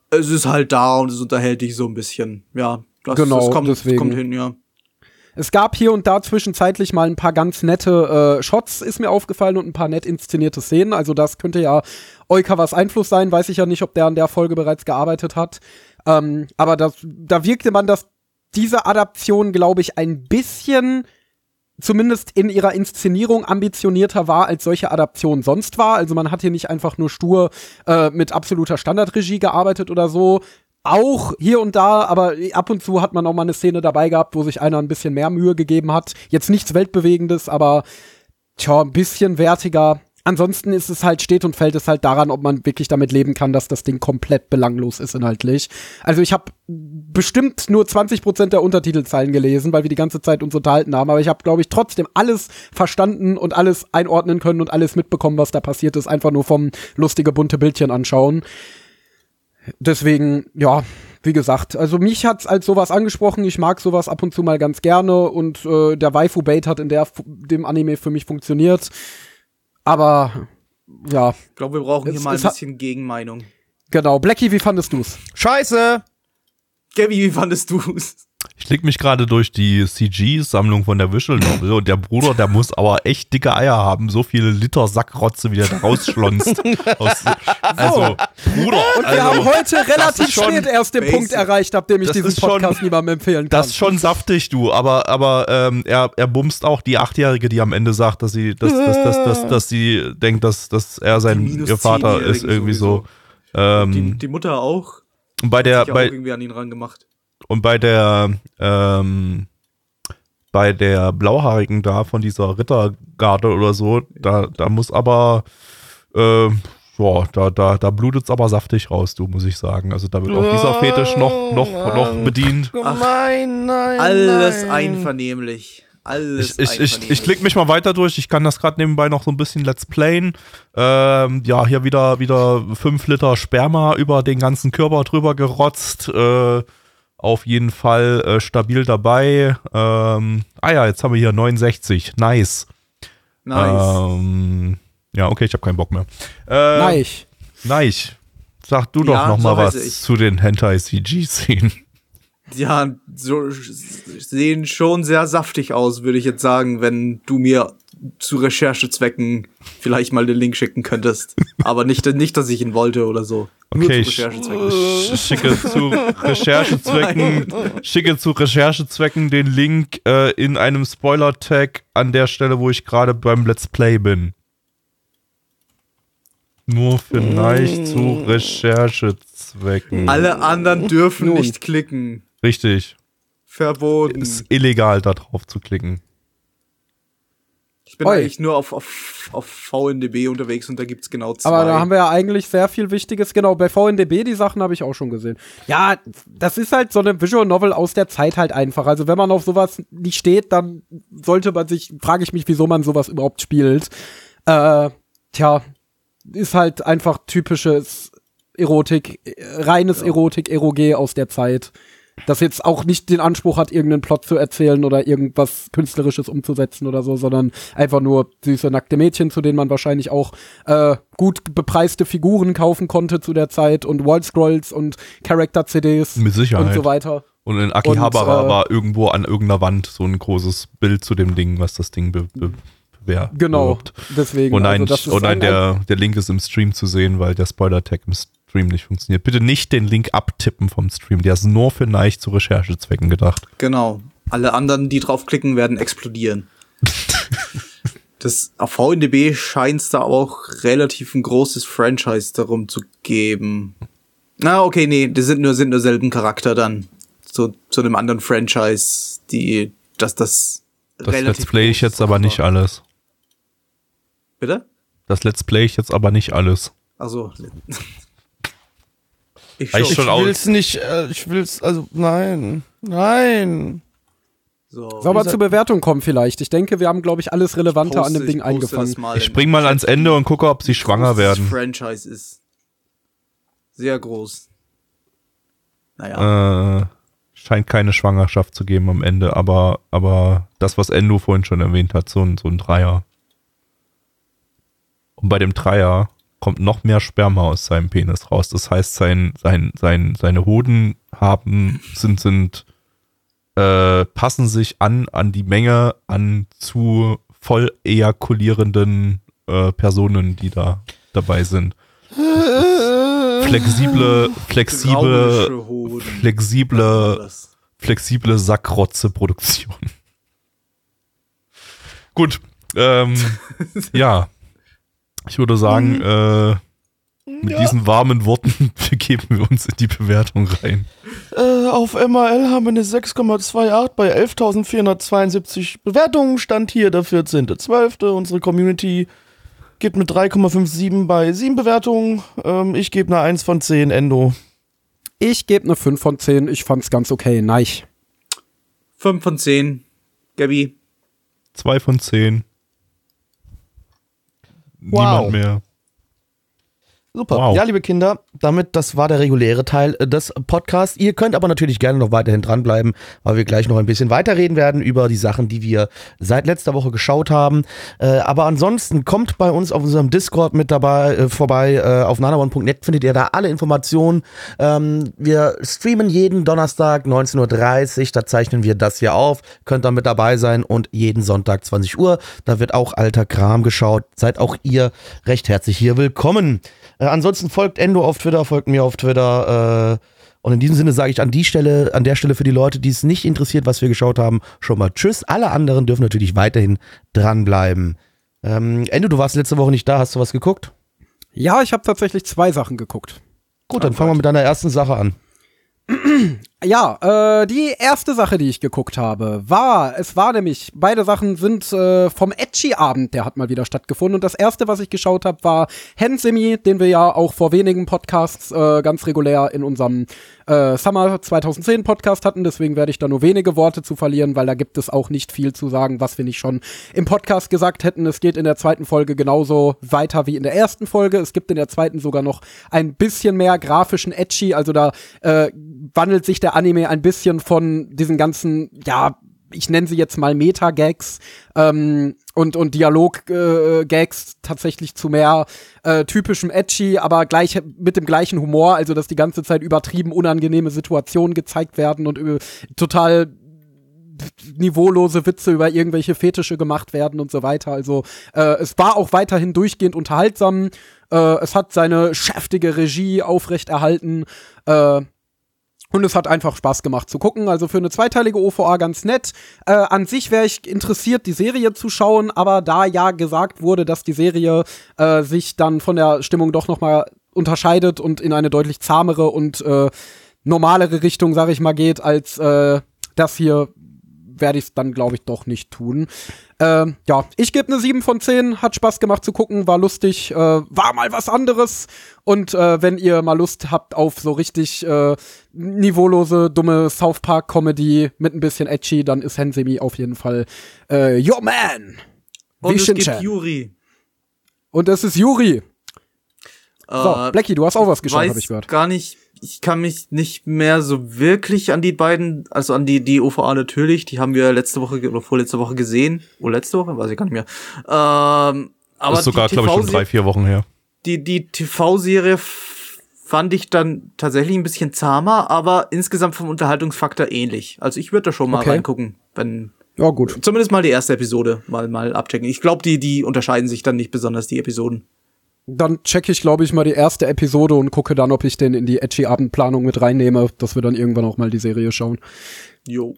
es ist halt da und es unterhält dich so ein bisschen. Ja, das, Genau, das kommt, deswegen. kommt hin, ja. Es gab hier und da zwischenzeitlich mal ein paar ganz nette äh, Shots, ist mir aufgefallen, und ein paar nett inszenierte Szenen. Also das könnte ja Oikawas Einfluss sein. Weiß ich ja nicht, ob der an der Folge bereits gearbeitet hat. Ähm, aber das, da wirkte man, dass diese Adaption, glaube ich, ein bisschen zumindest in ihrer Inszenierung ambitionierter war, als solche Adaptionen sonst war. Also man hat hier nicht einfach nur stur äh, mit absoluter Standardregie gearbeitet oder so. Auch hier und da, aber ab und zu hat man auch mal eine Szene dabei gehabt, wo sich einer ein bisschen mehr Mühe gegeben hat. Jetzt nichts Weltbewegendes, aber tja, ein bisschen wertiger. Ansonsten ist es halt, steht und fällt es halt daran, ob man wirklich damit leben kann, dass das Ding komplett belanglos ist inhaltlich. Also ich habe bestimmt nur 20% der Untertitelzeilen gelesen, weil wir die ganze Zeit uns unterhalten haben, aber ich habe, glaube ich, trotzdem alles verstanden und alles einordnen können und alles mitbekommen, was da passiert ist, einfach nur vom lustige bunte Bildchen anschauen. Deswegen, ja, wie gesagt, also mich hat's als sowas angesprochen. Ich mag sowas ab und zu mal ganz gerne und äh, der Waifu-Bait hat in der, dem Anime für mich funktioniert. Aber ja, Ich glaube, wir brauchen Es- hier mal ein bisschen Gegenmeinung. genau. Blackie, wie fandest du's? Scheiße! Gabby, wie fandest du's? Ich klicke mich gerade durch die CG-Sammlung von der Visual Novel und der Bruder, der muss aber echt dicke Eier haben. So viele Liter Sackrotze, wie der da rausschlonzt. Aus, also, Bruder, Und also, wir haben heute relativ spät erst den basic. Punkt erreicht, ab dem ich Das diesen ist schon- Podcast niemandem empfehlen kann. das ist schon saftig, du. Aber, aber ähm, er, er bumst auch die Achtjährige, die am Ende sagt, dass sie, dass, dass, dass, dass, dass sie denkt, dass, dass er sein Die ihr Vater ist irgendwie so. Die, Ähm, die Mutter auch. und bei der, Sich auch bei, irgendwie an ihn rangemacht. Und bei der, ähm, bei der Blauhaarigen da von dieser Rittergarde oder so, da, da muss aber, äh, boah, da, da, da blutet's aber saftig raus, du, muss ich sagen. Also da wird auch dieser Fetisch noch, noch, noch bedient. Gemein, nein. Alles nein. einvernehmlich. Alles Ich, ich, ich, einvernehmlich. ich klick mich mal weiter durch. Ich kann das gerade nebenbei noch so ein bisschen Let's Playen. Ähm, ja, hier wieder, wieder fünf Liter Sperma über den ganzen Körper drüber gerotzt. Äh, auf jeden Fall äh, stabil dabei. Ähm, ah ja, jetzt haben wir hier 69. Nice. Nice. Ähm, ja, okay, ich habe keinen Bock mehr. Äh, Nein. Nice. Sag du doch Ja, noch so mal was heiße ich. zu den Hentai-CG-Szenen. Ja, so sehen schon sehr saftig aus, würde ich jetzt sagen, wenn du mir zu Recherchezwecken vielleicht mal den Link schicken könntest. Aber nicht, nicht, dass ich ihn wollte oder so. Nur Okay, zu ich- Recherchezwecken. Sch- schicke zu Recherchezwecken, schicke zu Recherchezwecken den Link äh, in einem Spoiler-Tag an der Stelle, wo ich gerade beim Let's Play bin. Nur vielleicht zu Recherchezwecken. Alle anderen dürfen Nun. nicht klicken. Richtig. Verboten. Ist illegal, da drauf zu klicken. Ich bin Oi. eigentlich nur auf, auf, auf VNDB unterwegs und da gibt's genau zwei. Aber da haben wir ja eigentlich sehr viel Wichtiges. Genau, bei VNDB, die Sachen habe ich auch schon gesehen. Ja, das ist halt so eine Visual Novel aus der Zeit halt einfach. Also wenn man auf sowas nicht steht, dann sollte man sich, frage ich mich, wieso man sowas überhaupt spielt. Äh, tja, ist halt einfach typisches Erotik, äh, reines Erotik, Eroge aus der Zeit. Das jetzt auch nicht den Anspruch hat, irgendeinen Plot zu erzählen oder irgendwas Künstlerisches umzusetzen oder so, sondern einfach nur süße, nackte Mädchen, zu denen man wahrscheinlich auch äh, gut bepreiste Figuren kaufen konnte zu der Zeit und Wall-Scrolls und Sicherheit. und so weiter. Und in Und, Akihabara äh, war irgendwo an irgendeiner Wand so ein großes Bild zu dem Ding, was das Ding be be Genau, bewirbt. deswegen. Oh nein, also das ist oh nein ein- der, der Link ist im Stream zu sehen, weil der Spoiler-Tag im Stream nicht funktioniert. Bitte nicht den Link abtippen vom Stream. Der ist nur für Neich zu Recherchezwecken gedacht. Genau. Alle anderen, die draufklicken, werden explodieren. das auf VNDB scheint es da auch relativ ein großes Franchise darum zu geben. Na, okay, nee, die sind nur, sind nur selben Charakter dann. Zu, zu einem anderen Franchise, die, dass das, Das Let's Play ich jetzt aber nicht alles. Bitte? Das Let's Play ich jetzt aber nicht alles. Also. Ich Reicht schon. Ich will's nicht, äh, ich will's, also nein, nein. So. Sollen wir zur Bewertung kommen vielleicht? Ich denke, wir haben, glaube ich, alles Relevante Poste- an dem ich Ding eingefangen. Ich in- spring mal ans Ende und gucke, ob sie schwanger groß werden. Das Franchise ist. Sehr groß. Naja. Äh, scheint keine Schwangerschaft zu geben am Ende, aber, aber das, was Endo vorhin schon erwähnt hat, so ein, so ein Dreier. Und bei dem Dreier kommt noch mehr Sperma aus seinem Penis raus. Das heißt, sein, sein, sein, seine Hoden haben, sind, sind, äh, passen sich an, an die Menge an zu voll ejakulierenden äh, Personen, die da dabei sind. Flexible, flexible, flexible, flexible Sackrotze-Produktion. Gut, ähm, ja. Ich würde sagen, äh, mit diesen warmen Worten begeben wir uns in die Bewertung rein. Äh, auf MRL haben wir eine 6,28 bei 11.472 Bewertungen. Stand hier der 14.12. Unsere Community gibt eine 3,57 bei 7 Bewertungen. Ähm, ich gebe eine 1 von 10 Endo. Ich gebe eine 5 von 10. Ich fand's ganz okay. Nein. 5 von 10. Gabi. Zwei von zehn. Wow. Niemand mehr. Super. Wow. Ja, liebe Kinder, damit, das war der reguläre Teil äh, des Podcasts. Ihr könnt aber natürlich gerne noch weiterhin dranbleiben, weil wir gleich noch ein bisschen weiterreden werden über die Sachen, die wir seit letzter Woche geschaut haben. Äh, aber ansonsten kommt bei uns auf unserem Discord mit dabei äh, vorbei. Äh, auf nanamon.net findet ihr da alle Informationen. Ähm, wir streamen jeden Donnerstag 19.30 Uhr. Da zeichnen wir das hier auf. Könnt dann mit dabei sein und jeden Sonntag 20 Uhr. Da wird auch alter Kram geschaut. Seid auch ihr recht herzlich hier willkommen. Äh, ansonsten folgt Endo auf Twitter, folgt mir auf Twitter. Äh, und in diesem Sinne sage ich an die Stelle, an der Stelle für die Leute, die es nicht interessiert, was wir geschaut haben, schon mal Tschüss. Alle anderen dürfen natürlich weiterhin dranbleiben. Ähm, Endo, du warst letzte Woche nicht da. Hast du was geguckt? Ja, ich habe tatsächlich zwei Sachen geguckt. Gut, dann fangen wir mit deiner ersten Sache an. Ja, äh, die erste Sache, die ich geguckt habe, war, es war nämlich, beide Sachen sind äh, vom Edgy-Abend, der hat mal wieder stattgefunden. Und das erste, was ich geschaut habe, war Hensemi, den wir ja auch vor wenigen Podcasts äh, ganz regulär in unserem äh, Summer 2010 Podcast hatten. Deswegen werde ich da nur wenige Worte zu verlieren, weil da gibt es auch nicht viel zu sagen, was wir nicht schon im Podcast gesagt hätten. Es geht in der zweiten Folge genauso weiter wie in der ersten Folge. Es gibt in der zweiten sogar noch ein bisschen mehr grafischen Edgy. Also da äh, wandelt sich der Anime ein bisschen von diesen ganzen, ja, ich nenne sie jetzt mal Meta-Gags ähm, und, und Dialog-Gags äh, tatsächlich zu mehr äh, typischem Edgy, aber gleich mit dem gleichen Humor, also dass die ganze Zeit übertrieben unangenehme Situationen gezeigt werden und äh, total niveaulose Witze über irgendwelche Fetische gemacht werden und so weiter. Also äh, es war auch weiterhin durchgehend unterhaltsam. Äh, es hat seine schäftige Regie aufrechterhalten. Äh, und es hat einfach Spaß gemacht zu gucken. Also für eine zweiteilige OVA ganz nett. Äh, an sich wäre ich interessiert, die Serie zu schauen, aber da ja gesagt wurde, dass die Serie äh, sich dann von der Stimmung doch noch mal unterscheidet und in eine deutlich zahmere und äh, normalere Richtung, sag ich mal, geht, als äh, das hier werde ich es dann, glaube ich, doch nicht tun. Ähm, ja, ich gebe eine 7 von 10. Hat Spaß gemacht zu gucken, war lustig, äh, war mal was anderes. Und äh, wenn ihr mal Lust habt auf so richtig äh, niveaulose, dumme South Park-Comedy mit ein bisschen edgy, dann ist Hensemi auf jeden Fall äh, Your Man. Und Wie es gibt Shin-chan. Yuri. Und es ist Yuri. So, Äh, Blackie, du hast auch was geschaut, habe ich gehört. gar nicht, ich kann mich nicht mehr so wirklich an die beiden, also an die, die OVA natürlich, die haben wir letzte Woche oder vorletzte Woche gesehen. Oh, letzte Woche? Weiß ich gar nicht mehr. Ähm, aber ist sogar, glaube ich, schon TV drei, vier Wochen her. die, die TV-Serie fand ich dann tatsächlich ein bisschen zahmer, aber insgesamt vom Unterhaltungsfaktor ähnlich. Also ich würde da schon mal Okay. reingucken, wenn Ja, gut. zumindest mal die erste Episode mal mal abchecken. Ich glaube, die die unterscheiden sich dann nicht besonders die Episoden. Dann checke ich, glaube ich, mal die erste Episode und gucke dann, ob ich den in die edgy Abendplanung mit reinnehme, dass wir dann irgendwann auch mal die Serie schauen. Jo.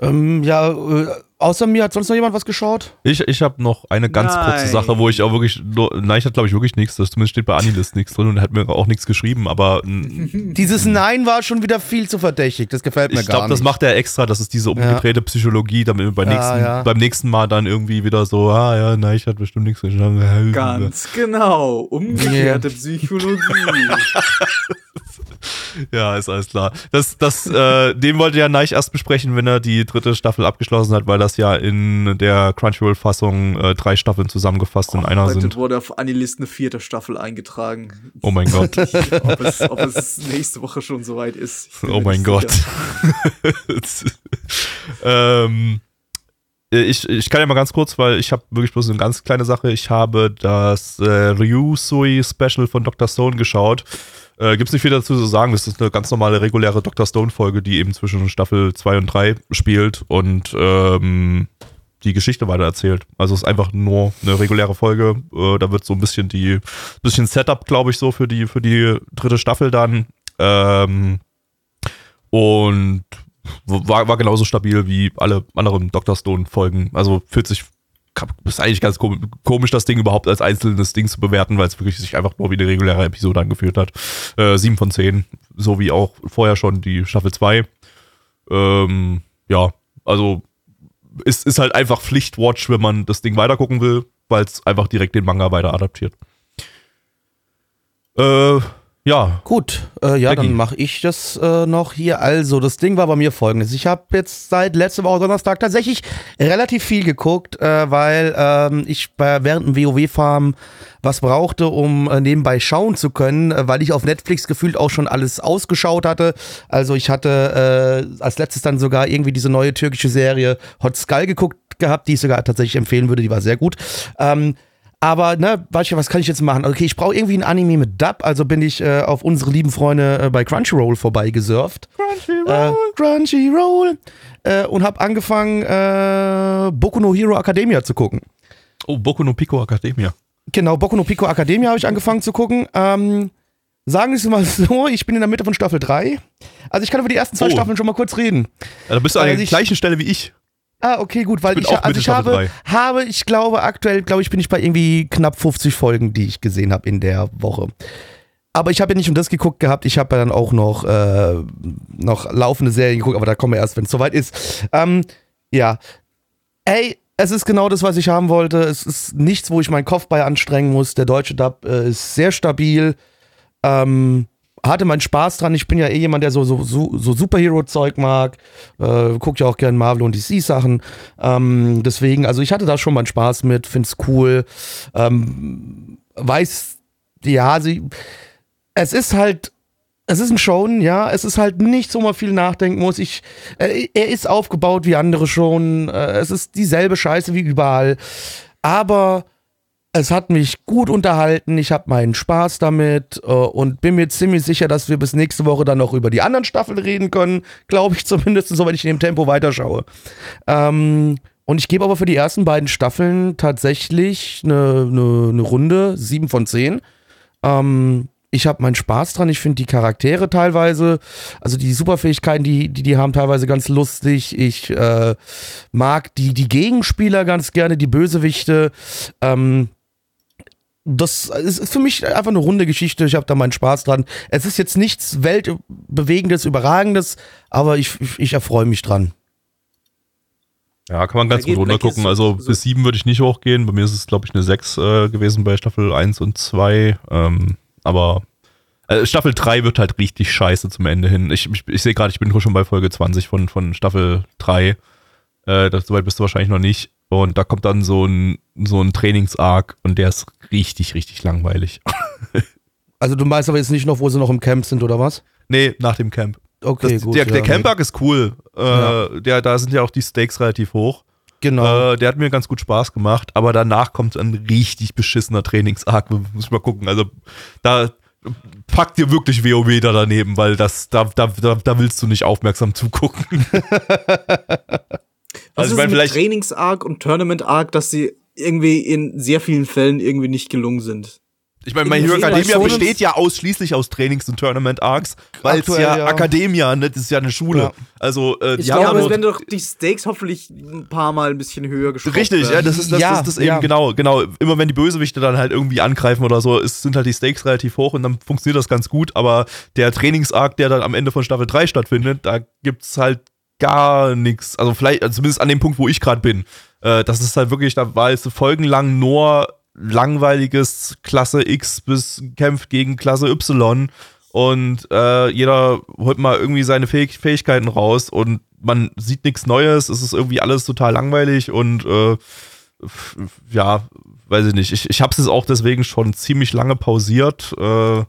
Ähm, ja, äh, außer mir hat sonst noch jemand was geschaut? Ich, ich habe noch eine ganz kurze Nein. Sache, wo ich auch wirklich, nur, nein, ich hatte glaube ich wirklich nichts, das zumindest steht bei Anilist nichts drin und er hat mir auch nichts geschrieben, aber Dieses Nein war schon wieder viel zu verdächtig. Das gefällt mir ich gar glaube, das nicht. macht er extra, das ist diese umgedrehte Psychologie, damit wir bei Ja, nächsten, ja. beim nächsten Mal dann irgendwie wieder so, ah ja, nein, ich hatte bestimmt nichts geschrieben. Ganz genau. Umgekehrte Psychologie. Ja, ist alles klar. Das, das, äh, den wollte ja Neich erst besprechen, wenn er die dritte Staffel abgeschlossen hat, weil das ja in der Crunchyroll-Fassung äh, drei Staffeln zusammengefasst in einer sind. wurde auf Anilist eine vierte Staffel eingetragen. Oh mein Gott. ob, es, ob es nächste Woche schon soweit ist. Oh mein Gott. ähm, ich, ich kann ja mal ganz kurz, weil ich habe wirklich bloß eine ganz kleine Sache. Ich habe das äh, Ryusui Special von Dr. Stone geschaut. Äh, Gibt es nicht viel dazu zu sagen. Das ist eine ganz normale, reguläre Dr. Stone-Folge, die eben zwischen Staffel 2 und 3 spielt und ähm, die Geschichte weiter erzählt. Also es ist einfach nur eine reguläre Folge. Äh, da wird so ein bisschen die bisschen Setup, glaube ich, so für die für die dritte Staffel dann. Ähm, und war, war genauso stabil wie alle anderen Dr. Stone-Folgen. Also fühlt sich, ist eigentlich ganz kom- komisch, das Ding überhaupt als einzelnes Ding zu bewerten, weil es wirklich sich einfach nur wie eine reguläre Episode angefühlt hat. Äh, 7 von 10, so wie auch vorher schon die Staffel 2. Ähm, ja, also ist, ist halt einfach Pflichtwatch, wenn man das Ding weitergucken will, weil es einfach direkt den Manga weiter adaptiert. Äh, ja, Gut, äh, ja, Becky. dann mache ich das äh, noch hier. Also, das Ding war bei mir folgendes. Ich habe jetzt seit letzte Woche Donnerstag tatsächlich relativ viel geguckt, äh, weil ähm, ich bei, während dem WoW-Farm was brauchte, um äh, nebenbei schauen zu können, äh, weil ich auf Netflix gefühlt auch schon alles ausgeschaut hatte. Also ich hatte äh, als letztes dann sogar irgendwie diese neue türkische Serie Hot Skull geguckt gehabt, die ich sogar tatsächlich empfehlen würde, die war sehr gut. Ähm, aber, ne, weißt du, was kann ich jetzt machen? Okay, ich brauche irgendwie ein Anime mit Dub, also bin ich äh, auf unsere lieben Freunde äh, bei Crunchyroll vorbeigesurft. Crunchyroll. Äh, Crunchyroll. Äh, und habe angefangen, äh, Boku no Hero Academia zu gucken. oh, Boku no Pico Academia. Genau, Boku no Pico Academia habe ich angefangen zu gucken. Ähm, sagen wir es mal so, ich bin in der Mitte von Staffel 3. Also ich kann über die ersten zwei Oh. Staffeln schon mal kurz reden. Ja, da bist du an Also der ich- gleichen Stelle wie ich. Ah, okay, gut, weil Ich ich, also ich habe, habe, ich glaube, aktuell, glaube ich, bin ich bei irgendwie knapp 50 Folgen, die ich gesehen habe in der Woche. Aber ich habe ja nicht um das geguckt gehabt, ich habe ja dann auch noch, äh, noch laufende Serien geguckt, aber da kommen wir erst, wenn es soweit ist. Ähm, ja. Ey, es ist genau das, was ich haben wollte. Es ist nichts, wo ich meinen Kopf bei anstrengen muss. Der deutsche Dub äh, ist sehr stabil. Ähm, hatte meinen Spaß dran. Ich bin ja eh jemand, der so, so, so, so Superhero-Zeug mag. Äh, guckt ja auch gerne Marvel und DC-Sachen. Ähm, deswegen, also ich hatte da schon meinen Spaß mit, find's cool. Ähm, weiß, ja, sie, es ist halt es ist ein Shonen, ja. Es ist halt nichts, wo man viel nachdenken muss. Ich, äh, er ist aufgebaut wie andere schon. Äh, es ist dieselbe Scheiße wie überall. Aber es hat mich gut unterhalten. Ich habe meinen Spaß damit äh, und bin mir ziemlich sicher, dass wir bis nächste Woche dann noch über die anderen Staffeln reden können. Glaube ich zumindest, so wenn ich in dem Tempo weiterschaue. Ähm, und ich gebe aber für die ersten beiden Staffeln tatsächlich eine, eine, eine Runde, sieben von zehn. Ähm, ich habe meinen Spaß dran. Ich finde die Charaktere teilweise, also die Superfähigkeiten, die, die die haben, teilweise ganz lustig. Ich äh, mag die, die Gegenspieler ganz gerne, die Bösewichte. Ähm, das ist für mich einfach eine runde Geschichte. Ich habe da meinen Spaß dran. Es ist jetzt nichts weltbewegendes, überragendes, aber ich, ich, ich erfreue mich dran. Ja, kann man ganz gut runtergucken. Also so- bis sieben würde ich nicht hochgehen. Bei mir ist es, glaube ich, eine sechs äh, gewesen bei Staffel 1 und 2. Ähm, aber äh, Staffel 3 wird halt richtig scheiße zum Ende hin. Ich, ich, ich sehe gerade, ich bin schon bei Folge 20 von, von Staffel 3. Äh, das, soweit bist du wahrscheinlich noch nicht. Und da kommt dann so ein, so ein Trainings-Arc und der ist richtig, richtig langweilig. Also du meinst aber jetzt nicht noch, wo sie noch im Camp sind oder was? nee, nach dem Camp. Okay, Das, gut. der, ja, der. Camp-Arc ist cool. Äh, Ja. der, da sind ja auch die Stakes relativ hoch. Genau. Äh, der hat mir ganz gut Spaß gemacht, aber danach kommt ein richtig beschissener Trainingsarg. Muss ich mal gucken. Also da packt dir wirklich WoW da daneben, weil das, da, da, da, da willst du nicht aufmerksam zugucken. Was Also ich ist meine, mit vielleicht- Trainings-Arc und Tournament-Arc, dass sie irgendwie in sehr vielen Fällen irgendwie nicht gelungen sind? Ich meine, My Hero Academia besteht ja ausschließlich aus Trainings- und Tournament-Arcs, weil es ja, ja. Academia, ne, das ist ja eine Schule. Ja. Also, äh, Ich Ja, glaube, aber es werden doch die Stakes hoffentlich ein paar Mal ein bisschen höher geschraubt. Richtig, ja, werden. das ist das, Ja, das, ist das eben genau, genau. Immer wenn die Bösewichte dann halt irgendwie angreifen oder so, ist, sind halt die Stakes relativ hoch und dann funktioniert das ganz gut. Aber der Trainingsarc, der dann am Ende von Staffel 3 stattfindet, da gibt's halt gar nichts. Also vielleicht, also zumindest an dem Punkt, wo ich gerade bin. Äh, das ist halt wirklich, da war es folgenlang nur langweiliges Klasse X bis kämpft gegen Klasse Y und äh, jeder holt mal irgendwie seine Fähig Fähigkeiten raus und man sieht nichts Neues, es ist irgendwie alles total langweilig und äh, ja, weiß ich nicht. Ich, ich habe es auch deswegen schon ziemlich lange pausiert, äh,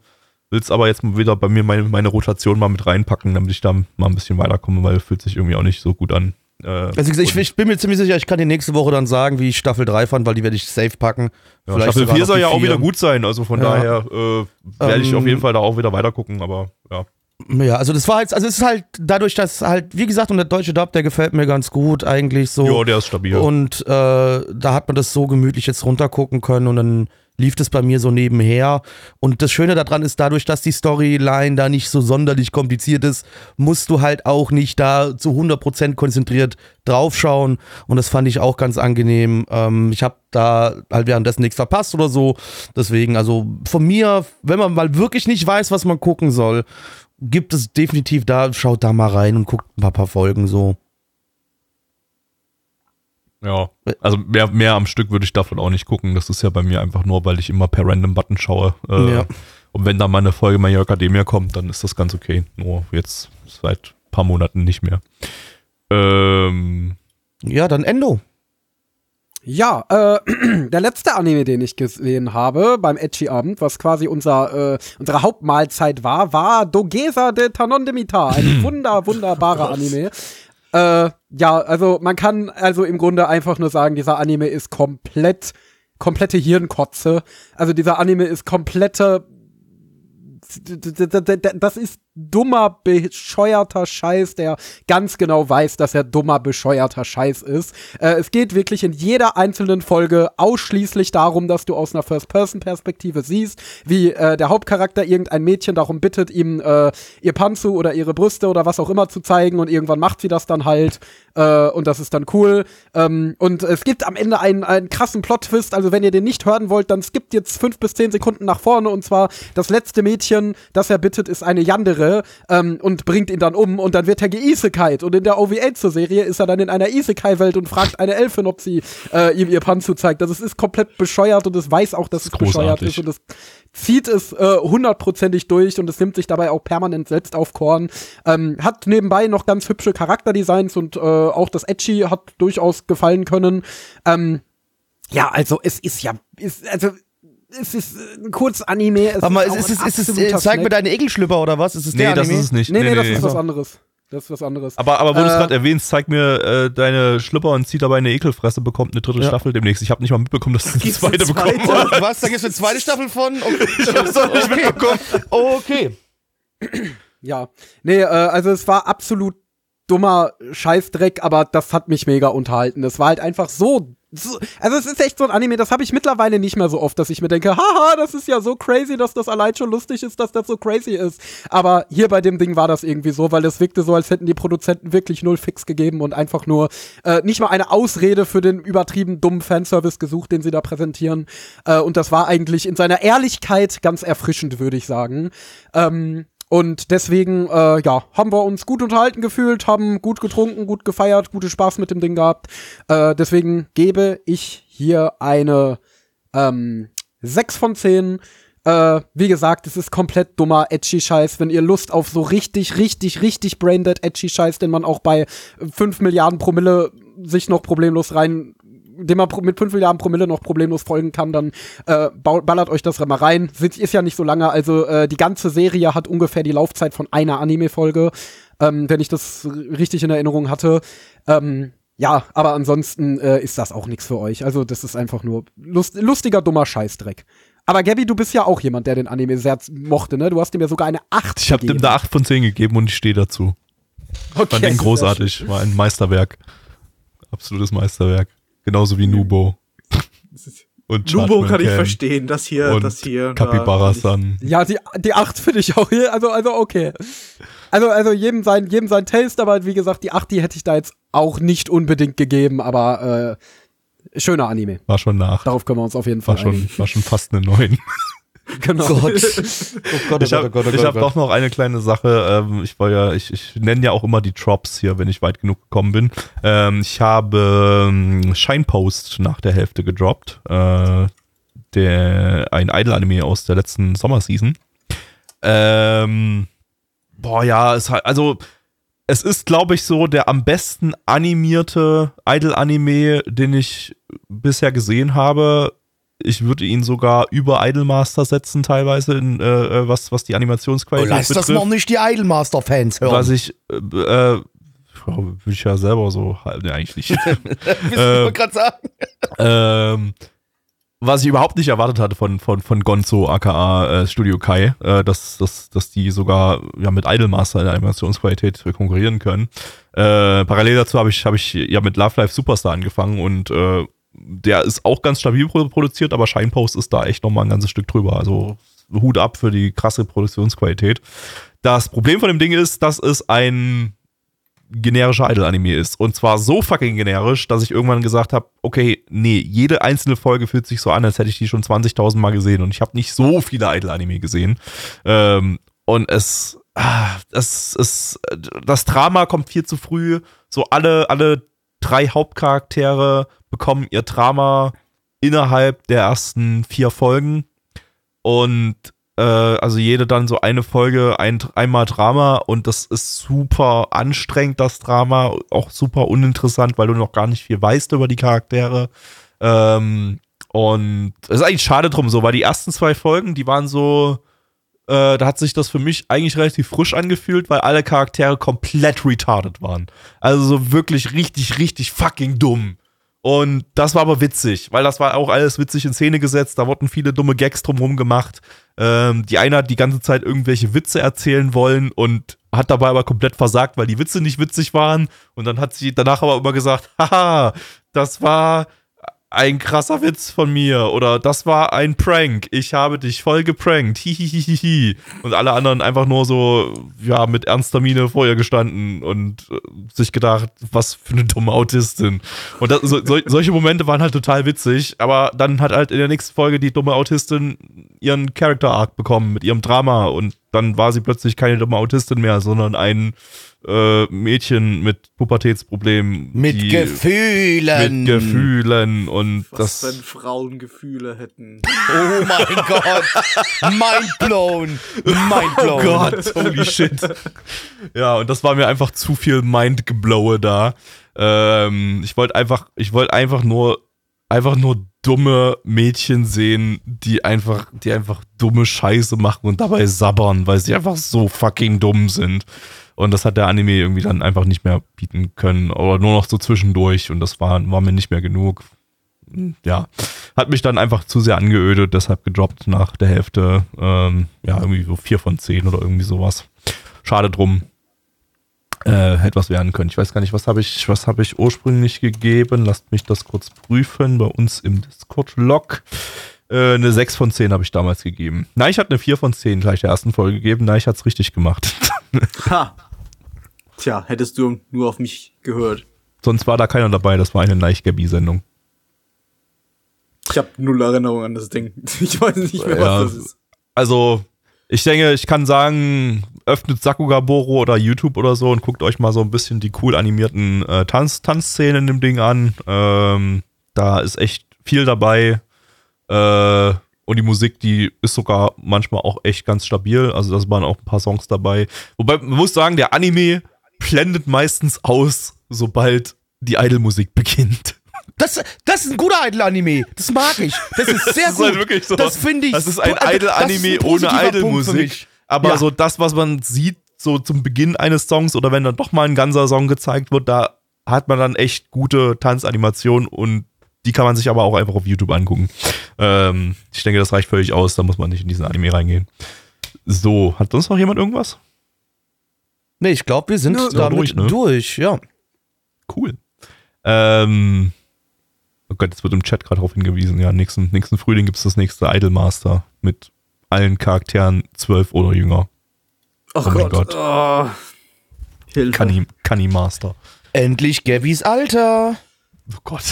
will es aber jetzt mal wieder bei mir meine, meine Rotation mal mit reinpacken, damit ich da mal ein bisschen weiterkomme, weil fühlt sich irgendwie auch nicht so gut an. Äh, Also gesagt, ich, ich bin mir ziemlich sicher, ich kann die nächste Woche dann sagen, wie ich Staffel 3 fand, weil die werde ich safe packen. Ja, Vielleicht Staffel sogar 4 noch soll ja auch wieder gut sein, also von Ja. daher äh, werde ich Ähm, auf jeden Fall da auch wieder weiter gucken, aber ja. Ja, also das war jetzt, also es ist halt dadurch, dass halt, wie gesagt, und der deutsche Dub, der gefällt mir ganz gut eigentlich so. Ja, der ist stabil. Und äh, da hat man das so gemütlich jetzt runtergucken können und dann lief das bei mir so nebenher. Und das Schöne daran ist, dadurch, dass die Storyline da nicht so sonderlich kompliziert ist, musst du halt auch nicht da zu 100% konzentriert draufschauen. Und das fand ich auch ganz angenehm. Ähm, ich habe da halt währenddessen nichts verpasst oder so. Deswegen, also von mir, wenn man mal wirklich nicht weiß, was man gucken soll, gibt es definitiv da, schaut da mal rein und guckt ein paar, paar Folgen so. Ja, also mehr, mehr am Stück würde ich davon auch nicht gucken. Das ist ja bei mir einfach nur, weil ich immer per Random Button schaue. Äh, Ja. Und wenn da mal eine Folge Hero Academia kommt, dann ist das ganz okay. Nur jetzt seit ein paar Monaten nicht mehr. Ähm, Ja, dann Endo. Ja, äh, der letzte Anime, den ich gesehen habe beim Edgy-Abend, was quasi unser, äh, unsere Hauptmahlzeit war, war Dogesa de Tanon de Mita. Ein wunder, wunderbarer Anime. Äh, ja, also man kann also im Grunde einfach nur sagen, dieser Anime ist komplett, komplette Hirnkotze. Also dieser Anime ist komplette das ist dummer, bescheuerter Scheiß, der ganz genau weiß, dass er dummer, bescheuerter Scheiß ist. Äh, es geht wirklich in jeder einzelnen Folge ausschließlich darum, dass du aus einer First-Person-Perspektive siehst, wie äh, der Hauptcharakter irgendein Mädchen darum bittet, ihm äh, ihr Panzu oder ihre Brüste oder was auch immer zu zeigen und irgendwann macht sie das dann halt äh, und das ist dann cool. Ähm, und es gibt am Ende einen, einen krassen Plot-Twist, also wenn ihr den nicht hören wollt, dann skippt jetzt fünf bis zehn Sekunden nach vorne und zwar das letzte Mädchen, das er bittet, ist eine Yandere Tiere ähm, und bringt ihn dann um und dann wird er geisekait. Und in der OVA zur Serie ist er dann in einer Isekai-Welt und fragt eine Elfin, ob sie äh, ihm ihr Panzu zeigt. Also es ist komplett bescheuert und es weiß auch, dass es bescheuert ist und es zieht es äh, hundertprozentig durch und es nimmt sich dabei auch permanent selbst auf Korn. Ähm, hat nebenbei noch ganz hübsche Charakterdesigns und äh, auch das Edgy hat durchaus gefallen können. Ähm, ja, also es ist ja, ist, also es ist ein Kurzanime. Es Warte mal, auch ist, ist, ein ist, ist, absoluter äh, zeig mir deine Egelschlüpper oder was? Ist es Nee, der das Anime? ist es nicht. Nee, nee, das nee. ist was anderes. Das ist was anderes. Aber, aber wo du es Äh, gerade erwähnst, zeig mir äh, deine Schlüpper und zieht dabei eine Ekelfresse, bekommt eine dritte Ja. Staffel demnächst. Ich habe nicht mal mitbekommen, dass es eine zweite eine zweite? bekommen hat. Was? Da gibt es eine zweite Staffel von? Okay. Ich hab's doch nicht mitbekommen. okay. Ja, nee, äh, also es war absolut dummer Scheißdreck, aber das hat mich mega unterhalten. Es war halt einfach so, so also es ist echt so ein Anime, das habe ich mittlerweile nicht mehr so oft, dass ich mir denke, haha, das ist ja so crazy, dass das allein schon lustig ist, dass das so crazy ist. Aber hier bei dem Ding war das irgendwie so, weil es wirkte so, als hätten die Produzenten wirklich null Fix gegeben und einfach nur äh, nicht mal eine Ausrede für den übertrieben dummen Fanservice gesucht, den sie da präsentieren. Äh, und das war eigentlich in seiner Ehrlichkeit ganz erfrischend, würde ich sagen. Ähm, und deswegen, äh, ja, haben wir uns gut unterhalten gefühlt, haben gut getrunken, gut gefeiert, gute Spaß mit dem Ding gehabt. Äh, deswegen gebe ich hier eine ähm, 6 von 10. Äh, wie gesagt, es ist komplett dummer Edgy-Scheiß. Wenn ihr Lust auf so richtig, richtig, richtig braindead Edgy-Scheiß, den man auch bei 5 Milliarden Promille sich noch problemlos rein dem man mit 5 Milliarden Promille noch problemlos folgen kann, dann äh, ballert euch das mal rein. Ist ja nicht so lange, also äh, die ganze Serie hat ungefähr die Laufzeit von einer Anime-Folge, ähm, wenn ich das richtig in Erinnerung hatte. Ähm, ja, aber ansonsten äh, ist das auch nichts für euch. Also das ist einfach nur lust lustiger, dummer Scheißdreck. Aber Gabby, du bist ja auch jemand, der den Anime sehr mochte, ne? Du hast ihm ja sogar eine 8 Ich habe dem gegeben. eine 8 von 10 gegeben und ich stehe dazu. okay, Fand den großartig. War ein Meisterwerk. Absolutes Meisterwerk. Genauso wie Nubo. Und Nubo kann ich Camp verstehen, das hier, Und das hier. Capybara-san. Ja, die, die 8 finde ich auch hier, also, also okay. Also, also jedem sein, jedem sein Taste, aber wie gesagt, die 8, die hätte ich da jetzt auch nicht unbedingt gegeben, aber äh, schöner Anime. War schon nach. Darauf können wir uns auf jeden Fall War schon, einigen. war schon fast eine 9. Genau. Gott. Oh Gott, Ich habe hab doch noch eine kleine Sache. Ähm, ich war ja, ich, ich nenne ja auch immer die Drops hier, wenn ich weit genug gekommen bin. Ähm, ich habe ähm, Shinepost nach der Hälfte gedroppt. Äh, der, ein Idol-Anime aus der letzten Sommerseason. Ähm, boah, ja, es hat, also, es ist, glaube ich, so der am besten animierte Idol-Anime, den ich bisher gesehen habe. Ich würde ihn sogar über Idolmaster setzen, teilweise, in, äh, äh, was, was die Oh, Animationsqualität lass das betrifft. mal nicht die Idolmaster-Fans hören. Was ich, äh, äh, würde ich ja selber so, ne, eigentlich nicht. Willst äh, du gerade sagen? ähm, was ich überhaupt nicht erwartet hatte von, von, von Gonzo aka äh, Studio Kai, äh, dass, dass, dass die sogar ja, mit Idolmaster in der Animationsqualität konkurrieren können. Äh, parallel dazu habe ich, hab ich ja mit Love Life Superstar angefangen und äh, der ist auch ganz stabil produ- produziert, aber Shinepost ist da echt nochmal ein ganzes Stück drüber. Also Hut ab für die krasse Produktionsqualität. Das Problem von dem Ding ist, dass es ein generischer Idol-Anime ist. Und zwar so fucking generisch, dass ich irgendwann gesagt habe, okay, nee, jede einzelne Folge fühlt sich so an, als hätte ich die schon 20.000 Mal gesehen. Und ich habe nicht so viele Idol-Anime gesehen. Ähm, und es, ah, es, das Drama kommt viel zu früh. So alle, alle drei Hauptcharaktere bekommen ihr Drama innerhalb der ersten vier Folgen. Und äh, also jede dann so eine Folge, ein, einmal Drama und das ist super anstrengend, das Drama, auch super uninteressant, weil du noch gar nicht viel weißt über die Charaktere. Ähm, und es ist eigentlich schade drum so, weil die ersten zwei Folgen, die waren so, äh, da hat sich das für mich eigentlich relativ frisch angefühlt, weil alle Charaktere komplett retarded waren. Also so wirklich richtig, richtig fucking dumm. Und das war aber witzig, weil das war auch alles witzig in Szene gesetzt. Da wurden viele dumme Gags drumherum gemacht. Ähm, die eine hat die ganze Zeit irgendwelche Witze erzählen wollen und hat dabei aber komplett versagt, weil die Witze nicht witzig waren. Und dann hat sie danach aber immer gesagt, haha, das war ein krasser Witz von mir oder das war ein Prank. Ich habe dich voll geprankt. Hihihihi. Und alle anderen einfach nur so, ja, mit ernster Miene vor ihr gestanden und äh, sich gedacht, was für eine dumme Autistin. Und das, so, sol- solche Momente waren halt total witzig, aber dann hat halt in der nächsten Folge die dumme Autistin ihren Character Arc bekommen mit ihrem Drama und dann war sie plötzlich keine dumme Autistin mehr, sondern ein äh, Mädchen mit Pubertätsproblemen. Mit die- Gefühlen. Mit Gefühlen und Was, wenn das. Frauen Gefühle hätten. Oh mein Gott. Mind blown. Mind blown. Oh Gott, holy shit. Ja, und das war mir einfach zu viel Mindgeblowe da. Ähm, ich wollte einfach, ich wollte einfach nur, einfach nur dumme Mädchen sehen, die einfach, die einfach dumme Scheiße machen und dabei sabbern, weil sie einfach so fucking dumm sind. Und das hat der Anime irgendwie dann einfach nicht mehr bieten können. Oder nur noch so zwischendurch. Und das war, war mir nicht mehr genug. Ja. Hat mich dann einfach zu sehr angeödet, deshalb gedroppt nach der Hälfte. Ähm, ja, irgendwie so vier von zehn oder irgendwie sowas. Schade drum. Äh, hätte was werden können. Ich weiß gar nicht, was habe ich, was habe ich ursprünglich gegeben? Lasst mich das kurz prüfen bei uns im Discord-Log. Äh, eine 6 von 10 habe ich damals gegeben. Nein, ich hatte eine 4 von 10 gleich der ersten Folge gegeben. Nein, ich hatte es richtig gemacht. Ha! Tja, hättest du nur auf mich gehört. Sonst war da keiner dabei. Das war eine Neich-Gabi-Sendung. Ich habe null Erinnerung an das Ding. Ich weiß nicht mehr, Ja. was das ist. Also, ich denke, ich kann sagen, öffnet Sakugaboro oder YouTube oder so und guckt euch mal so ein bisschen die cool animierten äh, Tanz Tanzszenen in dem Ding an. Ähm, da ist echt viel dabei. Äh, und die Musik, die ist sogar manchmal auch echt ganz stabil. Also, da waren auch ein paar Songs dabei. Wobei, man muss sagen, der Anime blendet meistens aus, sobald die Idol-Musik beginnt. Das, das ist ein guter Idol-Anime. Das mag ich. Das ist sehr Das ist gut. halt wirklich so. Das finde ich. Das ist ein ist Idol-Anime ohne Idol-Musik. Aber Ja. so das, was man sieht, so zum Beginn eines Songs oder wenn dann doch mal ein ganzer Song gezeigt wird, da hat man dann echt gute Tanzanimationen und die kann man sich aber auch einfach auf YouTube angucken. Ähm, ich denke, das reicht völlig aus, da muss man nicht in diesen Anime reingehen. So, hat sonst noch jemand irgendwas? Nee, ich glaube, wir sind Nö. damit Ja, durch, ne? durch, ja. Cool. Ähm, oh Gott, jetzt wird im Chat gerade darauf hingewiesen. Ja, nächsten, nächsten Frühling gibt es das nächste Idolmaster mit allen Charakteren zwölf oder jünger. Oh, Oh mein Gott. Gott. Oh. Hilfe. Kani, Kani Master. Endlich Gabys Alter. Oh Gott.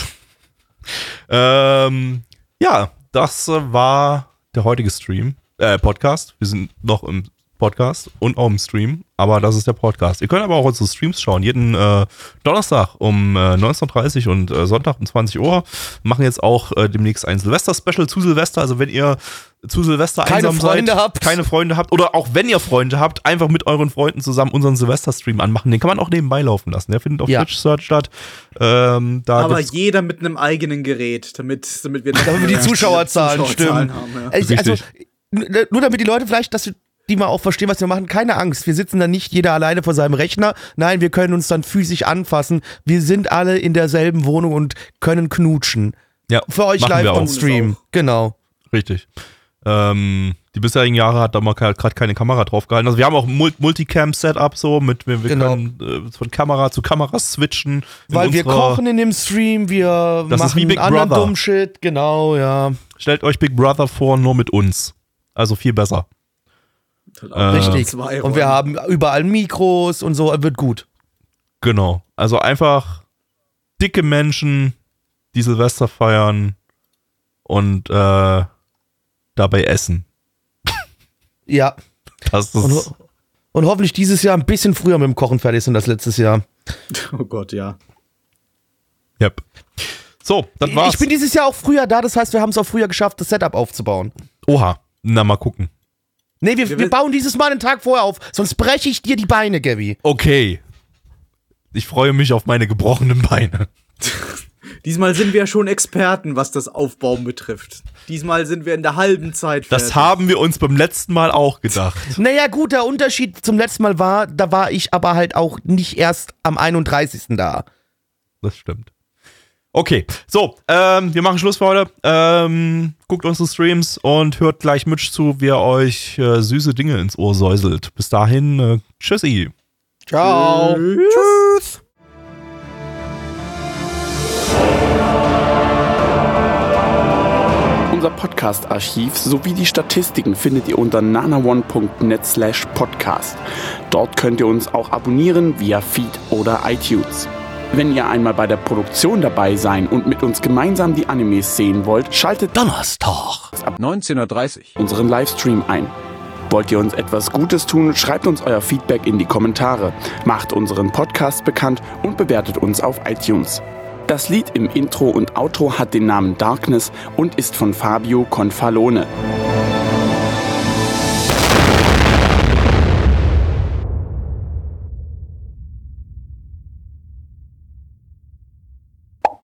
ähm, ja, das war der heutige Stream, äh, Podcast. Wir sind noch im Podcast und auch im Stream, aber das ist der Podcast. Ihr könnt aber auch unsere Streams schauen. Jeden äh, Donnerstag um äh, 19.30 Uhr und äh, Sonntag um 20 Uhr. Machen jetzt auch äh, demnächst ein Silvester-Special zu Silvester. Also wenn ihr zu Silvester Keine einsam Freunde seid, habt. keine Freunde habt oder auch wenn ihr Freunde habt, einfach mit euren Freunden zusammen unseren Silvester-Stream anmachen. Den kann man auch nebenbei laufen lassen. Der findet auf Ja. Twitch Search statt. Ähm, da Aber gibt's jeder mit einem eigenen Gerät, damit, damit wir Damit wir die Zuschauerzahlen stimmen. haben, ja. Also, nur damit die Leute vielleicht, dass die mal auch verstehen, was wir machen, keine Angst. Wir sitzen dann nicht jeder alleine vor seinem Rechner. Nein, wir können uns dann physisch anfassen. Wir sind alle in derselben Wohnung und können knutschen. Ja, Für euch live wir on. Stream. Genau. Richtig. Ähm, die bisherigen Jahre hat da mal gerade keine Kamera drauf gehalten. Also wir haben auch Multicam-Setup so, mit wir, wir Genau. können äh, von Kamera zu Kamera switchen. Weil wir unserer- kochen in dem Stream, wir Das ist machen wie Big anderen Brother. dummen Shit. Genau, ja. Stellt euch Big Brother vor, nur mit uns. Also viel besser. Äh, Richtig. zwei Und wir haben überall Mikros und so, wird gut. Genau. Also einfach dicke Menschen, die Silvester feiern und äh, dabei essen. Ja. Das Und, ist, ho- und hoffentlich dieses Jahr ein bisschen früher mit dem Kochen fertig sind als letztes Jahr. Oh Gott, ja. yep. So, das war's. Ich bin dieses Jahr auch früher da, das heißt, wir haben es auch früher geschafft, das Setup aufzubauen. Oha. Na, mal gucken. Nee, wir, Wir wir bauen dieses Mal einen Tag vorher auf, sonst breche ich dir die Beine, Gabby. Okay. Ich freue mich auf meine gebrochenen Beine. Diesmal sind wir ja schon Experten, was das Aufbauen betrifft. Diesmal sind wir in der halben Zeit fertig. Das haben wir uns beim letzten Mal auch gedacht. Naja, gut, der Unterschied zum letzten Mal war, da war ich aber halt auch nicht erst am 31. da. Das stimmt. Okay, so, ähm, wir machen Schluss für heute. Ähm, guckt unsere Streams und hört gleich Mitch zu, wie er euch äh, süße Dinge ins Ohr säuselt. Bis dahin, äh, tschüssi. Ciao. Tschüss. Unser Podcast-Archiv sowie die Statistiken findet ihr unter nanaone.net slash podcast. Dort könnt ihr uns auch abonnieren via Feed oder iTunes. Wenn ihr einmal bei der Produktion dabei sein und mit uns gemeinsam die Animes sehen wollt, schaltet Donnerstag. Ab 19.30 Uhr. unseren Livestream ein. Wollt ihr uns etwas Gutes tun, schreibt uns euer Feedback in die Kommentare, macht unseren Podcast bekannt und bewertet uns auf iTunes. Das Lied im Intro und Outro hat den Namen Darkness und ist von Fabio Confalone.